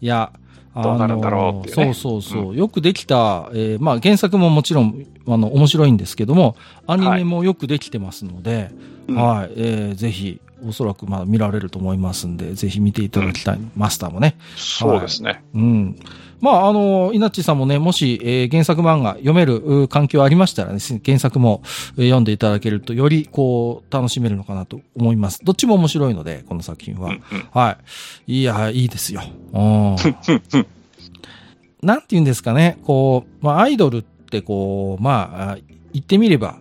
いや、あどうなるんだろうっていうね。そうそうそう。よくできた、えーまあ原作ももちろん、あの、面白いんですけども、アニメもよくできてますので、うん。はい、えーぜひ、おそらくまあ見られると思いますんで、ぜひ見ていただきたい。マスターもね。そうですね。うん。まあ、あの、稲地さんもね、もし、えー原作漫画読めるう環境ありましたらね、原作もえー読んでいただけると、より、こう、楽しめるのかなと思います。どっちも面白いので、この作品は。うんうんはい。いや、いいですよ。うん。なんて言うんですかね、こう、まあ、アイドルってこう、まあ、あ言ってみれば、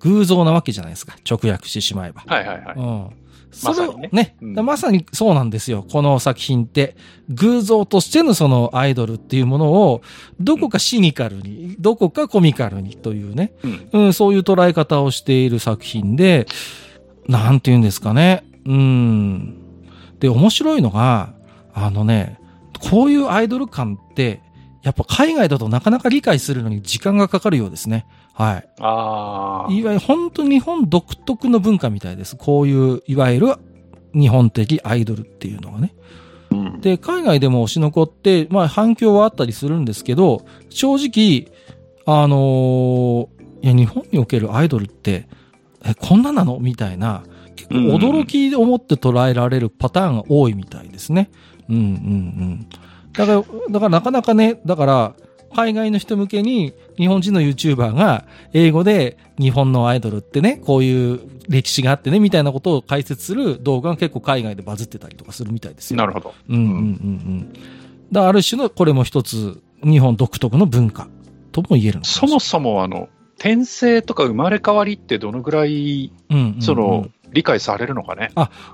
偶像なわけじゃないですか。直訳してしまえば。はいはいはい。うん。それをまさにねね、うんまさにそうなんですよ。この作品って。偶像としてのそのアイドルっていうものを、どこかシニカルに、どこかコミカルにというね、うんうん、そういう捉え方をしている作品で、なんて言うんですかね。うん。で、面白いのが、あのね、こういうアイドル感って、やっぱ海外だとなかなか理解するのに時間がかかるようですね。はい。ああ。いわゆる本当に日本独特の文化みたいです。こういう、いわゆる日本的アイドルっていうのがね。うんで、海外でも推しの子って、まあ反響はあったりするんですけど、正直、あのーいや、日本におけるアイドルって、え、こんななの？みたいな、結構驚きで思って捉えられるパターンが多いみたいですね。うんうんうん。だから、だからなかなかね、だから、海外の人向けに日本人の YouTuber が英語で日本のアイドルってね、こういう歴史があってね、みたいなことを解説する動画が結構海外でバズってたりとかするみたいですよ。なるほど。うんうんうんうん。だある種のこれも一つ日本独特の文化とも言えるのかそもそも、あの、転生とか生まれ変わりってどのぐらい、うんうんうんその、理解されるのかね？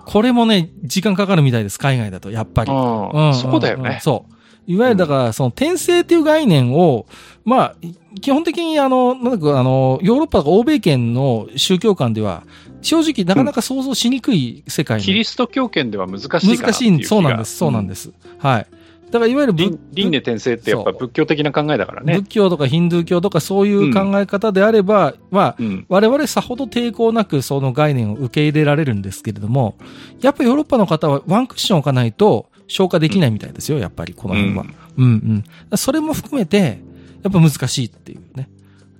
これもね、時間かかるみたいです、海外だと、やっぱり。うんそこだようんね。そう。いわゆるだから、その転生っていう概念を、まあ、基本的にあの、なんだかあの、ヨーロッパとか欧米圏の宗教観では、正直なかなか想像しにくい世界のキリスト教圏では難しいかな。難しい、そうなんです、そうなんですす。はい。だからいわゆる輪廻転生ってやっぱ仏教的な考えだからね。仏教とかヒンドゥー教とかそういう考え方であれば、まあ、うん。我々さほど抵抗なくその概念を受け入れられるんですけれども、やっぱヨーロッパの方はワンクッション置かないと消化できないみたいですよ、やっぱりこの辺は。うんうん。それも含めて、やっぱ難しいっていうね。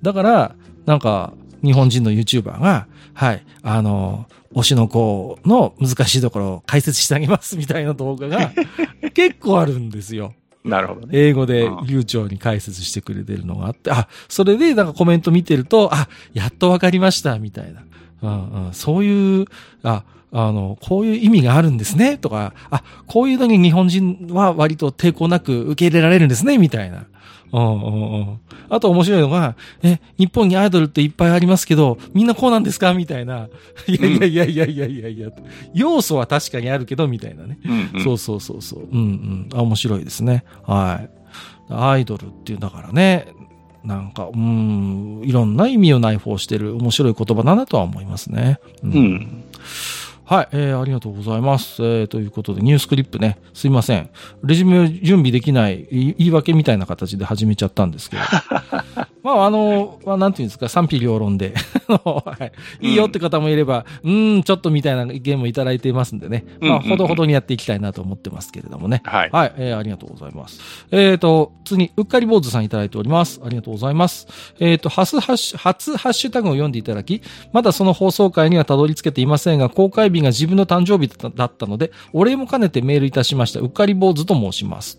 だから、なんか、日本人の YouTuber が、はい、あの、推しの子の難しいところを解説してあげますみたいな動画が 結構あるんですよ。なるほどね。英語でうん流暢に解説してくれてるのがあって、あ、それでなんかコメント見てると、あ、やっとわかりました、みたいな。うんうん、そういう、あ、あの、こういう意味があるんですね、とか、あ、こういうのに日本人は割と抵抗なく受け入れられるんですね、みたいな。うんうんうん。あと面白いのが、え、日本にアイドルっていっぱいありますけど、みんなこうなんですか？みたいな。いやいやいやいやいやいやいや、要素は確かにあるけど、みたいなね。うんうんそうそうそうそう。うんうん。あ、面白いですね。はい。アイドルっていう、だからね、なんか、うん、いろんな意味を内包してる面白い言葉だなとは思いますね。ううん。はい、えー、ありがとうございます。えー、ということで、ニュースクリップね、すいません。レジュメを準備できない言い訳みたいな形で始めちゃったんですけど。まあ、あの、まあ、なんていうんですか、賛否両論で、はい、いいよって方もいれば、うーん、ちょっとみたいな意見もいただいていますんでね、まあ、ほどほどにやっていきたいなと思ってますけれどもね。はい。はい、えーありがとうございます。えっ、と、次に、うっかり坊主さんいただいております。ありがとうございます。えっ、と、初ハッシュ、初ハッシュタグを読んでいただき、まだその放送回にはたどり着けていませんが、公開日が自分の誕生日だったので、お礼も兼ねてメールいたしました。うっかり坊主と申します。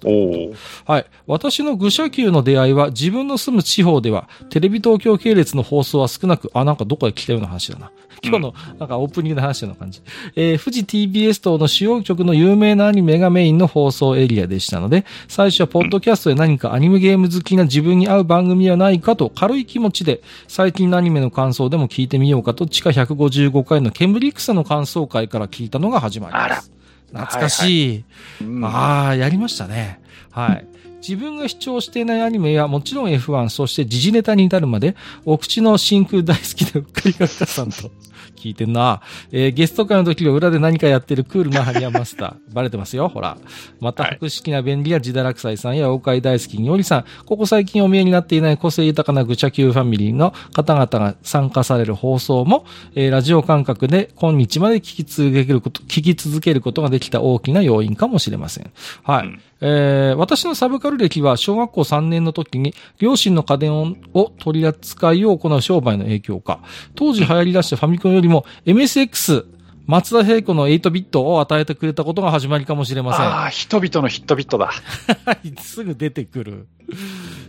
はい。私の愚者級の出会いは自分の住む地方ではは、テレビ東京系列の放送は少なく、あ、なんかどこで来たような話だな。今日の、なんかオープニングの話のような感じ。えー、富士 TBS 等の主要局の有名なアニメがメインの放送エリアでしたので、最初はポッドキャストで何かアニメゲーム好きな自分に合う番組はないかと軽い気持ちで、最近のアニメの感想でも聞いてみようかと、地下155回のケンブリックスの感想会から聞いたのが始まります。懐かしい。うんああ、やりましたね。はい。自分が視聴していないアニメやもちろん F1、そして時事ネタに至るまで、お口の真空大好きでうっかりがったさんと 聞いてんな。えーゲスト会の時は裏で何かやってるクールなハリアンマスター。バレてますよ、ほら。また、はい博識な便利や自堕落斎さんや妖怪大好きにおりさん、ここ最近お見えになっていない個性豊かな愚者級ファミリーの方々が参加される放送も、えーラジオ感覚で今日まで聞き続けること、聞き続けることができた大きな要因かもしれません。はい。うんえー私のサブカル歴は小学校3年の時に両親の家電をを取り扱いを行う商売の影響か、当時流行り出したファミコンよりも MSX、松田聖子の8ビットを与えてくれたことが始まりかもしれません。ああ、人々のヒットビットだ。はい、すぐ出てくる。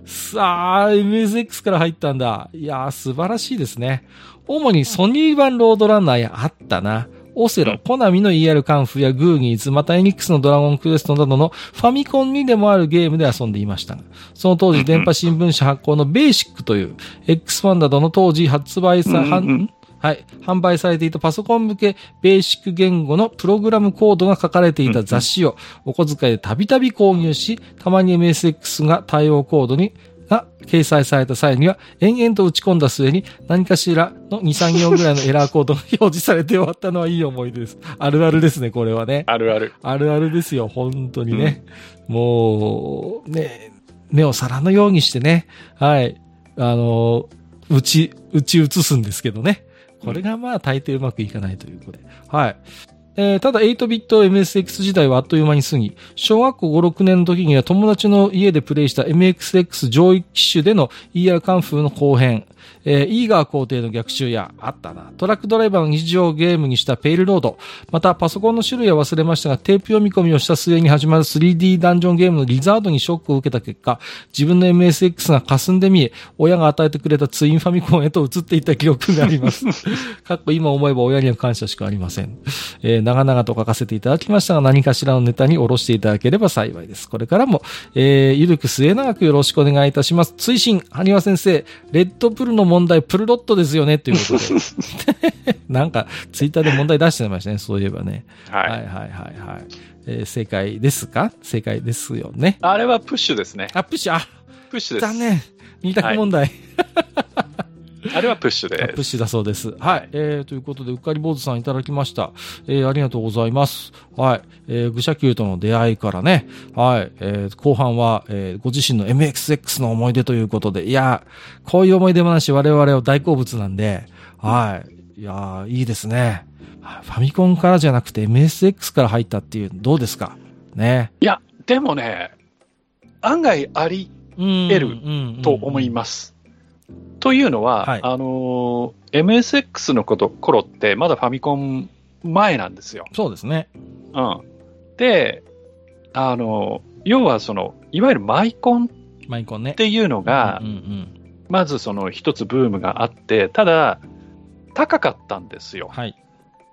さあ、MSX から入ったんだ。いやー、素晴らしいですね。主にソニー版ロードランナーやあったな。オセロ、うんコナミの ER カンフーやグーギーズ、またエニックスのドラゴンクエストなどのファミコンにでもあるゲームで遊んでいましたが、その当時電波新聞社発行のベーシックという X1 などの当時発売さ、うんうんははい。販売されていたパソコン向けベーシック言語のプログラムコードが書かれていた雑誌をお小遣いでたびたび購入し、たまに MSX が対応コードにが掲載された際には、延々と打ち込んだ末に何かしらの2、3行ぐらいのエラーコードが表示されて終わったのはいい思い出です。あるあるですね、これはね。あるある。あるあるですよ、本当にね。もう、ね、目を皿のようにしてね、はい、あの、打ち、打ち移すんですけどね。これがまあ大抵うまくいかないということで。はい。えーただ8ビット MSX 時代はあっという間に過ぎ、小学校5、6年の時には友達の家でプレイした MXX 上位機種での ER カンフーの後編、えーイーガー皇帝の逆襲や、あったな。トラックドライバーの日常をゲームにしたペイルロード。また、パソコンの種類は忘れましたが、テープ読み込みをした末に始まる 3D ダンジョンゲームのリザードにショックを受けた結果、自分の MSX が霞んで見え、親が与えてくれたツインファミコンへと移っていった記憶があります。かっこ今思えば親には感謝しかありません。えー長々と書かせていただきましたが、何かしらのネタに下ろしていただければ幸いです。これからも、えーゆるく末永くよろしくお願いいたします。追伸、埴輪先生、レッドプルの問題、プルロットですよね、ということで。なんか、ツイッターで問題出してましたね、そういえばね。はい。はいはいはいはい。えー正解ですか？正解ですよね。あれはプッシュですね。あ、プッシュ、あ、プッシュです。残念。二択問題。あれはプッシュあプッ。シュだそうです。はい。えー、ということで、うっかり坊主さんいただきました。えー、ありがとうございます。はい。えー、愚者級との出会いからね。はい。えー、後半は、えー、ご自身の MXX の思い出ということで、いやー、こういう思い出話我々は大好物なんで、はい。いやー、いいですね。はいファミコンからじゃなくて MSX から入ったっていう、どうですか？ね。いや、でもね、案外ありうん得るうんと思います。というのは、はいあのー MSX のこと頃ってまだファミコン前なんですよ。そうですね。うん。で、あのー要はその、いわゆるマイコンっマイコンね。ていうのがうん、うん。まずその一つブームがあって、ただ、高かったんですよ。はい。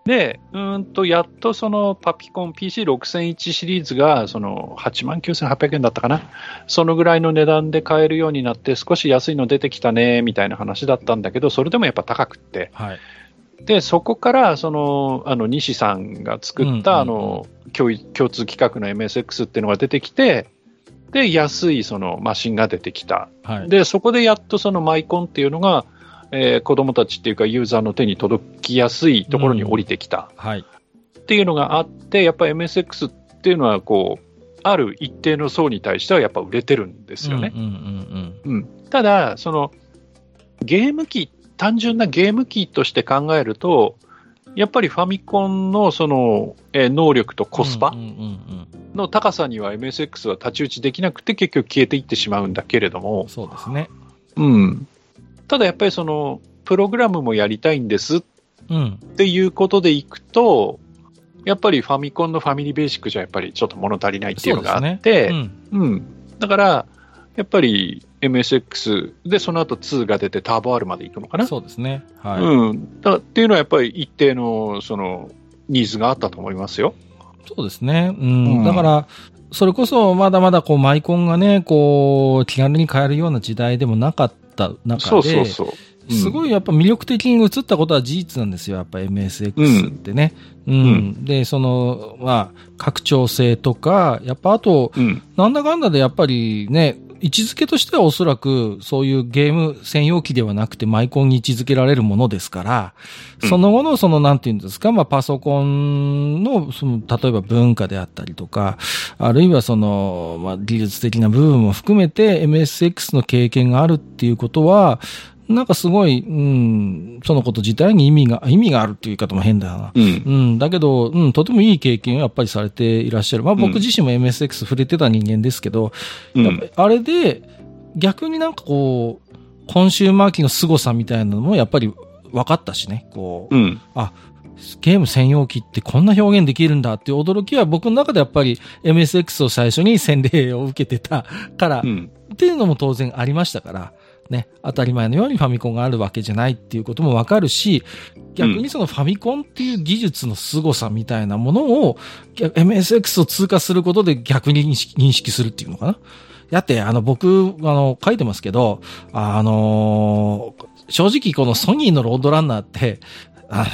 で、うーんと、やっとそのパピコン PC6001 シリーズが、その8万9800円だったかな。そのぐらいの値段で買えるようになって、少し安いの出てきたね、みたいな話だったんだけど、それでもやっぱ高くって。はい。で、そこから、その、あの、西さんが作った、あの、共通規格の MSX っていうのが出てきて、で、安いそのマシンが出てきた。はい。で、そこでやっとそのマイコンっていうのが、えー子供たちっていうかユーザーの手に届きやすいところに降りてきたはい。っていうのがあって、やっぱり MSX っていうのはこう、ある一定の層に対してはやっぱ売れてるんですよね。うんうんうんうんただ、そのゲーム機、単純なゲーム機として考えると、やっぱりファミコンのその、えー能力とうん。コスパの高さには MSX は太刀打ちできなくて結局消えていってしまうんだけれどもうん。、そうですね。うん。ただやっぱりその、プログラムもやりたいんですっうん。ていうことでいくと、やっぱりファミコンのファミリーベーシックじゃやっぱりちょっと物足りないっていうのがあって、うん。うん。だから、やっぱり MSX で、その後2が出てターボ R まで行くのかな。そうですね。はい。うん。だっていうのはやっぱり一定の、その、ニーズがあったと思いますよ。そうですね。うん。うんだから、それこそまだまだこうマイコンがね、こう、気軽に買えるような時代でもなかった中で、すごいやっぱ魅力的に映ったことは事実なんですよ、やっぱ MSX ってね。うん。で、その、まあ、拡張性とか、やっぱあと、うん。なんだかんだでやっぱりね、位置づけとしてはおそらくそういうゲーム専用機ではなくてマイコンに位置づけられるものですから、うん。その後のそのなんていうんですか、まあパソコンのその例えば文化であったりとか、あるいはその、まあ技術的な部分も含めて MSX の経験があるっていうことは、なんかすごい、うん、そのこと自体に意味が、意味があるっていう言い方も変だよな。うん。うん、だけど、うん、とてもいい経験をやっぱりされていらっしゃる。まあ僕うん自身も MSX 触れてた人間ですけど、うんあれで逆になんかこう、コンシューマー機の凄さみたいなのもやっぱり分かったしね、こう、うん。ゲーム専用機ってこんな表現できるんだっていう驚きは僕の中でやっぱり MSX を最初に洗礼を受けてたからう、ん。っていうのも当然ありましたから、ね、当たり前のようにファミコンがあるわけじゃないっていうこともわかるし、逆にそのファミコンっていう技術の凄さみたいなものを、逆 MSX を通過することで逆に認識するっていうのかな？だって、あの、僕、あの、書いてますけど、あの正直このソニーのロードランナーって、あの、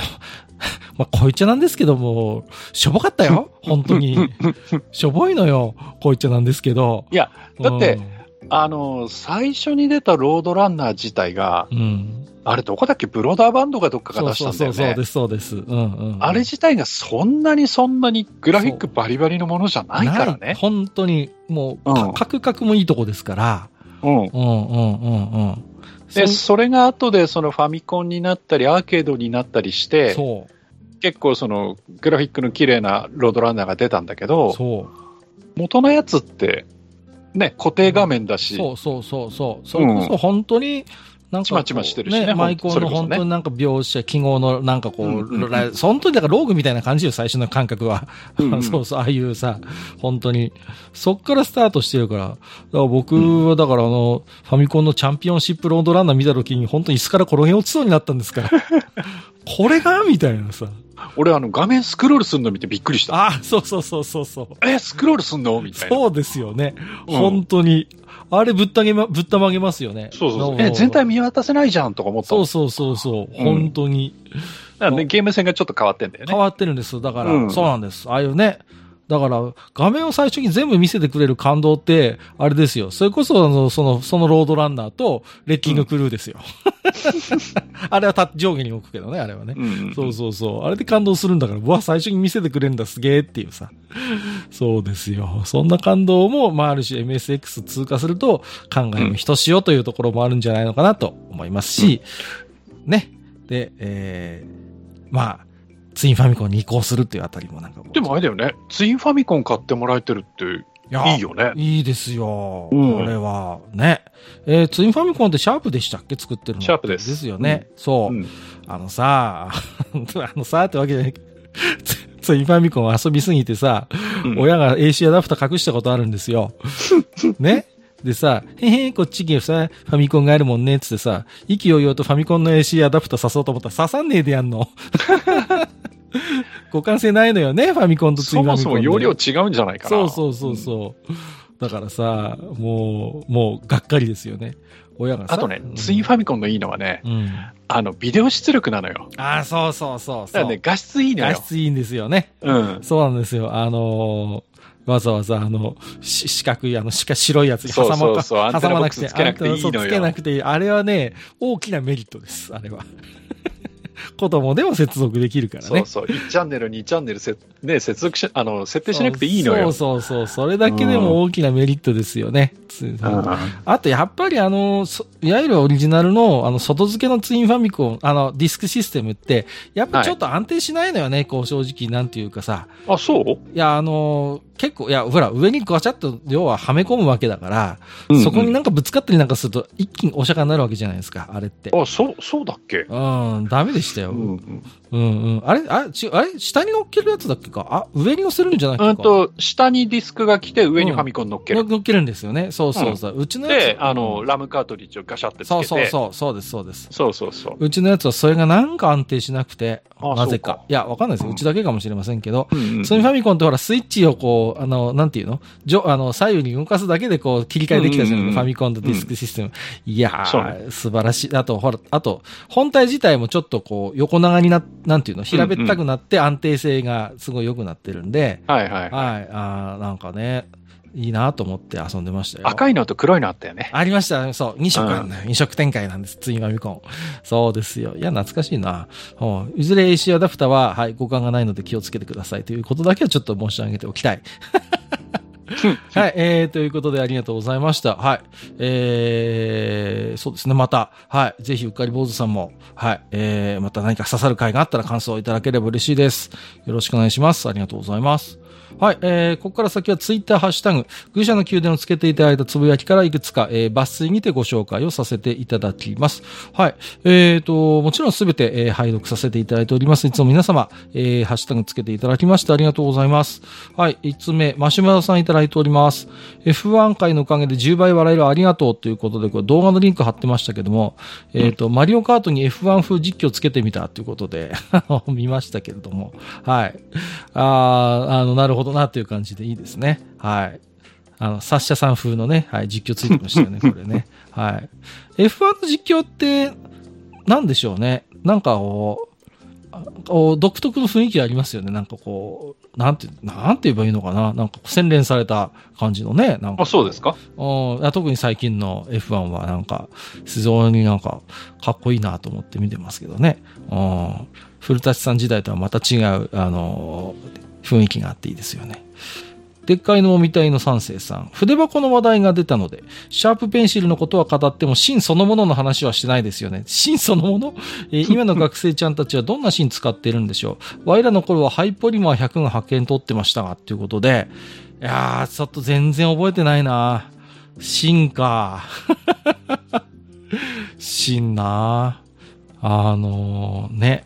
まあ、こいっちゃなんですけども、しょぼかったよ。本当に。しょぼいのよ。こいっちゃなんですけど。いや、だってうん、あの、最初に出たロードランナー自体が、うん。あれどこだっけ？ブローダーバンドがどっかが出したんだよね。そうそうそうです、そうです。うんうん。あれ自体がそんなにそんなにグラフィックバリバリのものじゃないからね。本当に、もう、うんかカクカクもいいとこですから。うん。うんうんうんうん。で、そそれが後でそのファミコンになったり、アーケードになったりして、そう。結構そのグラフィックの綺麗なロードランナーが出たんだけど、そう。元のやつって、ね、固定画面だし、そうそうそうそう。それこそ本当に、なんかちまちましてるしねマイコンの本当になんか描写、記号のなんかこう、本当にだからローグみたいな感じよ、最初の感覚は。そうそう、ああいうさ、本当に。そっからスタートしてるから。だから僕はだからあの、ファミコンのチャンピオンシップロードランナー見た時に本当に椅子から転げ落ちそうになったんですから。これが？みたいなさ。俺あの画面スクロールするの見てびっくりした。ああ、そうそうそうそうそう。え、スクロールすんのみたいな。そうですよね。うん本当に。あれぶったげま、ぶったまげますよね。そうそうそう。え、全体見渡せないじゃんとか思ったそうそうそうそう。うん本当に。だからね、ゲーム性がちょっと変わってんだよね。変わってるんです。だから、うんそうなんです。ああいうね。だから、画面を最初に全部見せてくれる感動って、あれですよ。それこそ、あの、その、そのロードランナーと、レッキングクルーですよ。あれはた上下に置くけどね、あれはね。うんそうそうそう。あれで感動するんだから、うわ、最初に見せてくれるんだ、すげえっていうさ。そうですよ。そんな感動も、まあ、ある種 MSX 通過すると、考えもひとしおというところもあるんじゃないのかなと思いますし、ね。で、えー、まあ、ツインファミコンに移行するっていうあたりもなんかうでもあれだよね、ツインファミコン買ってもらえてるっていやいいよね。いいですよ。うんこれは。ね。えーツインファミコンってシャープでしたっけ？作ってるの。シャープですですよね。そう。うんあのさ、あのさってわけじゃないツツインファミコン遊びすぎてさ、うん親が AC アダプター隠したことあるんですよ。ね？でさ、へへこっちにさ、ファミコンがあるもんね、つってさ、意気揚々とファミコンの AC アダプター刺そうと思ったら刺さんねえでやんの。互換性ないのよね、ファミコンとツイそもそンファミコンで。も容量違うんじゃないかな。そうそうそうそう。だからさ、もう、もう、がっかりですよね。親がさ。あとねう、んツインファミコンのいいのはね、うん。あの、ビデオ出力なのよ。ああ、そうそうそうそう。だからね、画質いいの画よ。質いいんですよね。うん。そうなんですよ。あのーわざわざ、あの、四角い、あの、しか白いやつに挟まそうそうそう挟まなくて、つけなくていいのよつけなくていい。あれはね、大きなメリットです、あれは。子供でも接続できるからね。そうそう。1チャンネル、2チャンネルせ、ね、接続し、あの、設定しなくていいのよ。そうそうそう。それだけでも大きなメリットですよね。うんあと、やっぱりあの、いわゆるオリジナルの、あの、外付けのツインファミコン、あの、ディスクシステムって、やっぱちょっと安定しないのよね、こう、正直、なんていうかさ。あ、そういや、あの、結構、いや、ほら、上にガチャッと、要ははめ込むわけだから、うんうんそこになんかぶつかったりなんかすると、一気にお釈迦になるわけじゃないですか、あれって。あ、そう、そうだっけ？うん、ダメでししたよ。ううん、んうん、あれあれ、ちあれ？下に乗っけるやつだっけか？あ、上に乗せるんじゃなくてか？うんと、下にディスクが来て、上にファミコン乗っける。乗っけるんですよね。そうそうそう。うちのやつ。で、あの、ラムカートリッジをガシャってつけて。そうそうそう、そうです、そうです。そうそうそう。うちのやつはそれがなんか安定しなくて、あなぜかそうか。いや、わかんないですよ。うんうちだけかもしれませんけど、うんうんソニーファミコンってほら、スイッチをこう、あの、なんていうの？じょあの、左右に動かすだけでこう、切り替えできたじゃない？うんうんうん。ファミコンとディスクシステム。いやそうー、素晴らしい。あと、ほら、あと、本体自体もちょっとこう、横長にな、なんていうの？平べったくなって安定性がすごい良くなってるんで、はいはい。はい、あーなんかね、いいなと思って遊んでましたよ。赤いのと黒いのあったよね。ありました。そう。2色あんのよ。2色展開なんです。ツインファミコン。そうですよ。いや、懐かしいな。うんいずれ AC アダプターは、はい、互換がないので気をつけてくださいということだけはちょっと申し上げておきたい。はい、えー、ということでありがとうございました。はい。えー、そうですね、また、はい、ぜひ、うっかり坊主さんも、はい、えー、また何か刺さる回があったら感想をいただければ嬉しいです。よろしくお願いします。ありがとうございます。はい、えー、ここから先はツイッターハッシュタグ、愚者の宮殿をつけていただいたつぶやきからいくつか、えー、抜粋にてご紹介をさせていただきます。はい、えーと、もちろんすべて、えー、拝読させていただいております。いつも皆様、えー、ハッシュタグつけていただきましてありがとうございます。はい、5つ目、マシュマロさんいただいております。F1 回のおかげで10倍笑えるありがとうということで、これ動画のリンク貼ってましたけども、えーと、マリオカートに F1 風実況つけてみたということで、見ましたけれども、はい。あーあの、なるほどなという感じでいいですね。はい。あの、サッシャさん風のね、はい、実況ついてましたよね、これね。はい。F1 の実況って、なんでしょうね。なんかこう、独特の雰囲気ありますよね。なんかこう、なんて、なんて言えばいいのかな。なんか洗練された感じのね。なんかあ、そうですか？特に最近の F1 はなんか、非常になんか、かっこいいなと思って見てますけどね。うん古舘さん時代とはまた違う、あの雰囲気があっていいですよね。でっかいのもみたいの三世さん。筆箱の話題が出たので、シャープペンシルのことは語っても芯そのものの話はしてないですよね。芯そのもの、えー 今の学生ちゃんたちはどんな芯使ってるんでしょう？ワイらの頃はハイポリマー100が派遣取ってましたが、ということで、いやー、ちょっと全然覚えてないな芯か。芯なあのね、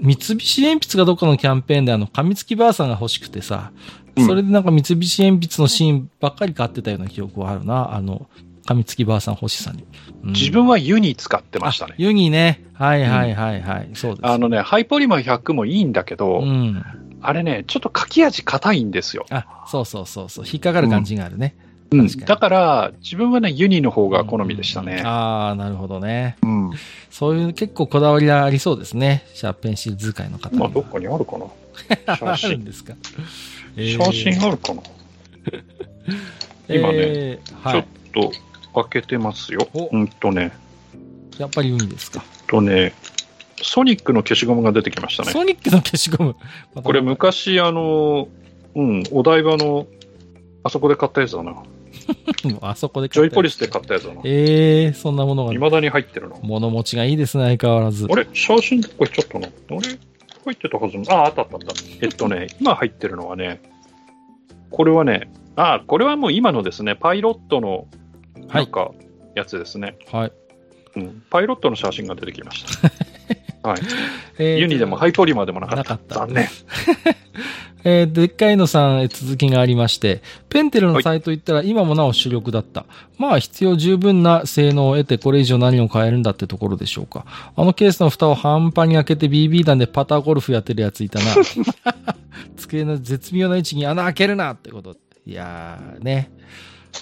三菱鉛筆がどっかのキャンペーンであの、噛みつきばあさんが欲しくてさ、うんそれでなんか三菱鉛筆の芯ばっかり買ってたような記憶はあるな。あの、噛みつきばあさん欲しさに。うん自分はユニ使ってましたねあ。ユニね。はいはいはいはい。そうです。あのね、ハイポリマー100もいいんだけど、うん。あれね、ちょっと書き味硬いんですよ。あ、そうそうそうそう。引っかかる感じがあるね。うんだから、自分はね、ユニの方が好みでしたね。ああ、なるほどね。うん。そういう結構こだわりがありそうですね。シャーペンシル使いの方まあ、どっかにあるかな。写あるん真。ですか？写真あるかな。今ねえーはい。ちょっと開けてますよ。おうんとね、やっぱり海ですか？とね、ソニックの消しゴムが出てきましたね。ソニックの消しゴム。これ昔、あの、うん、お台場の、あそこで買ったやつだな。あそこでジョイポリス。スで買ったやつだな。ええー、そんなものが。未だに入ってるな。物持ちがいいですね、相変わらず。あれ？写真どこ行っちゃったのあれ？入ってたはずあ、あったあったあった。えっとね、今入ってるのはね、これはね、あ、これはもう今のですね、パイロットの、はないん。か、やつですね、はい。うん。パイロットの写真が出てきました。はい。えーユニでもハイポリマーでもなかった。なかった残念。えーでっかいのさん、えー続きがありまして、ペンテルのサイト行ったら今もなお主力だった。まあ必要十分な性能を得てこれ以上何を変えるんだってところでしょうか。あのケースの蓋を半端に開けて BB 弾でパターゴルフやってるやついたな。机の絶妙な位置に穴開けるなってこと。いやーね。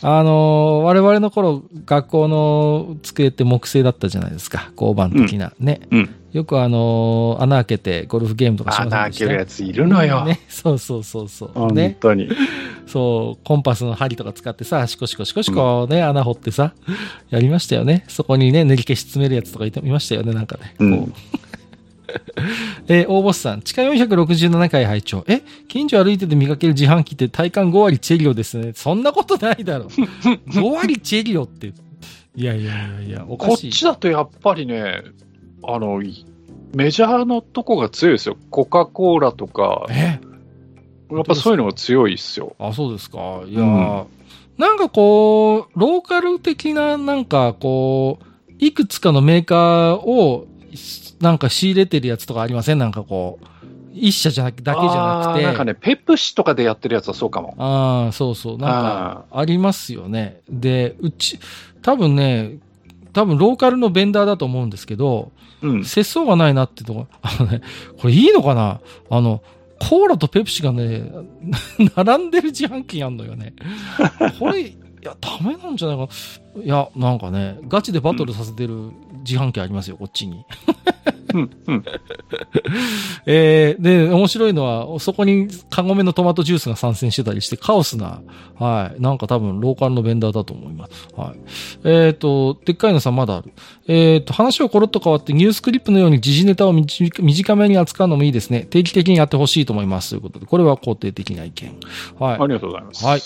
あのー我々の頃、学校の机って木製だったじゃないですか。交番的な。ね。うん。よくあのー穴開けてゴルフゲームとかしません穴開けるやついるのよ。ね、そうそうそうそう。本ね。当に。そう、コンパスの針とか使ってさ、シコシコシコシコね、穴掘ってさ、やりましたよね。そこにね、練り消し詰めるやつとかいましたよね、なんかね。うん えー大ボスさん、地下467回拝聴え、近所歩いてて見かける自販機って体感5割チェリオですね。そんなことないだろ。5割チェリオって。いやいやいやいや、おこっかしい。ちだとやっぱりね、あの、いメジャーのとこが強いですよ。コカ・コーラとか、え？やっぱそういうのが強いっすよ。あ、そうですか。いやー、うんなんかこう、ローカル的な、なんかこう、いくつかのメーカーをなんか仕入れてるやつとかありません？なんかこう、一社じゃだけじゃなくて。なんかね、ペプシとかでやってるやつはそうかも。ああ、そうそう。なんか、ありますよね。で、うち、多分ね、多分ローカルのベンダーだと思うんですけど、うん。節操がないなってとこ、あのね、これいいのかな？あの、コーラとペプシがね、並んでる自販機やんのよね。これ、いや、ダメなんじゃないかな。いや、なんかね、ガチでバトルさせてる自販機ありますよ、こっちに。うん。うん。えー、で、面白いのは、そこにカゴメのトマトジュースが参戦してたりして、カオスな、はい、なんか多分ローカルのベンダーだと思います。はい。えっ、と、でっかいのさんまだある。えっ、と、話をコロッと変わってニュースクリップのように時事ネタを短短めに扱うのもいいですね。定期的にやってほしいと思います。ということで、これは肯定的な意見。はい。ありがとうございます。はい。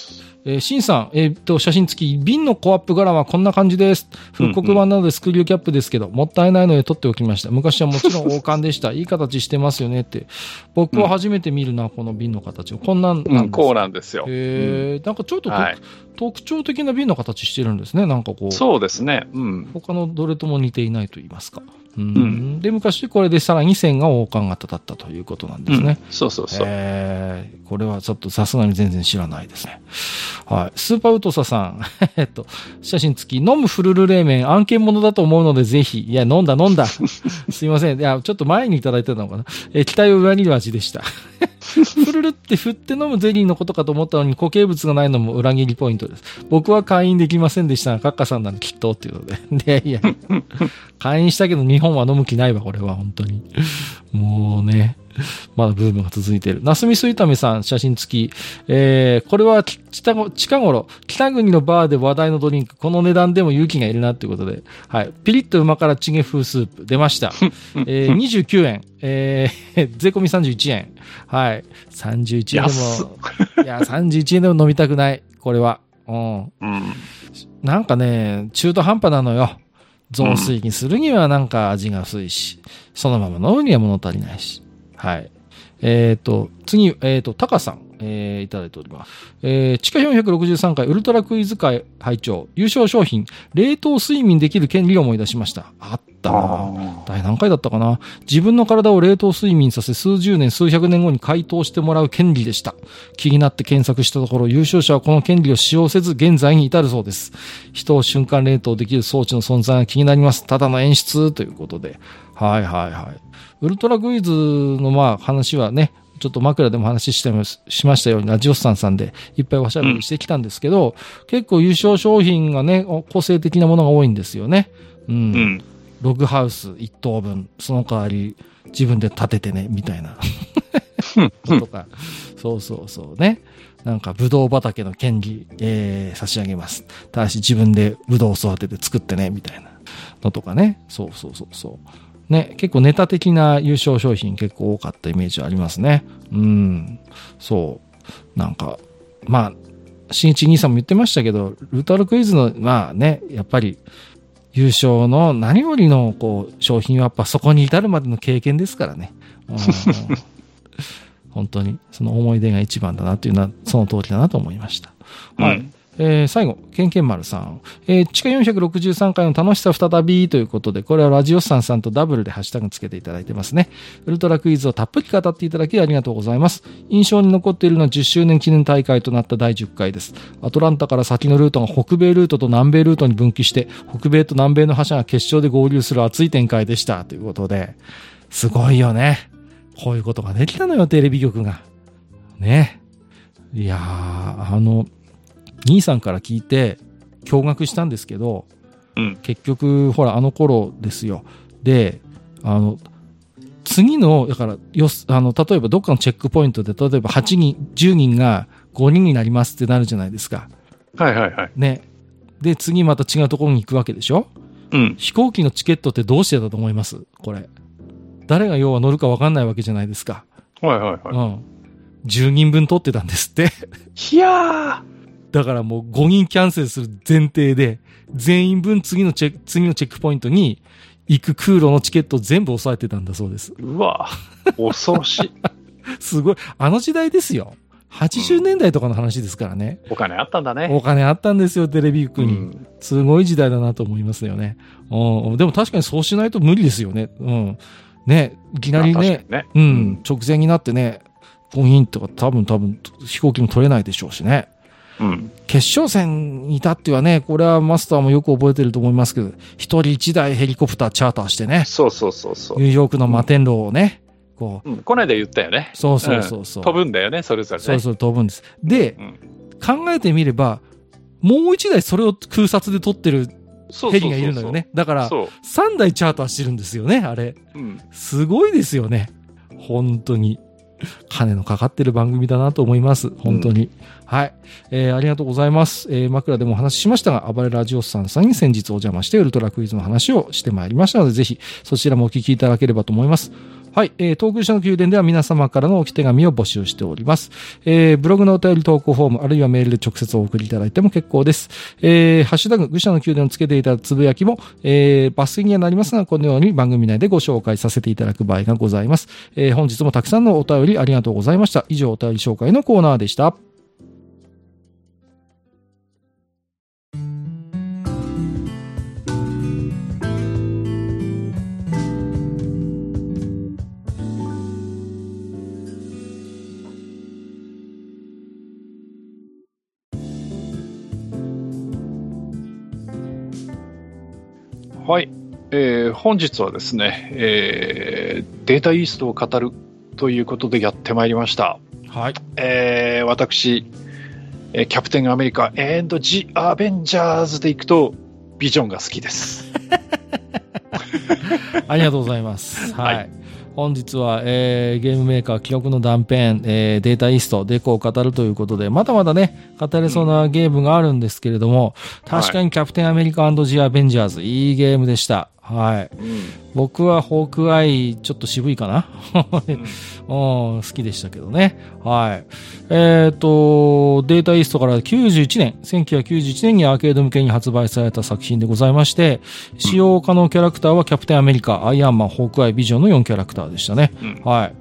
えー、シンさん、えーっと、写真付き、瓶のコアップ柄はこんな感じです。復刻版なのでスクリューキャップですけど、もったいないので撮っておきました。昔はもちろん王冠でした。いい形してますよねって。僕は初めて見るな、この瓶の形を。こんなんうん、なんですこうなんですよ。へーなんかちょっとと、はい。特徴的な瓶の形してるんですね。なんかこう。そうですね。うん。他のどれとも似ていないと言いますか。うんうんで、昔これでさらに線が王冠型だったということなんですね。うんそうそうそう。えー、これはちょっとさすがに全然知らないですね。はい。スーパーウトサさん。えっと、写真付き、飲むフルル冷麺、案件物だと思うのでぜひ。いや、飲んだ飲んだ。すいません。いや、ちょっと前にいただいてたのかな。えー期待を裏切る味でした。フルルって振って飲むゼリーのことかと思ったのに固形物がないのも裏切りポイントです。僕は会員できませんでしたが、カッカさんならきっとっていうので。で、いや、会員したけど日本は飲む気ないわ、これは、本当に。もうね。まだブームが続いている。ナスミスイタメさん、写真付き。えー、これは近ご近頃、北国のバーで話題のドリンク。この値段でも勇気がいるなっていうことで。はい。ピリッと旨辛チゲ風スープ。出ました。えー、29円。えー、税込み31円。はい。31円でも、いや、31円でも飲みたくない。これは。うん。うん。なんかね、中途半端なのよ。雑炊にするにはなんか味が薄いし、そのまま飲むには物足りないし。はい。えっ、と、次、えっ、と、タカさん、えーいただいております。えー、地下463回ウルトラクイズ会会長、優勝商品、冷凍睡眠できる権利を思い出しました。あったなあ第何回だったかな？自分の体を冷凍睡眠させ数十年数百年後に解凍してもらう権利でした。気になって検索したところ優勝者はこの権利を使用せず現在に至るそうです。人を瞬間冷凍できる装置の存在が気になります。ただの演出ということで。はいはいはい。ウルトラクイズのまあ話はね、ちょっと枕でも話してしましたように、ラジオスさんさんでいっぱいおしゃべりしてきたんですけど、結構優勝商品がね、個性的なものが多いんですよね。うんーうん。ログハウス1棟分、その代わり自分で建ててね、みたいな。とか、そうそうそうね。なんか、ブドウ畑の権利、えー、差し上げます。ただし自分でブドウを育てて作ってね、みたいなのとかね。そうそうそうそう。ね、結構ネタ的な優勝商品結構多かったイメージありますね。うん。そう。なんか、まあ、新一兄さんも言ってましたけど、ルータルクイズの、まあね、やっぱり、優勝の何よりのこう商品はやっぱそこに至るまでの経験ですからね。うん 本当にその思い出が一番だなっていうのはその通りだなと思いました。はい。えー最後、ケンケン丸さん。えー地下463回の楽しさ再びということで、これはラジオスさんさんとダブルでハッシュタグつけていただいてますね。ウルトラクイズをたっぷり語っていただきありがとうございます。印象に残っているのは10周年記念大会となった第10回です。アトランタから先のルートが北米ルートと南米ルートに分岐して、北米と南米の覇者が決勝で合流する熱い展開でした。ということで、すごいよね。こういうことができたのよ、テレビ局が。ね。いやー、あの、兄さんから聞いて驚愕したんですけど、うん。結局、ほら、あの頃ですよ。で、あの、次の、だから、よす、あの、例えばどっかのチェックポイントで、例えば8人、10人が5人になりますってなるじゃないですか。はいはいはい。ね。で、次また違うところに行くわけでしょ？うん。飛行機のチケットってどうしてたと思います？これ。誰が要は乗るかわかんないわけじゃないですか。はいはいはうん。10人分取ってたんですって。い。いやだからもう5人キャンセルする前提で、全員分次のチェック、次のチェックポイントに行く空路のチケットを全部押さえてたんだそうです。ー、うわ恐ろしい。すごい。あの時代ですよ。80年代とかの話ですからね。お金あったんだね。お金あったんですよ、テレビ局に。うんすごい時代だなと思いますよね。うん。でも確かにそうしないと無理ですよね。うん。ね、いきなりねね。うん、直前になってね、ポインとか多分多分飛行機も取れないでしょうしね。うん。決勝戦に至ってはね、これはマスターもよく覚えてると思いますけど、一人一台ヘリコプターチャーターしてね、そうそうそうそう。ニューヨークの摩天楼をね、こう、うん、この間言ったよね。そうそうそうそう。飛ぶんだよね、それぞれね。そうそう飛ぶんです。で、うん考えてみれば、もう一台それを空撮で撮ってるヘリがいるのよね。だから、そう。3台チャーターしてるんですよね、あれ。うん。すごいですよね。本当に。金のかかってる番組だなと思います。本当に。はい。えー、ありがとうございます。えー、枕でもお話ししましたが、暴れラジオスさんさんに先日お邪魔してウルトラクイズの話をしてまいりましたので、ぜひそちらもお聞きいただければと思います。はい。えー、東空社の宮殿では皆様からの置き手紙を募集しております。えー、ブログのお便り投稿フォーム、あるいはメールで直接お送りいただいても結構です。えー、ハッシュタグ、愚者の宮殿をつけていたつぶやきも、えー、抜粋にはなりますが、このように番組内でご紹介させていただく場合がございます。えー、本日もたくさんのお便りありがとうございました。以上、お便り紹介のコーナーでした。はい。えー本日はですね、えーデータイーストを語るということでやってまいりました。はい。えー私、えーキャプテンアメリカエンド・ジ・アベンジャーズでいくと、ビジョンが好きです。ありがとうございます。はい。はい本日は、えーゲームメーカー記録の断片、えーデータイースト、デコを語るということで、まだまだね、語れそうなゲームがあるんですけれども、確かにキャプテンアメリカジ・アベンジャーズ、いいゲームでした。はい。僕はホークアイ、ちょっと渋いかな うん、好きでしたけどね。はい。えっ、と、データイーストから91年、1991年にアーケード向けに発売された作品でございまして、使用可能キャラクターはキャプテンアメリカ、アイアンマン、ホークアイ、ビジョンの4キャラクターでしたね。うんはい。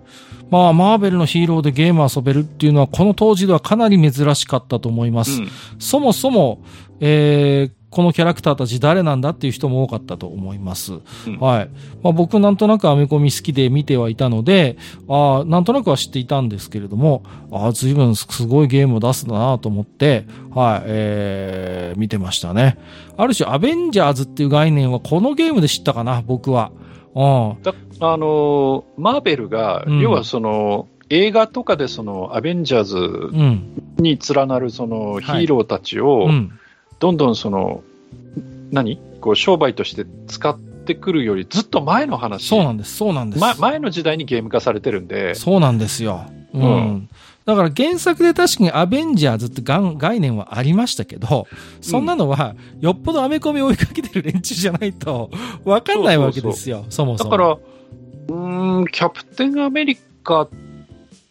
まあ、マーベルのヒーローでゲーム遊べるっていうのは、この当時ではかなり珍しかったと思います。うんそもそも、えーこのキャラクターたち誰なんだっていう人も多かったと思います。うんはい。まあ、僕なんとなくアメコミ好きで見てはいたので、ああ、なんとなくは知っていたんですけれども、ああ、随分すごいゲームを出すんだなと思って、はい、えー、見てましたね。ある種、アベンジャーズっていう概念はこのゲームで知ったかな、僕は。うん。だあのーマーベルが、うん要はその、映画とかでそのアベンジャーズうん。に連なるそのはいヒーローたちを、うん。どんどんその、何？こう商売として使ってくるよりずっと前の話。そうなんです、そうなんです。ま、前の時代にゲーム化されてるんで、そうなんですよ。うん。うんだから原作で確かにアベンジャーズって概念はありましたけど、そんなのはよっぽどアメコミ追いかけてる連中じゃないとわかんないわけですよ、そもそも。だから、うーん、キャプテンアメリカ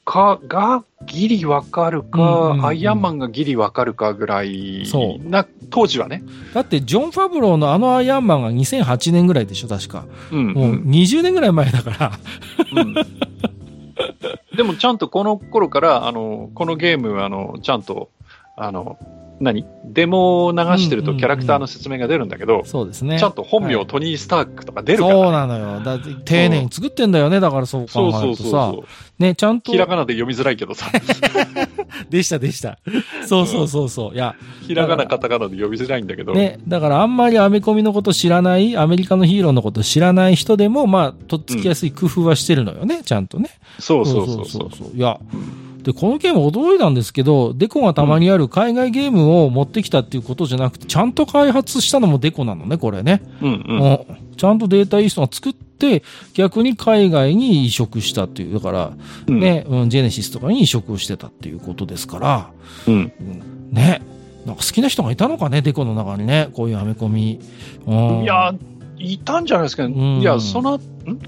かがギリわかるか、うんうんうんアイアンマンがギリわかるかぐらいそな、当時はね。だってジョン・ファブローのあのアイアンマンが2008年ぐらいでしょ、確か。うん、もう20年ぐらい前だから。うんでもちゃんとこの頃から、あの、このゲーム、あの、ちゃんと、あの、何？デモを流してるうんうんうんとキャラクターの説明が出るんだけど、そうですね。ちゃんと本名はいトニー・スタークとか出るから、そうなのよ。だ丁寧に作ってんだよね、だからそうそう考えるとさそうそうそ。う。ね、ちゃんとひ。らがなで読みづらいけどさ、でした、でした。そうそうそうそう。いや、ひらがな、カタカナで読みづらいんだけど、ね、だからあんまりアメコミのこと知らない、アメリカのヒーローのこと知らない人でも、まあ、とっつきやすい工夫はしてるのよね、ちゃんとね。そうそうそうそう。そう。いや、で、このゲーム驚いたんですけど、デコがたまにある海外ゲームを持ってきたっていうことじゃなくて、ちゃんと開発したのもデコなのね、これね。うんうん。うん。ちゃんとデータイーストが作って、逆に海外に移植したっていう、だから、うん。ね、うん、ジェネシスとかに移植をしてたっていうことですから、うん。うん。ね、なんか好きな人がいたのかね、デコの中にね、こういうアメコミ。うん。いや、いたんじゃないですか、ん。いや、その、ん？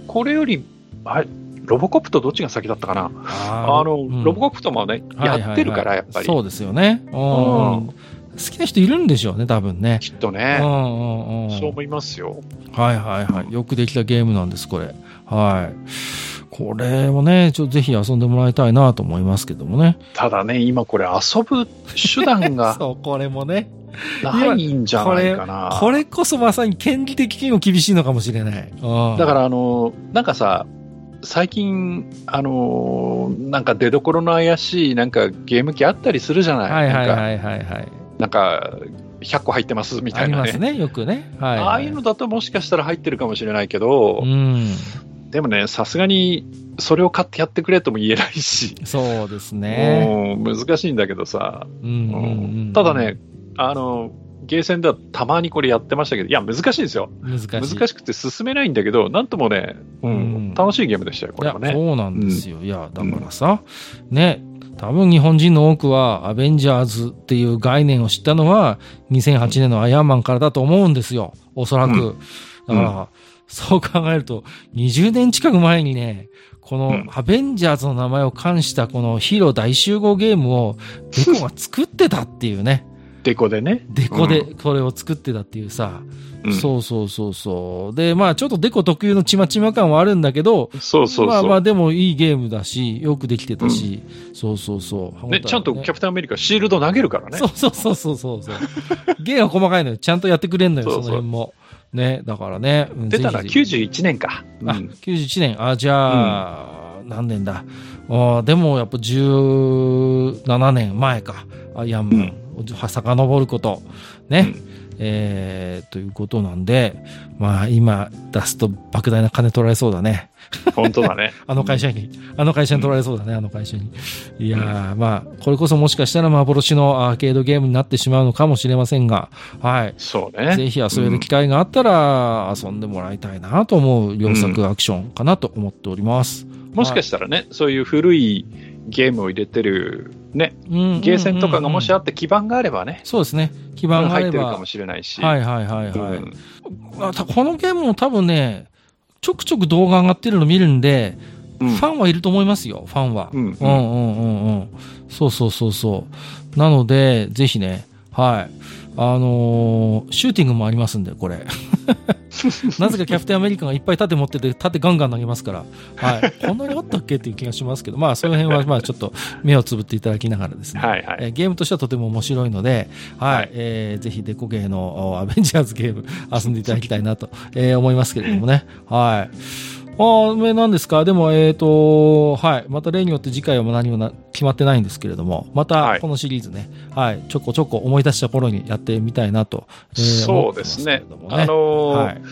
これより、あれ、ロボコプとどっちが先だったかな？ああの、うんロボコプともね、はいはいはいやってるから、やっぱり。そうですよね。うんうん好きな人いるんでしょうね、多分ね。きっとね、うんうんうんそう思いますよ。はいはいはい。よくできたゲームなんです、これ。はい。これもね、ちょっとぜひ遊んでもらいたいなと思いますけどもね。ただね、今これ遊ぶ手段が そう、これもね。ないんじゃないかな。これこそまさに権利的にも厳しいのかもしれない。だからあの、なんかさ、最近、あのーなんか出どころの怪しいなんかゲーム機あったりするじゃない、はいはいなんかはいはいはい。なんか100個入ってますみたあいなね。りますね、よくね。はい、はい。ああいうのだともしかしたら入ってるかもしれないけど、うん。でもね、さすがにそれを買ってやってくれとも言えないし、そうですね。難しいんだけどさ、うんうんうん、ただね、あの、ゲーセンではたまにこれやってましたけど、いや、難しいですよ。難しい。難しくて進めないんだけど、なんともね、うんうん楽しいゲームでしたよ、これは、ね。そうなんですよ。いや、だからさ、ね、多分日本人の多くは、アベンジャーズっていう概念を知ったのは、2008年のアイアンマンからだと思うんですよ。おそらく。うんだから、そう考えると、20年近く前にね、このうんアベンジャーズの名前を冠したこのヒーロー大集合ゲームをデコが作ってたっていうね。デコでね。デコでこれを作ってたっていうさ、うんそうそうそうそう。で、まあちょっとデコ特有のちまちま感はあるんだけど、そうそうそう。まあまあでもいいゲームだし、よくできてたし、そうそうそう。ね、ちゃんとキャプテンアメリカシールド投げるからね。そうそうそうそうそうそう。ゲームは細かいのよ。ちゃんとやってくれんのよ、その辺も。ね、だからね。うん出たらぜひぜひ91年か。あ、うん91年。あ、じゃあ、何年だ。あでもやっぱ17年前か。アイアンマン。遡ること。ね。うんえー、ということなんで、まあ今出すと莫大な金取られそうだね。本当だね。あの会社に、あの会社に取られそうだね、あの会社に。いやー、まあ、これこそもしかしたら幻のアーケードゲームになってしまうのかもしれませんが、はい。そうね。ぜひ遊べる機会があったら遊んでもらいたいなと思う両作アクションかなと思っております。もしかしたらね、そういう古いゲームを入れてる、ね、うんゲーセンとかがもしあっって基盤があればね、そうですね。基盤があれば。入ってるかもしれないし。はいはいはいはい。うんこのゲームも多分ね、ちょくちょく動画上がってるの見るんで、うんファンはいると思いますよ、ファンは。うんうんうんうんうん。そうそうそうそう。なので、ぜひね、はい。あのーシューティングもありますんで、これ。なぜかキャプテンアメリカがいっぱい盾持ってて、盾ガンガン投げますから、はい。こんなにあったっけっていう気がしますけど、まあ、その辺は、まあ、ちょっと目をつぶっていただきながらですね。はいはい。えーゲームとしてはとても面白いので、はい、はいえーぜひデコゲーのおアベンジャーズゲーム遊んでいただきたいなと、えー思いますけれどもね。はい。ああ、めなんですか？でも、えっ、と、はい。また例によって次回は何もな決まってないんですけれども、まはいたこのシリーズね、はい。ちょこちょこ思い出した頃にやってみたいなと、えーそうですねすけれどもあのーはい。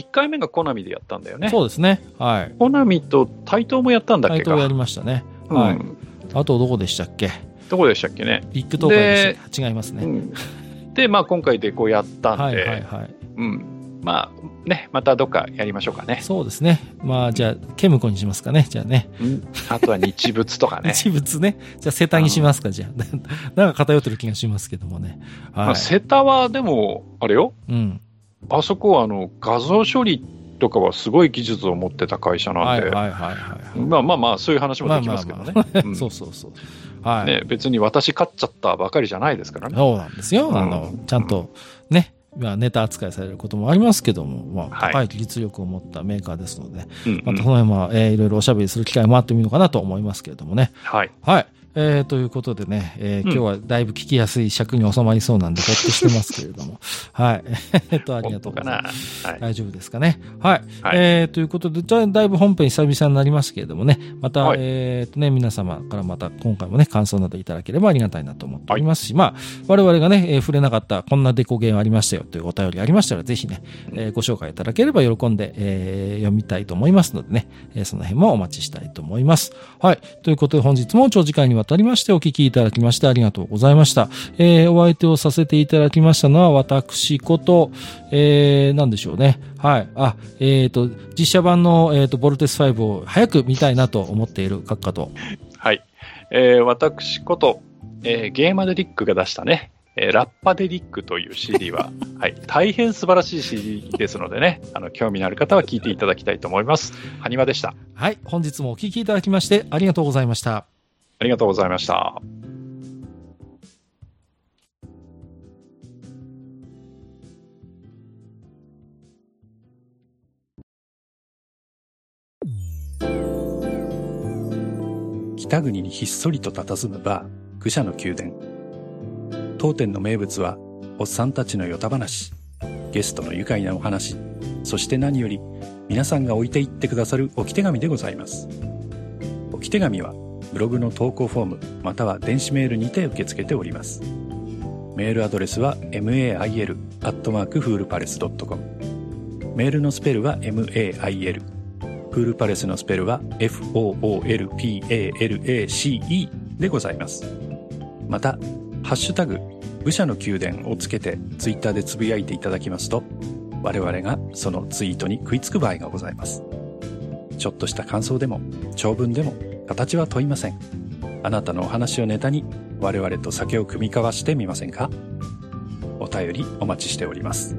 1回目がコナミでやったんだよね。そうですね。はい。コナミと対等もやったんだっけか。タイトルやりましたね。はい。うんあと、どこでしたっけ？どこでしたっけね？ビッグトーカーでした違いますね。うんで、まあ今回でこうやったんで、はいはいはい。うん。まあね、またどっかやりましょうかね。そうですね。まあ、じゃあ、ケムコにしますかね。じゃあね。うんあとは日仏とかね。一物ね。じゃあ、セタにしますか、じゃあ。なんか偏ってる気がしますけどもね。まあ、はい。セタはでも、あれよ、うん。あそこはあの画像処理とかはすごい技術を持ってた会社なんで、はいはいはいはい。まあまあまあ、そういう話もできますけどね。うんそうそうそう。はい。ね別に私勝っちゃったばかりじゃないですからね。そうなんですよ。あのうん、ちゃんとね、まあ、ネタ扱いされることもありますけども、まあ、はい高い技術力を持ったメーカーですので、うんまたその辺は、えーいろいろおしゃべりする機会もあってもいいのかなと思いますけれどもね。はい。はい。えー、ということでね、えーうん今日はだいぶ聞きやすい尺に収まりそうなんで、ほっとしてますけれども。はい。えっと、ありがとうございかます。な。はい。大丈夫ですかね。はい。はいえーということで、じゃあ、だいぶ本編久々になりますけれどもね、また、はいえーとね、皆様からまた今回もね、感想などいただければありがたいなと思っておりますし、まあ、我々がね、えー触れなかった、こんなデコゲームありましたよというお便りありましたら、ぜひね、えーご紹介いただければ喜んで、えー読みたいと思いますのでね、えーその辺もお待ちしたいと思います。はい。ということで、本日も長時間にわたたりましてお聞きいただきましてありがとうございました。えーお相手をさせていただきましたのは、私こと、えー、なんでしょうね。はい。あ、えっ、と、実写版の、えっ、と、ボルテス5を早く見たいなと思っている閣下と。はい。えー私こと、えーゲーマデリックが出したね、えーラッパデリックという CD は、はい、大変素晴らしい CD ですのでね、あの、興味のある方は聞いていただきたいと思います。はにわでした。はい。本日もお聞きいただきましてありがとうございました。ありがとうございました。北国にひっそりと佇むバー、愚者の宮殿。当店の名物は、おっさんたちのヨタ話、ゲストの愉快なお話、そして何より、皆さんが置いていってくださる置き手紙でございます。置き手紙は、ブログの投稿フォーム、または電子メールにて受け付けております。メールアドレスは mail.foolpalace.com メールのスペルは mail フールパレスのスペルは foolpalace でございます。また、ハッシュタグ、武者の宮殿をつけてツイッターでつぶやいていただきますと、我々がそのツイートに食いつく場合がございます。ちょっとした感想でも、長文でも、形は問いません。あなたのお話をネタに、我々と酒を酌み交わしてみませんか？お便りお待ちしております。